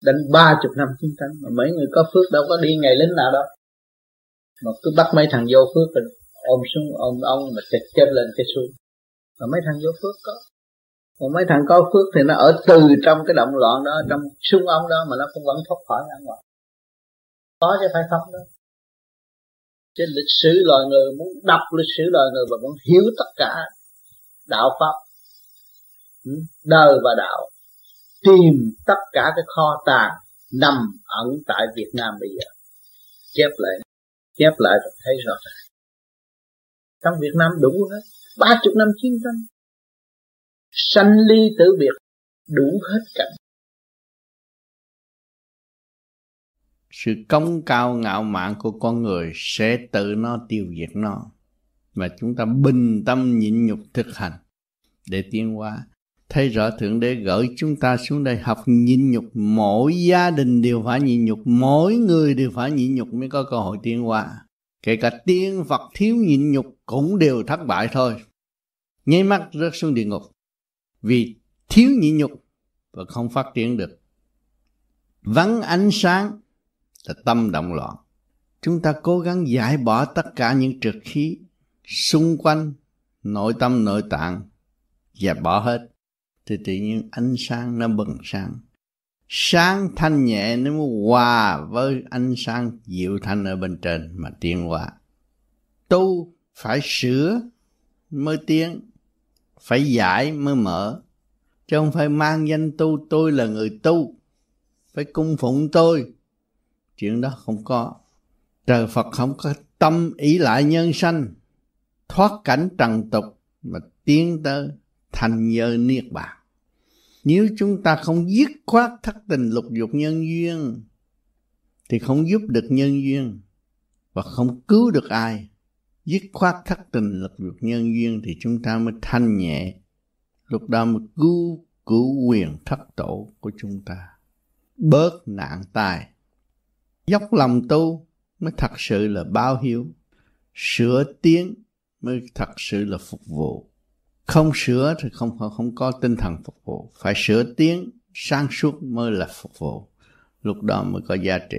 đánh ba chục năm chiến tranh, mà mấy người có phước đâu có đi ngày lính nào đâu. Mà cứ bắt mấy thằng vô phước rồi ôm xuống, ôm ông mà chật chết lên cái xuống mà mấy thằng vô phước có. Còn mấy thằng có phước thì nó ở từ trong cái động loạn đó, trong sung ông đó mà nó cũng vẫn thoát khỏi ra ngoài có chứ phải không đó. Trên lịch sử loài người, muốn đọc lịch sử loài người và muốn hiểu tất cả đạo pháp. Ừ, đời và đạo. Tìm tất cả cái kho tàng nằm ẩn tại Việt Nam bây giờ. Chép lại chép lại và thấy rõ ràng. Trong Việt Nam đủ hết. Ba chục năm chiến tranh. Sanh ly tử biệt. Đủ hết cảnh sự công cao ngạo mạn của con người sẽ tự nó tiêu diệt nó. Và chúng ta bình tâm nhịn nhục thực hành để tiến hóa. Thấy rõ thượng đế gửi chúng ta xuống đây học nhịn nhục, mỗi gia đình đều phải nhịn nhục, mỗi người đều phải nhịn nhục mới có cơ hội tiến hóa. Kể cả tiên phật thiếu nhịn nhục cũng đều thất bại thôi. Nháy mắt rớt xuống địa ngục. Vì thiếu nhịn nhục và không phát triển được. Vắng ánh sáng là tâm động loạn. Chúng ta cố gắng giải bỏ tất cả những trượt khí xung quanh nội tâm nội tạng dẹp bỏ hết. Thì tự nhiên ánh sáng nó bừng sáng. Sáng thanh nhẹ nó mới hòa với ánh sáng dịu thanh ở bên trên mà tiến hóa. Tu phải sửa mới tiến, phải giải mới mở. Chứ không phải mang danh tu, tôi là người tu, phải cung phụng tôi. Chuyện đó không có. Trời phật không có tâm ý lại nhân sanh, thoát cảnh trần tục mà tiến tới thành nhờ niết bàn. Nếu chúng ta không dứt khoát thất tình lục dục nhân duyên, thì không giúp được nhân duyên và không cứu được ai. Dứt khoát thất tình lục dục nhân duyên thì chúng ta mới thanh nhẹ. Lúc đó mới cứu cứu quyền thất tổ của chúng ta. Bớt nạn tai dốc lòng tu mới thật sự là bao hiếu. Sửa tiến mới thật sự là phục vụ không sửa thì không không có tinh thần phục vụ. Phải sửa tiếng, sáng suốt mới là phục vụ. Lúc đó mới có giá trị.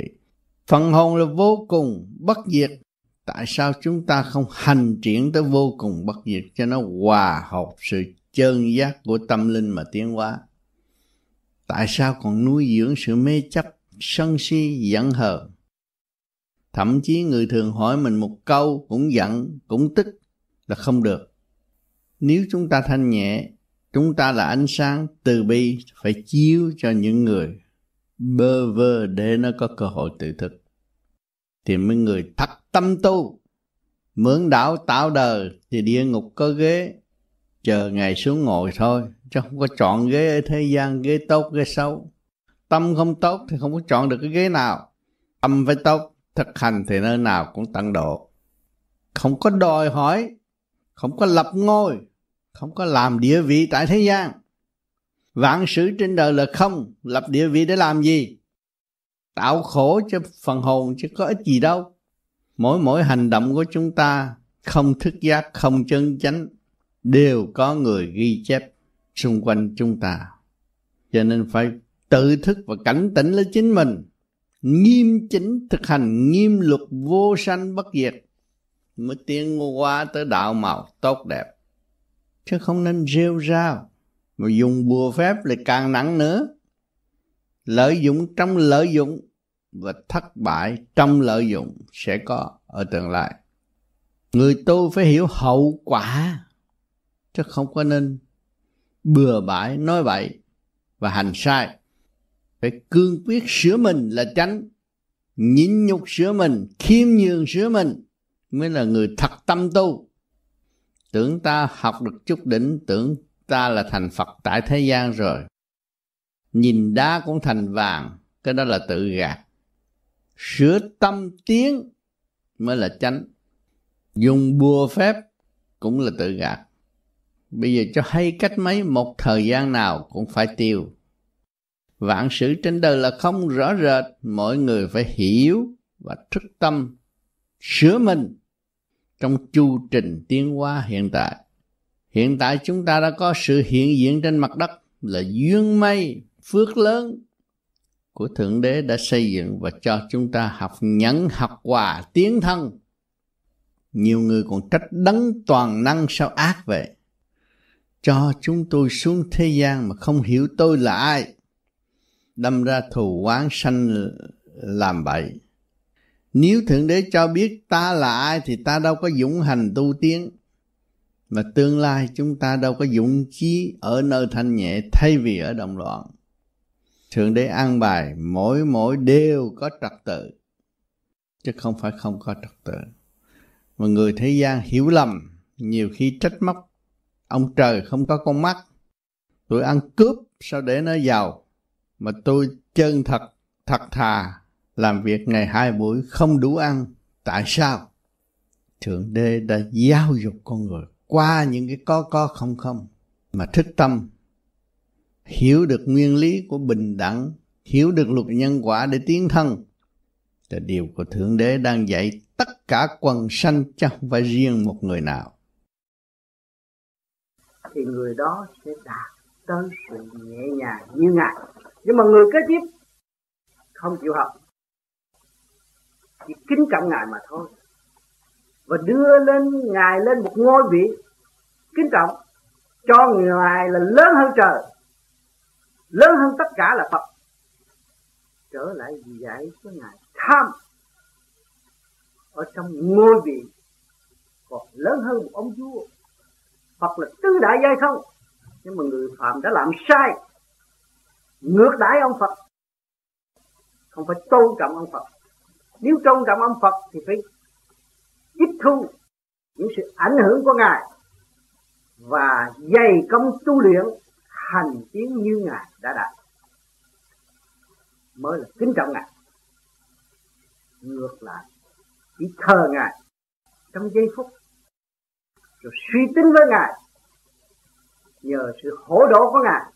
Phần hồn là vô cùng bất diệt. Tại sao chúng ta không hành triển tới vô cùng bất diệt cho nó hòa hợp sự chân giác của tâm linh mà tiến hóa? Tại sao còn nuôi dưỡng sự mê chấp, sân si, giận hờn? Thậm chí người thường hỏi mình một câu cũng giận, cũng tức là không được nếu chúng ta thanh nhẹ chúng ta là ánh sáng từ bi phải chiếu cho những người bơ vơ để nó có cơ hội tự thực, thì mấy người thật tâm tu mượn đạo tạo đời thì địa ngục có ghế chờ ngày xuống ngồi thôi chứ không có chọn ghế ở thế gian ghế tốt ghế xấu. Tâm không tốt thì không có chọn được cái ghế nào. Tâm phải tốt thực hành thì nơi nào cũng tận độ. Không có đòi hỏi không có lập ngôi không có làm địa vị tại thế gian. Vạn sự trên đời là không, lập địa vị để làm gì? Tạo khổ cho phần hồn chứ có ích gì đâu. Mỗi mỗi hành động của chúng ta, không thức giác, không chân chánh, đều có người ghi chép xung quanh chúng ta. Cho nên phải tự thức và cảnh tỉnh lấy chính mình. Nghiêm chỉnh thực hành, nghiêm luật vô sanh bất diệt, mới tiến qua tới đạo màu tốt đẹp chứ không nên rêu rao mà dùng bùa phép lại càng nặng nữa. Lợi dụng trong lợi dụng và thất bại trong lợi dụng sẽ có ở tương lai. Người tu phải hiểu hậu quả, chứ không có nên bừa bãi nói bậy và hành sai. Phải cương quyết sửa mình là tránh, nhịn nhục sửa mình, khiêm nhường sửa mình mới là người thật tâm tu tưởng ta học được chút đỉnh, tưởng ta là thành phật tại thế gian rồi. Nhìn đá cũng thành vàng, cái đó là tự gạt. Sửa tâm tiếng mới là chánh. Dùng bùa phép cũng là tự gạt. Bây giờ cho hay cách mấy, một thời gian nào cũng phải tiêu. Vạn sự trên đời là không rõ rệt mọi người phải hiểu và thức tâm sửa mình trong chu trình tiến hóa hiện tại. Hiện tại chúng ta đã có sự hiện diện trên mặt đất là duyên may, phước lớn của thượng đế đã xây dựng và cho chúng ta học nhẫn, học hòa, tiến thân. Nhiều người còn trách đấng toàn năng sao ác vậy? Cho chúng tôi xuống thế gian mà không hiểu tôi là ai. Đâm ra thù oán sanh làm bậy nếu thượng đế cho biết ta là ai thì ta đâu có dũng hành tu tiến. Mà tương lai chúng ta đâu có dũng chí ở nơi thanh nhẹ thay vì ở động loạn. Thượng đế an bài, mỗi mỗi đều có trật tự, chứ không phải không có trật tự. Mà người thế gian hiểu lầm, nhiều khi trách móc, ông trời không có con mắt. Tôi ăn cướp sao để nó giàu? Mà tôi chân thật thật thà làm việc ngày hai buổi không đủ ăn. Tại sao? Thượng đế đã giáo dục con người qua những cái có có không không mà thức tâm, hiểu được nguyên lý của bình đẳng, hiểu được luật nhân quả để tiến thân. Là điều của thượng đế đang dạy tất cả quần sanh chứ không phải riêng một người nào. Thì người đó sẽ đạt tới sự nhẹ nhàng như ngài. Nhưng mà người kế tiếp không chịu học chỉ kính trọng ngài mà thôi. Và đưa lên, ngài lên một ngôi vị kính trọng cho ngài là lớn hơn trời, lớn hơn tất cả là phật. Trở lại dạy cho ngài tham ở trong ngôi vị còn lớn hơn một ông vua. Phật là tứ đại giai không? Nhưng mà người phạm đã làm sai, ngược đãi ông Phật. Không phải tôn trọng ông Phật nếu tôn trọng ông Phật thì phải tiếp thu những sự ảnh hưởng của ngài và dày công tu luyện hành tiến như ngài đã đạt mới là kính trọng ngài. Ngược lại, chỉ thờ ngài trong giây phút, rồi suy tính với ngài, nhờ sự hỗ độ của ngài,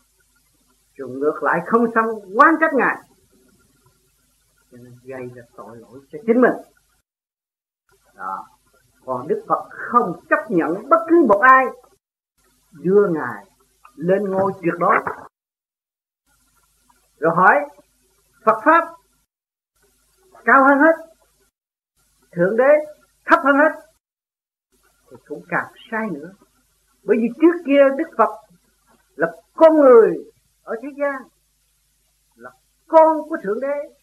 rồi ngược lại không xong quan trách ngài cho nên gây ra tội lỗi cho chính mình. Đó. Còn đức phật không chấp nhận bất cứ một ai đưa ngài lên ngôi tuyệt đối. Rồi hỏi, phật pháp cao hơn hết, thượng đế thấp hơn hết, thì cũng càng sai nữa. Bởi vì trước kia đức phật là con người ở thế gian, là con của thượng đế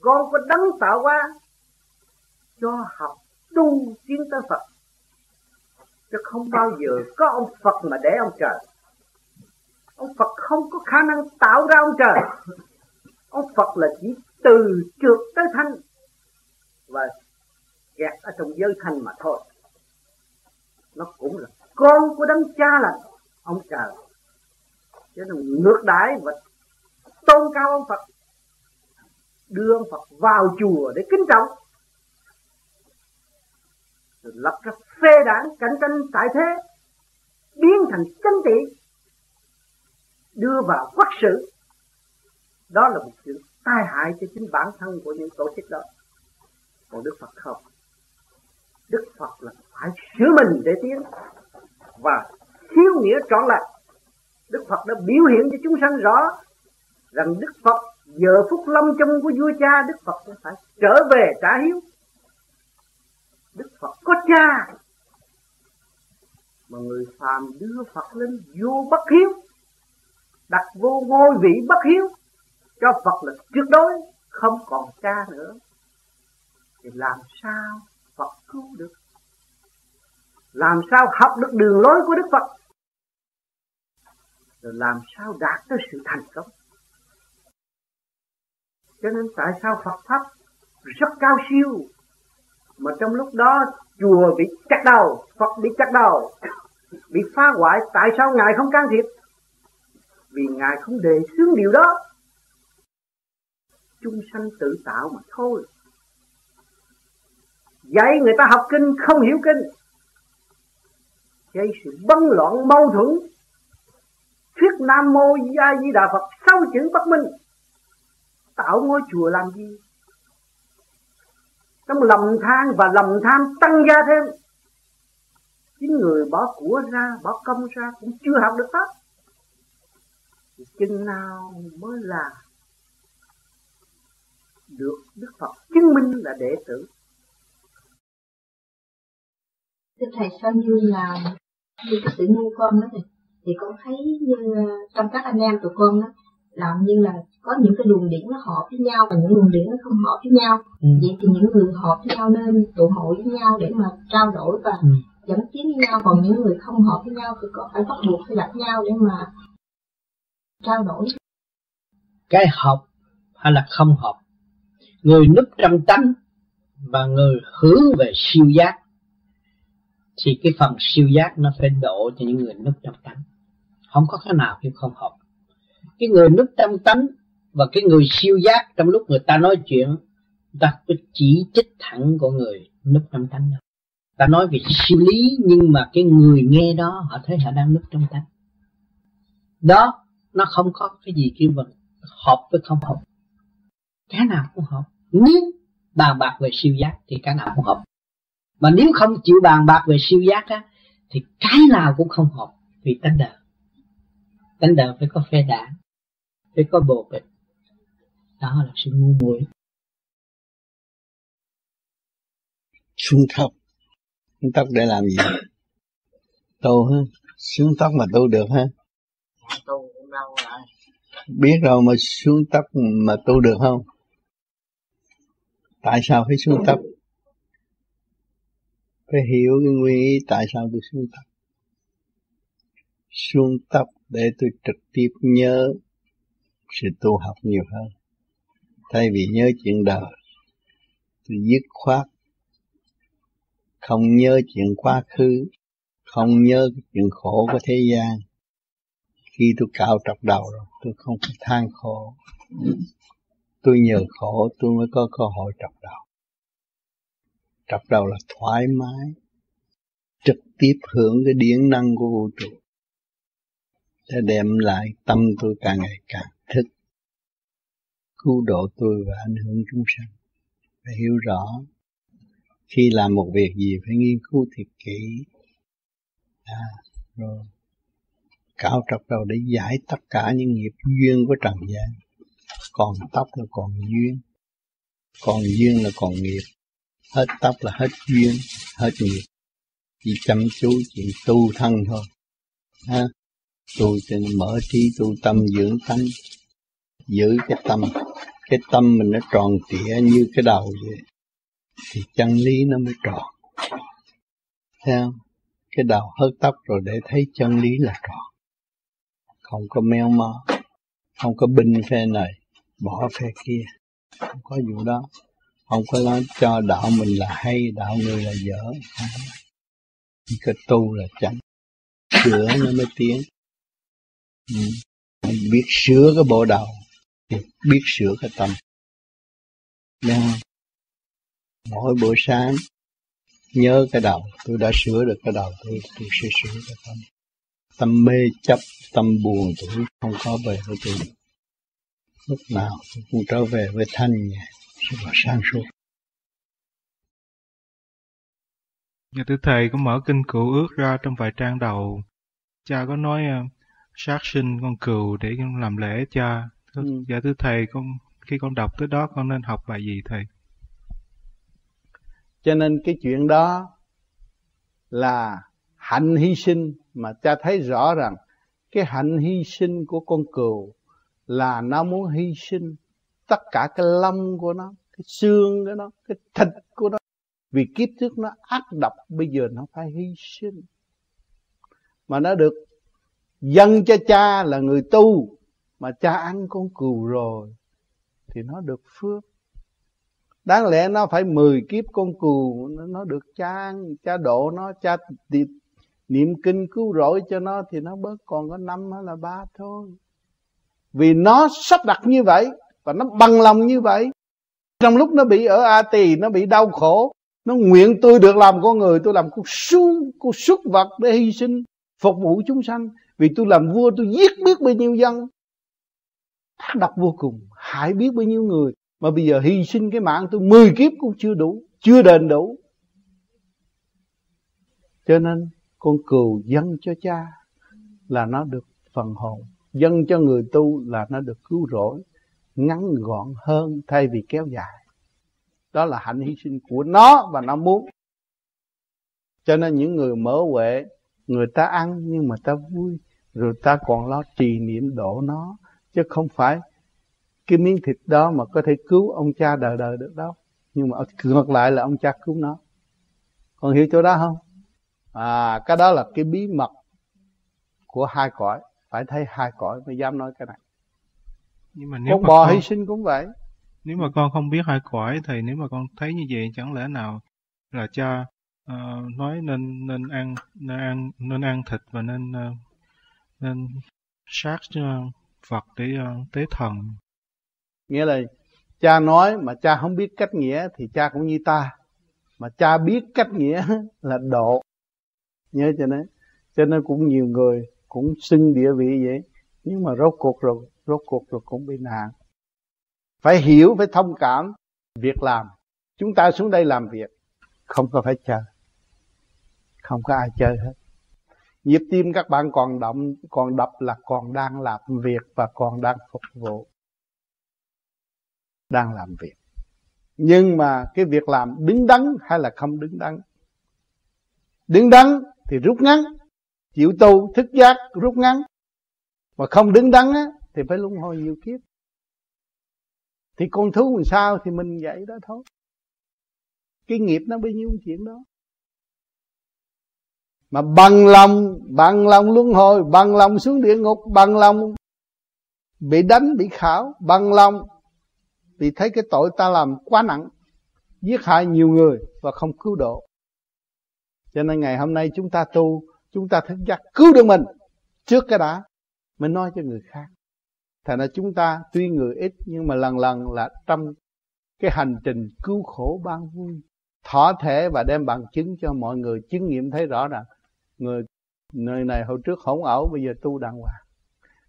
con có đấng tạo hóa cho học tu tiến tới phật. Chứ không bao giờ có ông phật mà để ông trời. Ông phật không có khả năng tạo ra ông trời. Ông phật là chỉ từ trượt tới thanh và kẹt ở trong giới thanh mà thôi. Nó cũng là con của đấng cha là ông trời. Cho nên ngược đãi và tôn cao ông Phật đưa ông Phật vào chùa để kính trọng. Rồi lập ra phê đảng cạnh tranh tại thế biến thành chân trị đưa vào quốc sự. Đó là một sự tai hại cho chính bản thân của những tổ chức đó. Còn Đức Phật không? Đức Phật là phải sửa mình để tiến và thiếu nghĩa trọn lại, Đức Phật đã biểu hiện cho chúng sanh rõ rằng Đức Phật giờ phút lâm chung của vua cha, Đức Phật cũng phải trở về trả hiếu. Đức Phật có cha, mà người phàm đưa Phật lên vô bất hiếu, đặt vô ngôi vị bất hiếu, cho Phật là tuyệt đối không còn cha nữa. Thì làm sao Phật cứu được? Làm sao học được đường lối của Đức Phật? Rồi làm sao đạt tới sự thành công? Cho nên tại sao Phật pháp rất cao siêu? Mà trong lúc đó chùa bị chặt đầu, Phật bị chặt đầu, bị phá hoại, tại sao ngài không can thiệp? Vì ngài không đề xướng điều đó. Chung sanh tự tạo mà thôi. Dạy người ta học kinh không hiểu kinh. Gây sự bấn loạn mâu thuẫn. Thuyết nam mô a di đà phật sau chữ bất minh tạo ngôi chùa làm gì? Trong lòng than và lòng tham tăng gia thêm. Chính người bỏ của ra bỏ công ra cũng chưa học được pháp. Chừng nào mới là được Đức Phật chứng minh là đệ tử. Thưa Thầy, sao như là như tự sự con đó thì thì con thấy như ờ, trong các anh em tụi con đó, làm như là có những cái luồng điển nó hợp với nhau và những luồng điển nó không hợp với nhau. Ừ. Vậy thì những người hợp với nhau nên tụ hội với nhau để mà trao đổi và ừ. dẫn tiến với nhau, còn những người không hợp với nhau thì có phải bắt buộc phải gặp nhau để mà trao đổi. Cái hợp hay là không hợp người núp trong tánh và người hướng về siêu giác thì cái phần siêu giác nó phải độ cho những người núp trong tánh không có cái nào khi không hợp cái người núp trong tánh và cái người siêu giác trong lúc người ta nói chuyện, người ta có chỉ trích thẳng của người núp trong tánh đâu. Ta nói về siêu lý, nhưng mà cái người nghe đó, họ thấy họ đang núp trong tánh. Đó, nó không có cái gì kêu bằng hợp với không hợp. Cái nào cũng hợp. Nếu bàn bạc về siêu giác thì cái nào cũng hợp. Mà nếu không chịu bàn bạc về siêu giác á, thì cái nào cũng không hợp vì tánh đời. Tánh đời phải có phe đảng phải có bồ bịch đó là sự ngu muội. Xuống thấp xuống tóc để làm gì? Tu ha xuống tóc mà tu được ha tu cũng đâu rồi. Biết rồi mà xuống tóc mà tu được không? Tại sao phải xuống tập phải hiểu cái nguyên ý tại sao tôi xuống tập xuống tập để tôi trực tiếp nhớ sự tu học nhiều hơn. Thay vì nhớ chuyện đời, tôi dứt khoát không nhớ chuyện quá khứ, không nhớ chuyện khổ của thế gian. Khi tôi cạo trọc đầu rồi, tôi không phải than khổ. Tôi nhờ khổ, tôi mới có cơ hội trọc đầu. Trọc đầu là thoải mái, trực tiếp hưởng cái điển năng của vũ trụ đã đem lại tâm tôi càng ngày càng thức. Cứu độ tôi và ảnh hưởng chúng sanh. Phải hiểu rõ khi làm một việc gì phải nghiên cứu thiệt kỹ. À, rồi. Cạo trọc đầu để giải tất cả những nghiệp duyên của trần gian. Còn tóc là còn duyên. Còn duyên là còn nghiệp. Hết tóc là hết duyên hết nghiệp. Chỉ chăm chú chuyện tu thân thôi. Ha tôi cho mở trí tu tâm dưỡng tánh, giữ cái tâm. Cái tâm mình nó tròn trịa như cái đầu vậy, thì chân lý nó mới tròn. Theo cái đầu hớt tóc rồi để thấy chân lý là tròn. Không có meo mó, không có binh phe này, bỏ phe kia. Không có vụ đó. Không có nói cho đạo mình là hay, đạo người là dở. Chỉ có tu là chánh. Sửa nó mới tiến biết sửa cái bộ đầu thì biết sửa cái tâm. Nên mỗi buổi sáng nhớ cái đầu tôi đã sửa được cái đầu tôi tôi sẽ sửa cái tâm. Tâm mê chấp tâm buồn tôi không có về với tôi. Lúc nào tôi cũng trở về với thanh nhẹ và sáng suốt. Nhà tư Thầy có mở kinh cựu ước ra trong vài trang đầu. Cha có nói uh, sát sinh con cừu để làm lễ cha. Thưa, ừ. Dạ thưa Thầy, con khi con đọc tới đó con nên học bài gì Thầy? Cho nên cái chuyện đó là hạnh hy sinh mà cha thấy rõ rằng cái hạnh hy sinh của con cừu là nó muốn hy sinh tất cả cái lông của nó cái xương của nó cái thịt của nó vì kiếp trước nó ác độc bây giờ nó phải hy sinh mà nó được dân cho cha là người tu, mà cha ăn con cừu rồi, thì nó được phước. Đáng lẽ nó phải 10 kiếp con cừu, nó được cha ăn, cha độ nó, cha niệm kinh cứu rỗi cho nó, thì nó bớt còn có năm hay là ba thôi. Vì nó sắp đặt như vậy, và nó bằng lòng như vậy. Trong lúc nó bị ở a tỳ, nó bị đau khổ, nó nguyện tôi được làm con người, tôi làm con su, con súc vật để hy sinh, phục vụ chúng sanh vì tôi làm vua, tôi giết biết bao nhiêu dân. Ác độc vô cùng, hại biết bao nhiêu người. Mà bây giờ hy sinh cái mạng tôi 10 kiếp cũng chưa đủ, chưa đền đủ. Cho nên con cừu dâng cho cha là nó được phần hồn. Dâng cho người tu là nó được cứu rỗi, ngắn gọn hơn thay vì kéo dài. Đó là hạnh hy sinh của nó và nó muốn. Cho nên những người mở huệ, người ta ăn nhưng mà ta vui rồi ta còn lo trì niệm độ nó chứ không phải cái miếng thịt đó mà có thể cứu ông cha đời đời được đâu. Nhưng mà ngược lại là ông cha cứu nó. Còn hiểu chỗ đó không? À cái đó là cái bí mật của hai cõi. Phải thấy hai cõi mới dám nói cái này. Nhưng mà nếu con bò con, hy sinh cũng vậy. Nếu mà con không biết hai cõi thì nếu mà con thấy như vậy chẳng lẽ nào là cha uh, nói nên nên ăn nên ăn nên ăn thịt và nên uh, nên sát ờ, Phật để ờ, tế thần. Nghĩa là cha nói mà cha không biết cách nghĩa thì cha cũng như ta. Mà cha biết cách nghĩa là độ. Nhớ cho nên cho nên cũng nhiều người cũng xưng địa vị vậy. Nhưng mà rốt cuộc rồi, rốt cuộc rồi cũng bị nạn. Phải hiểu, phải thông cảm. Việc làm. Chúng ta xuống đây làm việc. Không có phải chờ không có ai chơi hết nhịp tim các bạn còn động còn đập là còn đang làm việc và còn đang phục vụ. Đang làm việc. Nhưng mà cái việc làm đứng đắn hay là không đứng đắn? Đứng đắn thì rút ngắn chịu tu thức giác rút ngắn. Mà không đứng đắn á, thì phải luân hồi nhiều kiếp. Thì con thú làm sao thì mình vậy đó thôi. Cái nghiệp nó bao nhiêu chuyện đó mà bằng lòng bằng lòng luân hồi, bằng lòng xuống địa ngục, bằng lòng bị đánh, bị khảo, bằng lòng vì thấy cái tội ta làm quá nặng, giết hại nhiều người và không cứu độ. Cho nên ngày hôm nay chúng ta tu, chúng ta thức giác cứu được mình trước cái đã, mới nói cho người khác. Thành ra chúng ta tuy người ít nhưng mà lần lần là trong cái hành trình cứu khổ ban vui, thỏa thể và đem bằng chứng cho mọi người chứng nghiệm thấy rõ rằng người nơi này hồi trước hỗn ẩu, bây giờ tu đàng hoàng.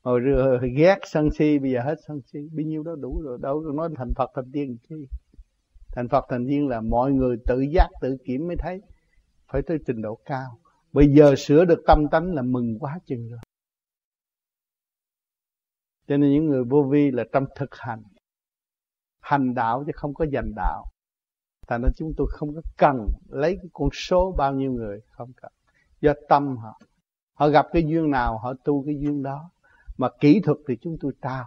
Hồi rồi ghét sân si, bây giờ hết sân si. Bao nhiêu đó đủ rồi, đâu có nói thành phật, thành tiên chi. Thành phật, thành tiên là mọi người tự giác, tự kiểm mới thấy. Phải tới trình độ cao. Bây giờ sửa được tâm tánh là mừng quá chừng rồi. Cho nên những người vô vi là trong thực hành. Hành đạo chứ không có giành đạo. Thành ra chúng tôi không có cần lấy cái con số bao nhiêu người, không cần do tâm họ. Họ gặp cái duyên nào, họ tu cái duyên đó. Mà kỹ thuật thì chúng tôi trao.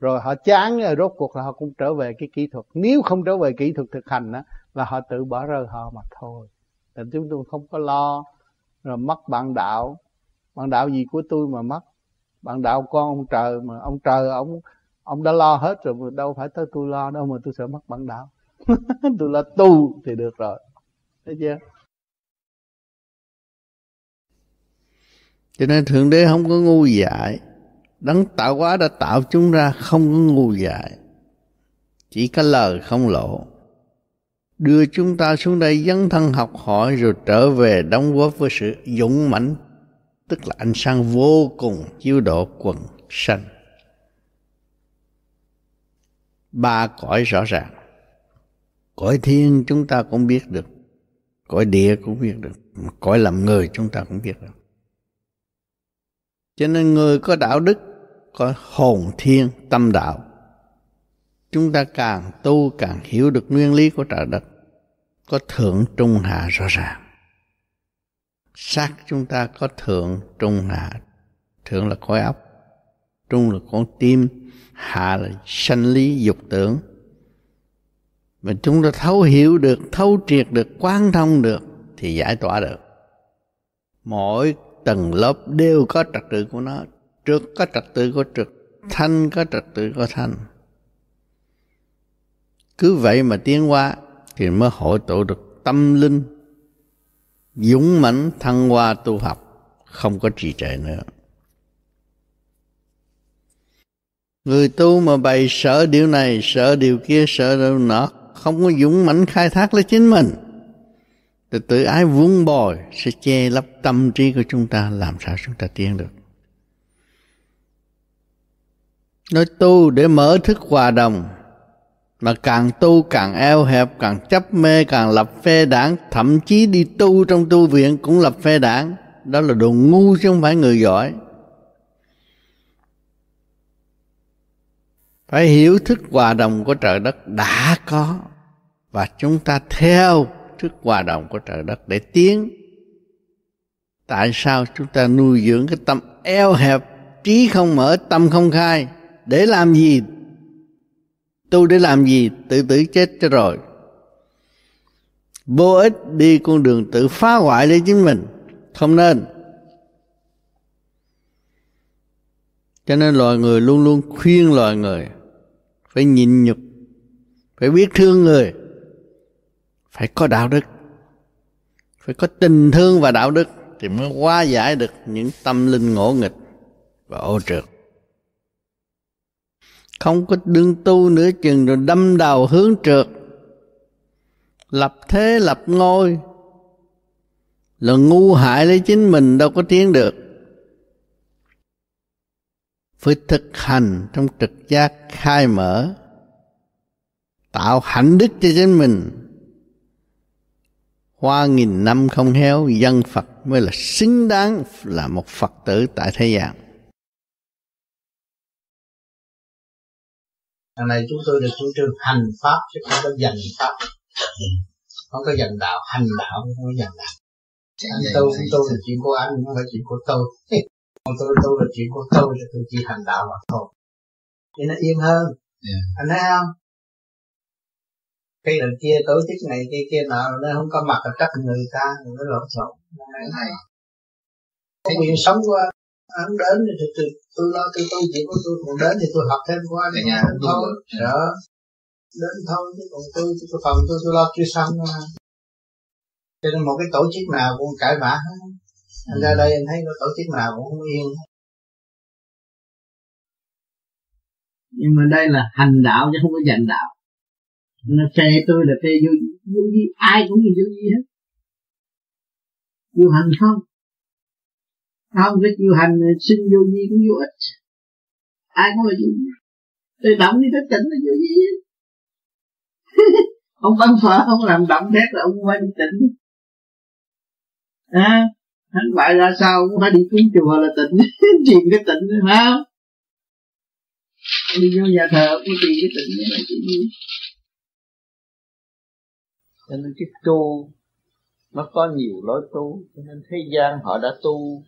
Rồi họ chán rồi rốt cuộc là họ cũng trở về cái kỹ thuật. Nếu không trở về kỹ thuật thực hành đó là họ tự bỏ rơi họ mà thôi. Thì chúng tôi không có lo. Rồi mất bạn đạo. Bạn đạo gì của tôi mà mất? Bạn đạo con ông trời mà ông trời, ông ông đã lo hết rồi mà đâu phải tới tôi lo đâu mà tôi sợ mất bạn đạo. Tôi lo tu thì được rồi. Thấy chưa? Cho nên thượng đế không có ngu dại. Đấng tạo hóa đã tạo chúng ra, không có ngu dại. Chỉ có lời không lộ. Đưa chúng ta xuống đây dấn thân học hỏi rồi trở về đóng góp với sự dũng mãnh, tức là ánh sáng vô cùng chiếu độ quần sanh. Ba cõi rõ ràng. Cõi thiên chúng ta cũng biết được. Cõi địa cũng biết được. Cõi làm người chúng ta cũng biết được cho nên người có đạo đức, có hồn thiên, tâm đạo, chúng ta càng tu càng hiểu được nguyên lý của trời đất, có thượng trung hạ rõ ràng. Xác chúng ta có thượng trung hạ, thượng là khối óc, trung là con tim, hạ là sanh lý dục tưởng. Mà chúng ta thấu hiểu được, thấu triệt được, quán thông được, thì giải tỏa được. Mỗi tầng lớp đều có trật tự của nó. Trực có trật tự của trực, thanh có trật tự của thanh. Cứ vậy mà tiến qua thì mới hội tụ được tâm linh, dũng mãnh, thăng hoa tu học, không có trì trệ nữa. Người tu mà bày sợ điều này sợ điều kia sợ điều nọ, không có dũng mãnh khai thác lấy chính mình tự tự ái vun bồi sẽ che lấp tâm trí của chúng ta, làm sao chúng ta tiến được. Nói tu để mở thức hòa đồng, mà càng tu càng eo hẹp, càng chấp mê, càng lập phe đảng, thậm chí đi tu trong tu viện cũng lập phe đảng. Đó là đồ ngu chứ không phải người giỏi. Phải hiểu thức hòa đồng của trời đất đã có và chúng ta theo thức hòa đồng của trời đất để tiến. Tại sao chúng ta nuôi dưỡng cái tâm eo hẹp, trí không mở, tâm không khai? Để làm gì? Tu để làm gì? Tự tử chết cho rồi. Vô ích đi con đường tự phá hoại lấy chính mình. Không nên. Cho nên loài người luôn luôn khuyên loài người phải nhịn nhục, phải biết thương người phải có đạo đức. Phải có tình thương và đạo đức thì mới hóa giải được những tâm linh ngỗ nghịch và ô trượt. Không có đương tu nữa chừng rồi đâm đầu hướng trượt. Lập thế lập ngôi là ngu hại lấy chính mình đâu có tiến được. Phải thực hành trong trực giác khai mở, tạo hạnh đức cho chính mình hoa nghìn năm không héo dân phật mới là xứng đáng là một phật tử tại thế gian. Lần này chúng tôi được chủ trương hành pháp chứ không có dành pháp. Không có dành đạo hành đạo không có dành đạo. Anh tu cũng tu là chuyện của anh không phải chuyện của tôi. Còn tôi tu là chuyện của tôi tôi chỉ hành đạo mà thôi. Thì nó yên hơn. Yeah. anh thấy không cái lần kia tổ chức này kia kia nọ nó không có mặt ở trách người ta nó lộn xộn. Này cái quyền sống của anh đến thì tôi, tôi, tôi lo tôi tu chuyện của tôi còn đến thì tôi học thêm qua anh nhà thôi đó đến thôi chứ còn tôi cái phần tôi tôi lo chưa xong mà. Cho nên một cái tổ chức nào cũng cãi vã hết. Anh ra đây anh thấy cái tổ chức nào cũng không yên. Nhưng mà đây là hành đạo chứ không có dành đạo nó phê tôi là phê vô, vô gì ai cũng như vô gì hết. Vô hành không? Không cái chịu hành sinh vô gì cũng vô ích. Ai cũng là vô gì tôi động đi tới tỉnh là vô gì hết. Ông bắn phở không làm động thét là ông phải đi tỉnh. À hắn bại ra sao cũng phải đi cúng chùa là tỉnh. Tìm cái tỉnh phải không? Đi vô nhà thờ cũng tìm cái tỉnh là vậy gì cho nên cái tu nó có nhiều lối tu cho nên thế gian họ đã tu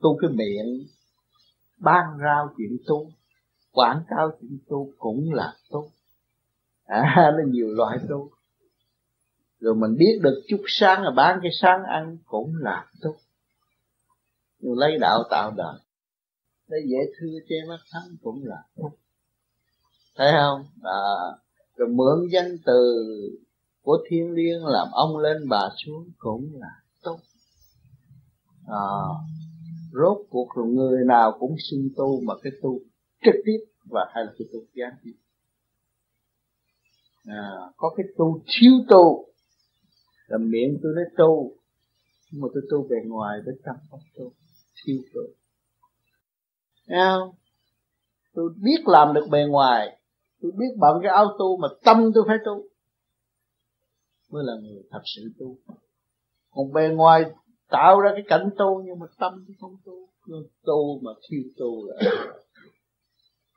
tu cái miệng ban rao chuyện tu quảng cáo chuyện tu cũng là tu. À nó nhiều loại tu. Rồi mình biết được chút sáng là bán cái sáng ăn cũng là tu. Rồi lấy đạo tạo đời. Lấy dễ thương che mắt thắng cũng là tu. Thấy không? À, rồi mượn danh từ của thiên liêng làm ông lên bà xuống cũng là tốt. À, rốt cuộc rồi người nào cũng xin tu mà cái tu trực tiếp và hay là cái tu gián tiếp. À, có cái tu thiếu tu là miệng tôi nói tu nhưng mà tôi tu về ngoài với tâm không tu thiếu tu. Nghe không? tôi biết làm được bề ngoài tôi biết bận cái áo tu mà tâm tôi phải tu mới là người thật sự tu. Còn bề ngoài tạo ra cái cảnh tu nhưng mà tâm thì không tu. Tu mà thiếu tu là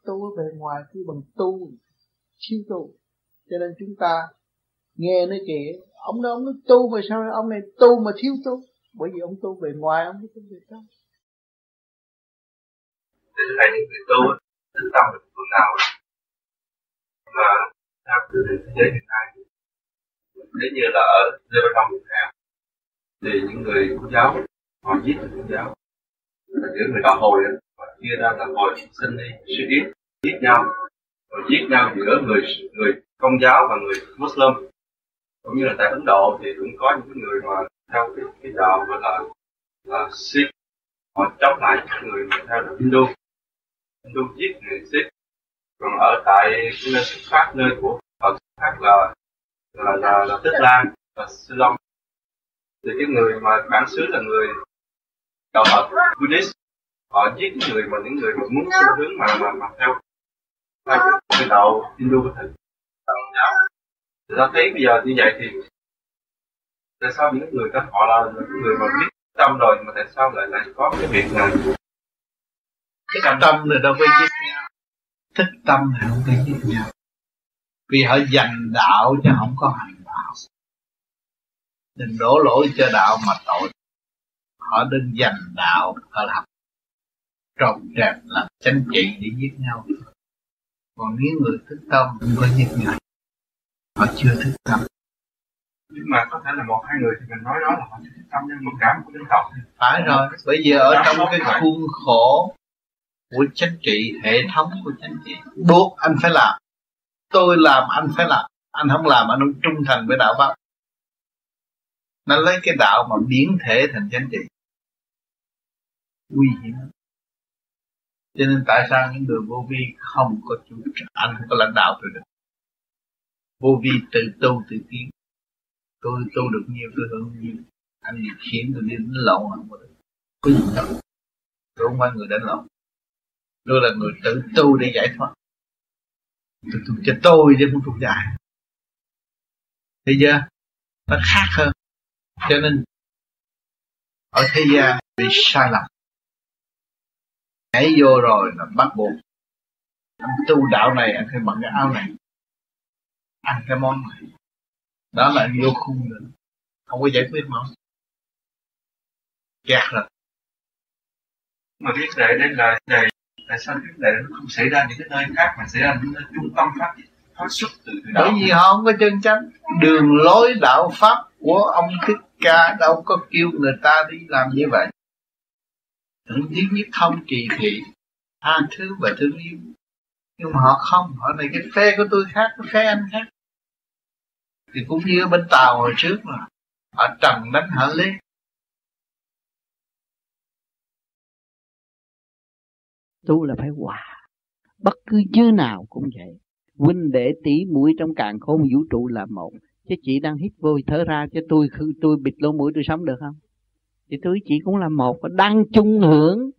tu ở bề ngoài cứ bằng tu thiếu tu. Cho nên chúng ta nghe nói kìa, ông đó ông nói tu mà sao ông này tu mà thiếu tu? Bởi vì ông tu bề ngoài, ông không tu bề trong. Để thấy những người tu tự tâm được phương nào mà theo cái thế giới hiện nay nếu như là ở Lebanon Việt Nam thì những người công giáo họ giết người công giáo. Những người đạo hồi họ chia ra là hồi sinh đi sự giết giết nhau. Rồi giết nhau giữa người người công giáo và người Muslim. Cũng như là tại Ấn Độ thì cũng có những người mà theo cái, cái đạo gọi là là Sikh. Họ chống lại những người mà theo đạo Hindu. Hindu giết người Sikh. Còn ở tại nơi xuất phát nơi của Phật xuất phát là là là, là Tích Lan và Ceylon thì cái người mà bản xứ là người đạo Phật Buddhist. Họ giết những người mà những người mà muốn xu hướng mà mà mà theo theo cái đạo Hindu có thể đạo giáo. Thì ta thấy bây giờ như vậy thì tại sao những người đó họ là những người mà biết tâm rồi mà tại sao lại lại có cái việc này cái tâm này đâu có giết nhau. Thích tâm thì không có giết nhau vì họ dành đạo chứ không có hành đạo. Đừng đổ lỗi cho đạo mà tội. Họ đừng dành đạo họ làm trộm trẹp làm chánh trị để giết nhau. Còn nếu người thức tâm không có giết nhau họ chưa thức tâm. Nhưng mà có thể là một hai người thì mình nói đó là họ chưa thức tâm nhưng mà cả một dân tộc phải rồi bây giờ ở trong cái khuôn khổ của chính trị hệ thống của chính trị buộc anh phải làm tôi làm, anh phải làm. Anh không làm, anh không trung thành với đạo pháp. Nó lấy cái đạo mà biến thể thành chánh trị. Nguy hiểm. Cho nên tại sao những người vô vi không có chủ anh không có lãnh đạo tôi được. Vô vi tự tu, tự tiến tôi tu được nhiều, tôi hưởng nhiều. Anh bị khiển tôi đi đánh lộn không có được có gì đâu tôi không phải người đánh lộn. Tôi là người tự tu để giải thoát tôi thuộc cho tôi chứ không thuộc cho ai thấy chưa? Nó khác hơn. Cho nên, ở thế gian bị sai lầm. Nhảy vô rồi là bắt buộc. Anh tu đạo này anh phải mặc cái áo này. Ăn cái món này. Đó là vô khung rồi. không có giải quyết mà. Kẹt rồi. Mà biết đệ đến là này tại sao cái này nó không xảy ra những cái nơi khác mà xảy ra những nơi trung tâm phát phát xuất từ từ đó? Bởi vì họ không có chân chánh. Đường lối đạo pháp của ông thích ca đâu có kêu người ta đi làm như vậy. Thứ nhất thông kỳ thị, tha thứ và thương yêu. Nhưng mà họ không, họ này cái phe của tôi khác, cái phe anh khác. Thì cũng như bên tàu hồi trước mà họ trần đánh họ lên tu là phải hòa. Bất cứ như nào cũng vậy. Huynh đệ tỷ mũi trong càng khôn vũ trụ là một. Chứ chị đang hít vô thở ra cho tôi tôi bịt lỗ mũi tôi sống được không? Thì tôi, chị cũng là một, và đang chung hưởng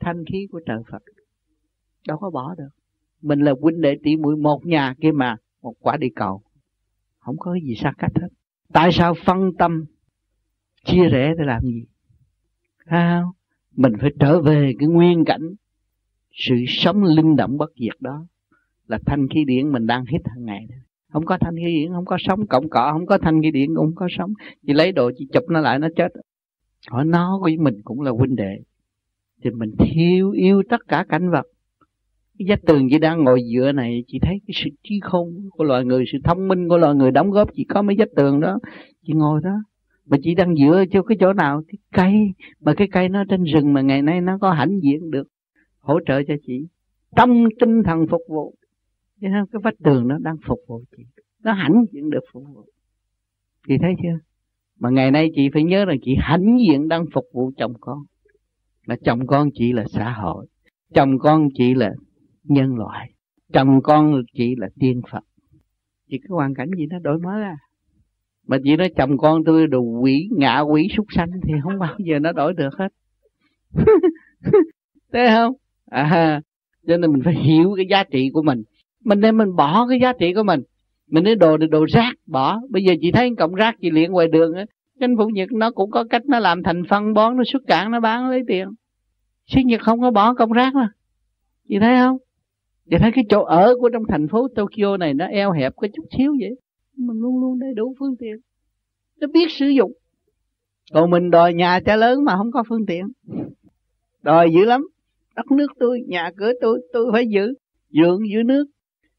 thanh khí của trời Phật. Đâu có bỏ được. Mình là huynh đệ tỷ mũi một nhà kia mà, một quả địa cầu. Không có gì xa cách hết. Tại sao phân tâm, chia rẽ để làm gì? Sao? Mình phải trở về cái nguyên cảnh sự sống linh động bất diệt đó là thanh khí điển mình đang hít hàng ngày không có thanh khí điển, không có sống cộng cọ, không có thanh khí điển cũng không có sống chỉ lấy đồ chỉ chụp nó lại, nó chết. Hỏi nó với mình cũng là huynh đệ. Thì mình thiếu yêu tất cả cảnh vật. Cái vách tường chỉ đang ngồi dựa này chị thấy cái sự trí khôn của loài người, sự thông minh của loài người đóng góp chỉ có mấy vách tường đó. Chị ngồi đó, mà chị đang dựa cho cái chỗ nào? Cái cây. Mà cái cây nó trên rừng mà ngày nay nó có hãnh diện được hỗ trợ cho chị. Tâm tinh thần phục vụ, chứ không cái vách tường nó đang phục vụ chị. Nó hãnh diện được phục vụ. Chị thấy chưa? Mà ngày nay chị phải nhớ rằng chị hãnh diện đang phục vụ chồng con. Mà chồng con chị là xã hội. Chồng con chị là nhân loại. Chồng con chị là tiên phật. Chị cái hoàn cảnh gì nó đổi mới à? Mà chị nói chồng con tôi đồ quỷ, ngạ quỷ súc sanh thì không bao giờ nó đổi được hết. Thấy không? À cho nên mình phải hiểu cái giá trị của mình. Mình nên mình bỏ cái giá trị của mình. Mình nói đồ đồ rác, bỏ. Bây giờ chị thấy cộng rác chị liền ngoài đường á, chính phủ nhật nó cũng có cách nó làm thành phân bón, nó xuất cạn nó bán, lấy tiền. Xứ nhật không có bỏ cộng rác mà. Chị thấy không? Chị thấy cái chỗ ở của trong thành phố Tokyo này nó eo hẹp có chút xíu vậy. Mình luôn luôn đầy đủ phương tiện. Nó biết sử dụng. Còn mình đòi nhà cha lớn mà không có phương tiện. Đòi dữ lắm đất nước tôi, nhà cửa tôi tôi phải giữ ruộng giữ nước.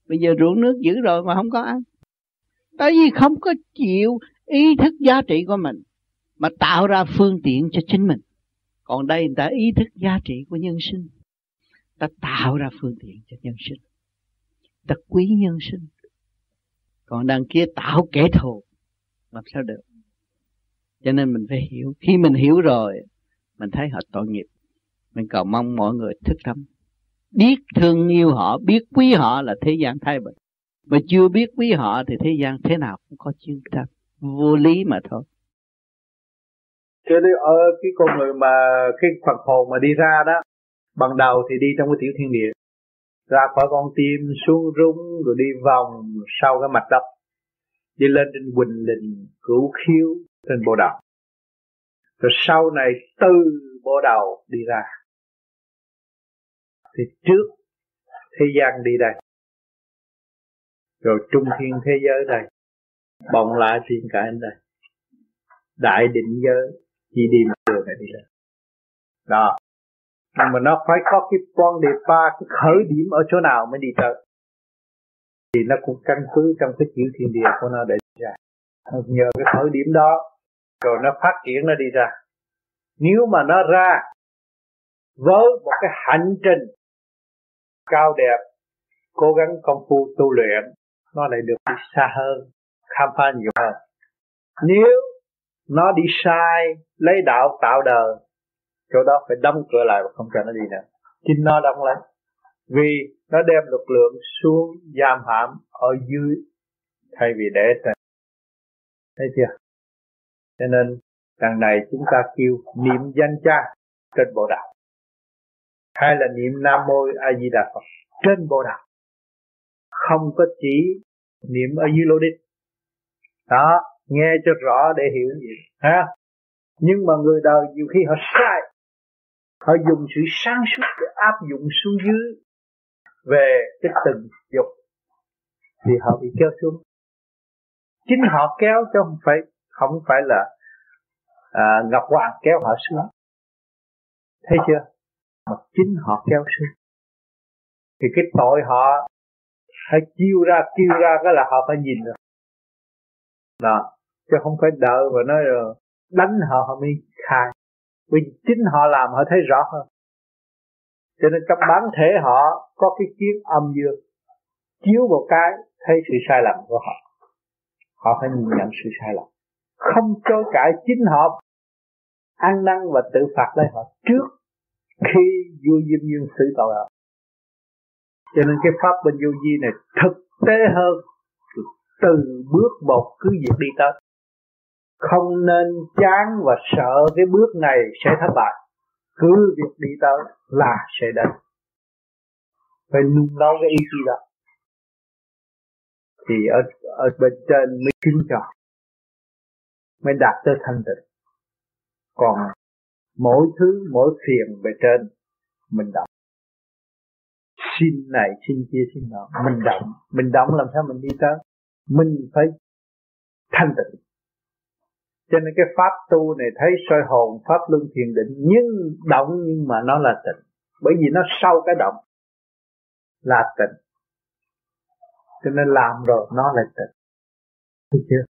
Bây giờ ruộng nước giữ rồi mà không có ăn. Tại vì không có chịu ý thức giá trị của mình mà tạo ra phương tiện cho chính mình. Còn đây người ta ý thức giá trị của nhân sinh. Ta tạo ra phương tiện cho nhân sinh. Ta quý nhân sinh. Còn đằng kia tạo kẻ thù, làm sao được? Cho nên mình phải hiểu. Khi mình hiểu rồi, mình thấy họ tội nghiệp mình cầu mong mọi người thức tâm. Biết thương yêu họ biết quý họ là thế gian thay bình mà chưa biết quý họ thì thế gian thế nào cũng có chiến tranh vô lý mà thôi. Cho nên ở cái con người mà cái Phật hồn mà đi ra đó ban đầu thì đi trong cái tiểu thiên địa. Ra khỏi con tim xuống rung rồi đi vòng sau cái mặt đất. Đi lên trên quỳnh Đình, cửu khiếu trên bộ Đạo rồi sau này từ bộ đầu đi ra thì trước thế gian đi đây, rồi trung thiên thế giới đây, bồng lại thiên cảnh đây, đại định giới, chỉ đi một đường này đi lên. Đó. Nhưng mà nó phải có cái quan đề ba cái khởi điểm ở chỗ nào mới đi tới. Thì nó cũng căn cứ trong cái chữ thiên địa của nó để đi ra. Nhờ cái khởi điểm đó, rồi nó phát triển nó đi ra. Nếu mà nó ra với một cái hành trình cao đẹp, cố gắng công phu tu luyện, nó lại được đi xa hơn, khám phá nhiều hơn. Nếu nó đi sai, lấy đạo tạo đời, chỗ đó phải đóng cửa lại và không cho nó đi nữa. Chính nó đóng lấy vì nó đem lực lượng xuống giam hãm ở dưới, thay vì để trên. Thấy chưa? Cho nên, đằng này chúng ta kêu niệm danh cha trên bộ đạo hay là niệm nam mô a di đà phật trên bộ đạo không có chỉ niệm ở dưới lô đích. Đó nghe cho rõ để hiểu gì. Ha? Nhưng mà người đời nhiều khi họ sai. Họ dùng sự sáng suốt để áp dụng xuống dưới về cái từng dục. Thì họ bị kéo xuống. Chính họ kéo chứ không phải không phải là à, ngọc hoàng kéo họ xuống. Thấy chưa? Mà chính họ kéo xuống thì cái tội họ hay chiêu ra, kêu ra cái là họ phải nhìn rồi đó. Chứ không phải đợi và nói rồi đánh họ họ mới khai. Vì chính họ làm, họ thấy rõ hơn. Cho nên trong bản thể họ có cái kiến âm dương chiếu một cái, thấy sự sai lầm của họ. Họ phải nhìn nhận sự sai lầm. Không chối cãi chính họ ăn năn và tự phạt lấy họ trước khi vua diêm dương xử tội họ cho nên cái pháp bên vô vi này thực tế hơn từ bước một cứ việc đi tới. Không nên chán và sợ cái bước này sẽ thất bại. Cứ việc đi tới là sẽ đến. Phải nung nấu cái ý chí đó. Thì ở ở bên trên mới kính cho mới đạt tới thanh tịnh. Còn mỗi thứ, mỗi phiền về trên, mình động xin này, xin kia, xin nọ. Mình động mình động làm sao mình đi tới? Mình phải thanh tịnh. Cho nên cái pháp tu này thấy soi hồn, pháp luân thiền định, nhưng động nhưng mà nó là tịnh. Bởi vì nó sau cái động là tịnh. Cho nên làm rồi, nó là tịnh. Thấy chưa?